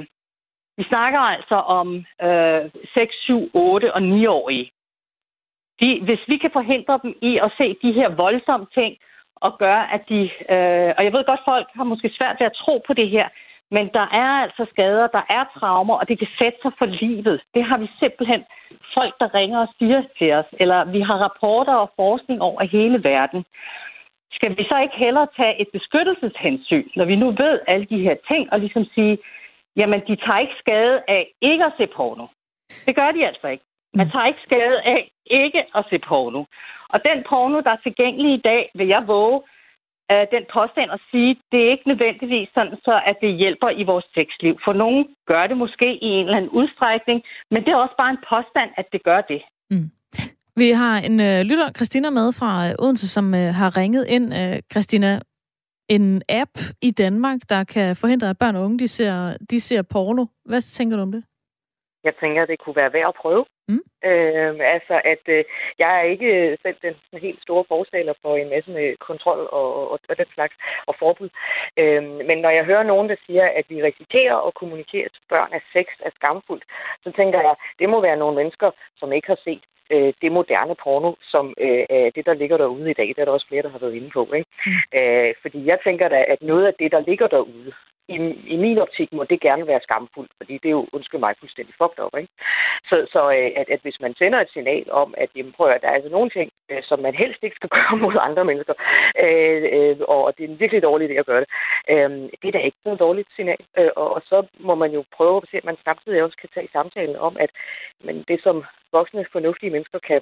Vi snakker altså om øh, 6, 7, 8 og 9-årige. De, hvis vi kan forhindre dem i at se de her voldsomme ting, og gøre, at de... Øh, og jeg ved godt, folk har måske svært ved at tro på det her, men der er altså skader, der er traumer, og det kan sætte sig for livet. Det har vi simpelthen folk, der ringer og siger til os, eller vi har rapporter og forskning over hele verden. Skal vi så ikke hellere tage et beskyttelseshensyn, når vi nu ved alle de her ting, og ligesom sige, jamen de tager ikke skade af ikke at se porno. Det gør de altså ikke. Man tager ikke skade af ikke at se porno. Og den porno, der er tilgængelig i dag, vil jeg våge, øh, den påstand at sige, det er ikke nødvendigvis sådan, så at det hjælper i vores sexliv. For nogen gør det måske i en eller anden udstrækning, men det er også bare en påstand, at det gør det. Mm. Vi har en øh, lytter, Christina, med fra øh, Odense, som øh, har ringet ind. Øh, Christina, en app i Danmark, der kan forhindre, at børn og unge de ser, de ser porno. Hvad tænker du om det? Jeg tænker, at det kunne være værd at prøve. Mm. Øh, altså, at øh, jeg er ikke selv den helt store forstaler for en masse med kontrol og, og, og den slags og forbud. Øh, men når jeg hører nogen, der siger, at vi risikerer at kommunikere til børn, at sex er skamfuldt, så tænker jeg, det må være nogle mennesker, som ikke har set øh, det moderne porno, som øh, det, der ligger derude i dag. Det er der også flere, der har været inde på. Ikke? Mm. Øh, fordi jeg tænker da, at noget af det, der ligger derude, i, i min optik må det gerne være skamfuldt, fordi det er jo, undskyld mig, fuldstændig fucked up. Ikke? Så, så øh, at, at hvis man sender et signal om, at jamen, prøv at der er altså nogle ting, øh, som man helst ikke skal gøre mod andre mennesker, øh, øh, og det er en virkelig dårlig idé at gøre det, øh, det er da ikke noget dårligt signal. Øh, og, og så må man jo prøve at se, at man samtidig også kan tage samtalen om, at men det, som voksne, fornuftige mennesker kan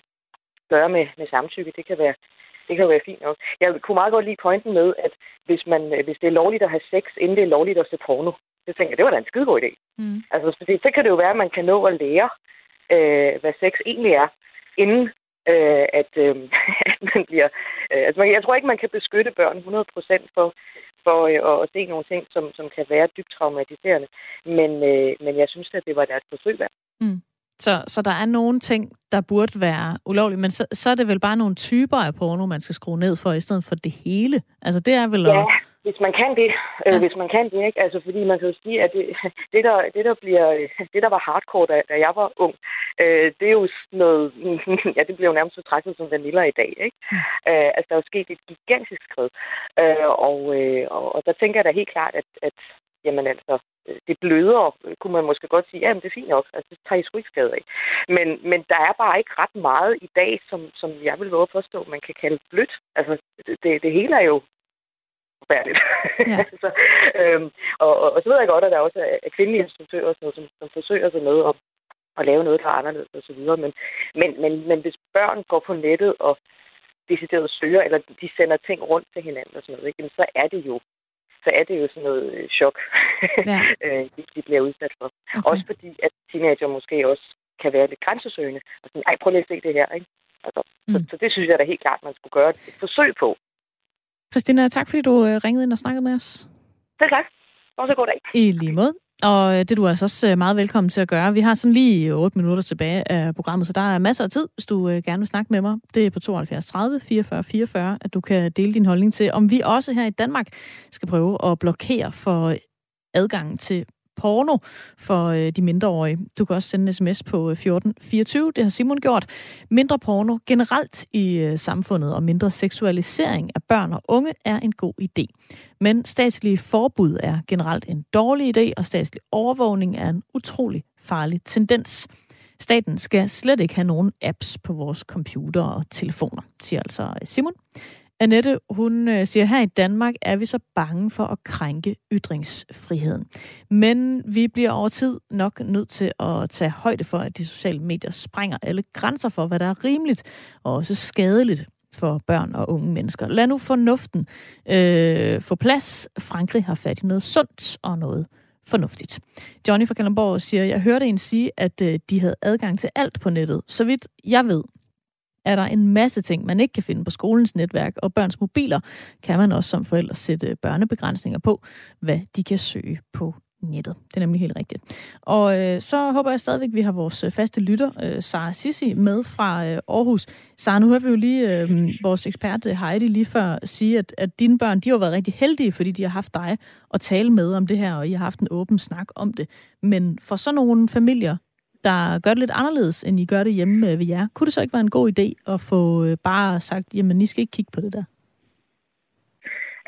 gøre med, med samtykke, det kan være det kan jo være fint nok. Jeg kunne meget godt lide pointen med, at hvis, man, hvis det er lovligt at have sex, inden det er lovligt at se porno, Det tænker jeg, det var da en skide god idé. Mm. Altså, fordi så kan det jo være, at man kan nå at lære, øh, hvad sex egentlig er, inden øh, at, øh, at man bliver... Øh, altså, jeg tror ikke, man kan beskytte børn 100% for, for øh, at se nogle ting, som, som kan være dybt traumatiserende. Men, øh, men jeg synes, at det var deres forsøg værd. Mm. Så, så der er nogle ting, der burde være ulovlige, men så, så er det vel bare nogle typer af porno, man skal skrue ned for, i stedet for det hele. Altså det er vel... Ja, hvis man kan det. Øh, ja. Hvis man kan det, ikke? Altså fordi man kan jo sige, at det, det, der, det, der, bliver, det, der var hardcore, da, da jeg var ung, øh, det er jo sådan noget... ja, det bliver jo nærmest betragtet som vanilla i dag, ikke? Mm. Øh, altså der er jo sket et gigantisk skridt. Øh, og, øh, og, og der tænker jeg da helt klart, at, at jamen altså, det bløder, kunne man måske godt sige, ja, men det er fint nok, altså det tager I sgu ikke skade af. Men, men der er bare ikke ret meget i dag, som, som jeg vil våge at påstå, man kan kalde blødt. Altså, det, det hele er jo forfærdeligt. Ja. altså, øhm, og, og, og så ved jeg godt, at der også er kvindelige instruktører, sådan noget, som, som forsøger sig med at, at lave noget, der er anderledes og så videre. Men, men, men, men hvis børn går på nettet og decideret søger, eller de sender ting rundt til hinanden og sådan noget, ikke, så er det jo så er det jo sådan noget øh, chok, ja. Øh, de, bliver udsat for. Okay. Også fordi, at teenager måske også kan være lidt grænsesøgende. Og sådan, ej, prøv lige at se det her, ikke? Altså, mm. så, så, det synes jeg da helt klart, man skulle gøre et forsøg på. Christina, tak fordi du øh, ringede ind og snakkede med os. Selv tak. Også god dag. I lige måde. Og øh, det er du altså også øh, meget velkommen til at gøre. Vi har sådan lige øh, 8 minutter tilbage af programmet, så der er masser af tid, hvis du gerne vil snakke med mig. Det er på 72 30 44 44, at du kan dele din holdning til, om vi også her i Danmark skal prøve at blokere for adgangen til porno for øh, de mindreårige. Du kan også sende en sms på øh, 1424. Det har Simon gjort. Mindre porno generelt i øh, samfundet og mindre seksualisering af børn og unge er en god idé. Men statslige forbud er generelt en dårlig idé, og statslig overvågning er en utrolig farlig tendens. Staten skal slet ikke have nogen apps på vores computer og telefoner, siger altså øh, Simon. Annette, hun øh, siger, her i Danmark er vi så bange for at krænke ytringsfriheden. Men vi bliver over tid nok nødt til at tage højde for, at de sociale medier sprænger alle grænser for, hvad der er rimeligt og også skadeligt for børn og unge mennesker. Lad nu fornuften øh, få plads. Frankrig har fat i noget sundt og noget fornuftigt. Johnny fra Kalundborg siger, jeg hørte en sige, at øh, de havde adgang til alt på nettet. Så vidt jeg ved, er der en masse ting, man ikke kan finde på skolens netværk, og børns mobiler kan man også som forældre sætte øh, børnebegrænsninger på, hvad de kan søge på nettet. Det er nemlig helt rigtigt. Og øh, så håber jeg stadigvæk, at vi har vores øh, faste lytter, øh, Sara Sissi, med fra øh, Aarhus. Sara, nu har vi jo lige øh, vores ekspert øh, Heidi lige før sige, at, at dine børn, de har været rigtig heldige, fordi de har haft dig at tale med om det her, og I har haft en åben snak om det. Men for sådan nogle familier, der gør det lidt anderledes, end I gør det hjemme øh, ved jer. Kunne det så ikke være en god idé at få øh, bare sagt, jamen, I skal ikke kigge på det der?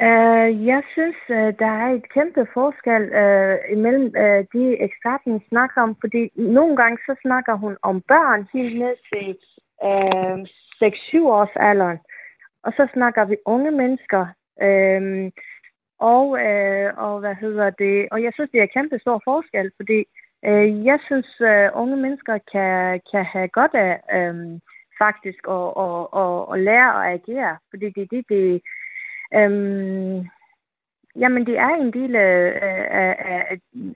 Uh, jeg synes, uh, der er et kæmpe forskel uh, imellem uh, de eksperten snakker om, fordi nogle gange så snakker hun om børn helt ned til uh, 6-7 års alderen, og så snakker vi unge mennesker. Uh, og, uh, og hvad hedder det? Og jeg synes, det er kæmpe stor forskel, fordi Øh, jeg synes, uh, unge mennesker kan, kan have godt af um, faktisk at, at, at, at lære at agere, fordi det er det, det um, Jamen, det er en del af, af,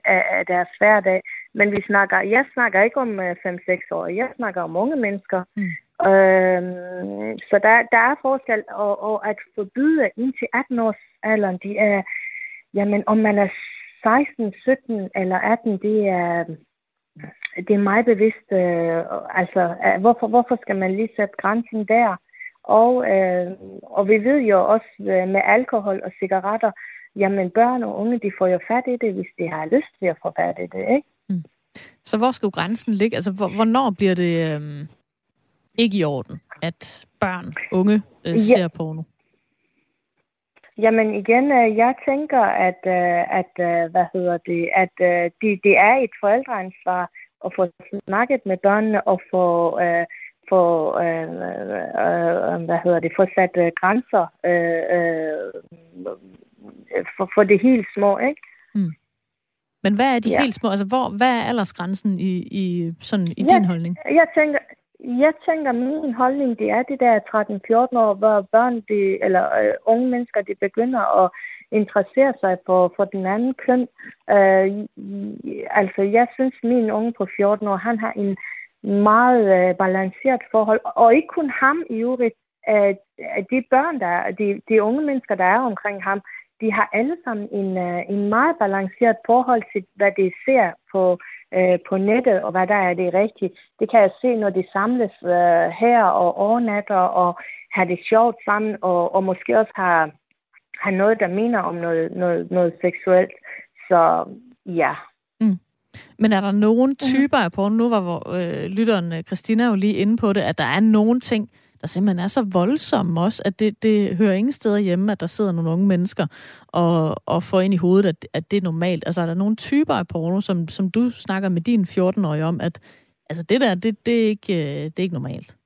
af, af deres hverdag, men vi snakker, jeg snakker ikke om 5-6 år, jeg snakker om unge mennesker. Mm. Øhm, så der, der er forskel, og, og at forbyde indtil 18 års alderen, det er, jamen, om man er 16, 17 eller 18, det er, det er meget bevidst. Øh, altså, hvorfor, hvorfor skal man lige sætte grænsen der? Og, øh, og vi ved jo også øh, med alkohol og cigaretter, jamen børn og unge, de får jo fat i det, hvis de har lyst til at få fat i det, ikke? Mm. Så hvor skal grænsen ligge? Altså, hvornår bliver det øh, ikke i orden, at børn, unge øh, ser ja. porno? Jamen igen, øh, jeg tænker, at, øh, at øh, hvad hedder det, at det, det er et forældreansvar at få snakket med børnene og få, uh, få uh, uh, hvad hedder det, få sat grænser uh, uh, for, for det helt små, ikke? Mm. Men hvad er de ja. helt små? Altså, hvor, hvad er aldersgrænsen i, i, sådan, i ja, din holdning? Jeg tænker, jeg tænker, min holdning, det er det der 13-14 år, hvor børn, de, eller øh, unge mennesker, de begynder at interessere sig for, for den anden køn. Øh, altså, jeg synes, min unge på 14 år, han har en meget øh, balanceret forhold, og ikke kun ham i øvrigt, Øh, de børn, der er, de, de unge mennesker, der er omkring ham, de har alle sammen en, øh, en meget balanceret forhold til, hvad de ser på, uh, på nettet, og hvad der er det rigtige. Det kan jeg se, når de samles uh, her og overnatter og har det sjovt sammen, og, og måske også har, har noget, der mener om noget, noget, noget seksuelt. Så ja. Mm. Men er der nogen mhm. typer af porno? Nu var øh, lytteren Christina jo lige inde på det, at der er nogen ting, der simpelthen er så voldsomme også, at det, det hører ingen steder hjemme, at der sidder nogle unge mennesker og, og får ind i hovedet, at, at det er normalt. Altså er der nogle typer af porno, som, som du snakker med din 14-årige om, at altså, det der, det, det, er ikke, øh, det er ikke normalt?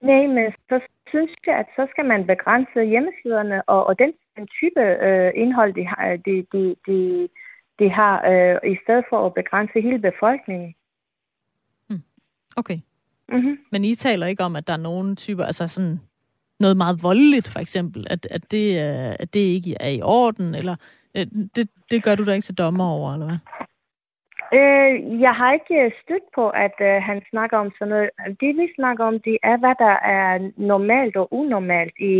Nej, men så synes jeg, at så skal man begrænse hjemmesiderne og, og den, den type øh, indhold, de har, de, de, de, de har øh, i stedet for at begrænse hele befolkningen. Hmm. Okay. Mm-hmm. Men I taler ikke om, at der er nogle typer, altså sådan noget meget voldeligt for eksempel, at, at, det, at det ikke er i orden, eller øh, det, det gør du da ikke til dommer over, eller hvad? Øh, jeg har ikke stødt på, at øh, han snakker om sådan noget. Det vi snakker om, det er, hvad der er normalt og unormalt i,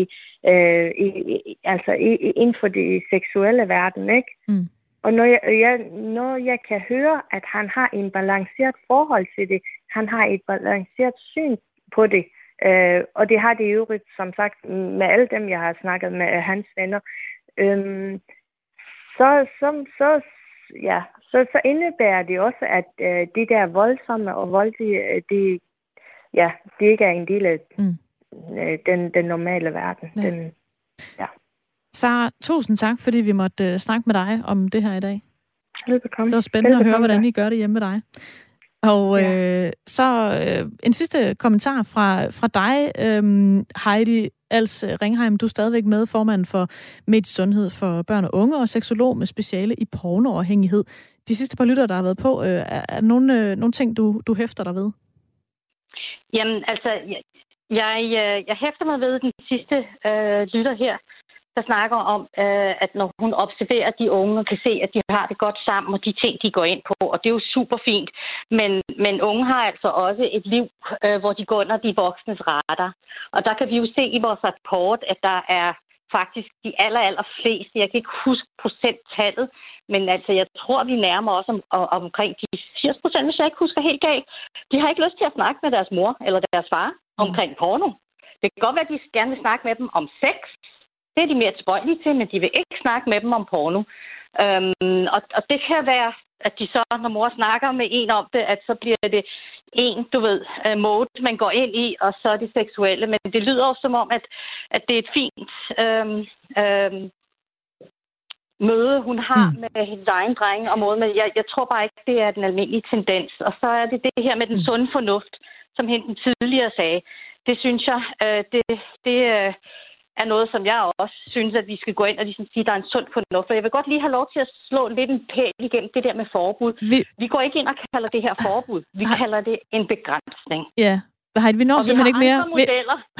øh, i, i altså i, inden for det seksuelle verden, ikke? Mm. Og når jeg, jeg, når jeg kan høre, at han har en balanceret forhold til det, han har et balanceret syn på det, øh, og det har det i øvrigt, som sagt, med alle dem, jeg har snakket med hans venner, øh, så, så, så, ja, så, så indebærer det også, at øh, det der voldsomme og voldelige, øh, det, ja, det ikke er en del af mm. øh, den, den normale verden. Ja. Den, ja. Sara, tusind tak, fordi vi måtte uh, snakke med dig om det her i dag. Velbekomme. Det var spændende Velbekomme. at høre, hvordan I gør det hjemme med dig. Og ja. øh, så øh, en sidste kommentar fra, fra dig, øh, Heidi Als Ringheim. Du er stadigvæk med, formand for Mediesundhed for børn og unge og seksolog med speciale i pornoafhængighed. De sidste par lytter, der har været på, øh, er, er nogle, øh, nogle ting, du, du hæfter dig ved? Jamen, altså, jeg, jeg, øh, jeg hæfter mig ved den sidste øh, lytter her, der snakker om, øh, at når hun observerer de unge og kan se, at de har det godt sammen, og de ting, de går ind på, og det er jo super fint. Men, men unge har altså også et liv, øh, hvor de går under de voksnes radar. Og der kan vi jo se i vores rapport, at der er faktisk de aller, aller fleste, jeg kan ikke huske procenttallet, men altså jeg tror, vi nærmer os om, om, omkring de 80 procent, hvis jeg ikke husker helt galt. De har ikke lyst til at snakke med deres mor eller deres far omkring porno. Det kan godt være, at de gerne vil snakke med dem om sex, det er de mere tilbøjelige til, men de vil ikke snakke med dem om porno. Øhm, og, og det kan være, at de så, når mor snakker med en om det, at så bliver det en, du ved, uh, mode, man går ind i, og så er det seksuelle. Men det lyder også som om, at, at det er et fint øhm, øhm, møde, hun har mm. med hendes egen dreng og måde. Men jeg, jeg tror bare ikke, det er den almindelige tendens. Og så er det det her med den hmm. sunde fornuft, som hende tidligere sagde. Det synes jeg, øh, det, det, øh, er noget, som jeg også synes, at vi skal gå ind og ligesom sige, at der er en sund fornuft. Og jeg vil godt lige have lov til at slå lidt en pæl igennem det der med forbud. Vi, vi går ikke ind og kalder det her forbud. Vi har... kalder det en begrænsning. Ja. Heidi, vi når og simpelthen vi ikke mere. Vi,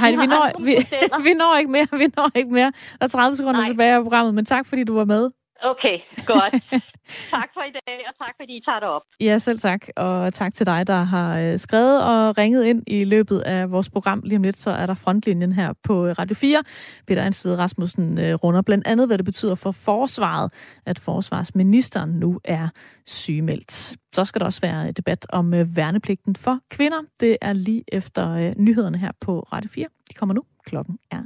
Heidi, vi, vi, når, vi, vi når ikke mere. Vi når ikke mere. Der er 30 sekunder Nej. tilbage af programmet, men tak fordi du var med. Okay, godt. tak for i dag, og tak fordi I tager det op. Ja, selv tak. Og tak til dig, der har øh, skrevet og ringet ind i løbet af vores program. Lige om lidt, så er der frontlinjen her på Radio 4. Peter Ansved Rasmussen øh, runder blandt andet, hvad det betyder for forsvaret, at forsvarsministeren nu er sygemeldt. Så skal der også være debat om øh, værnepligten for kvinder. Det er lige efter nyhederne her på Radio 4. De kommer nu. Klokken er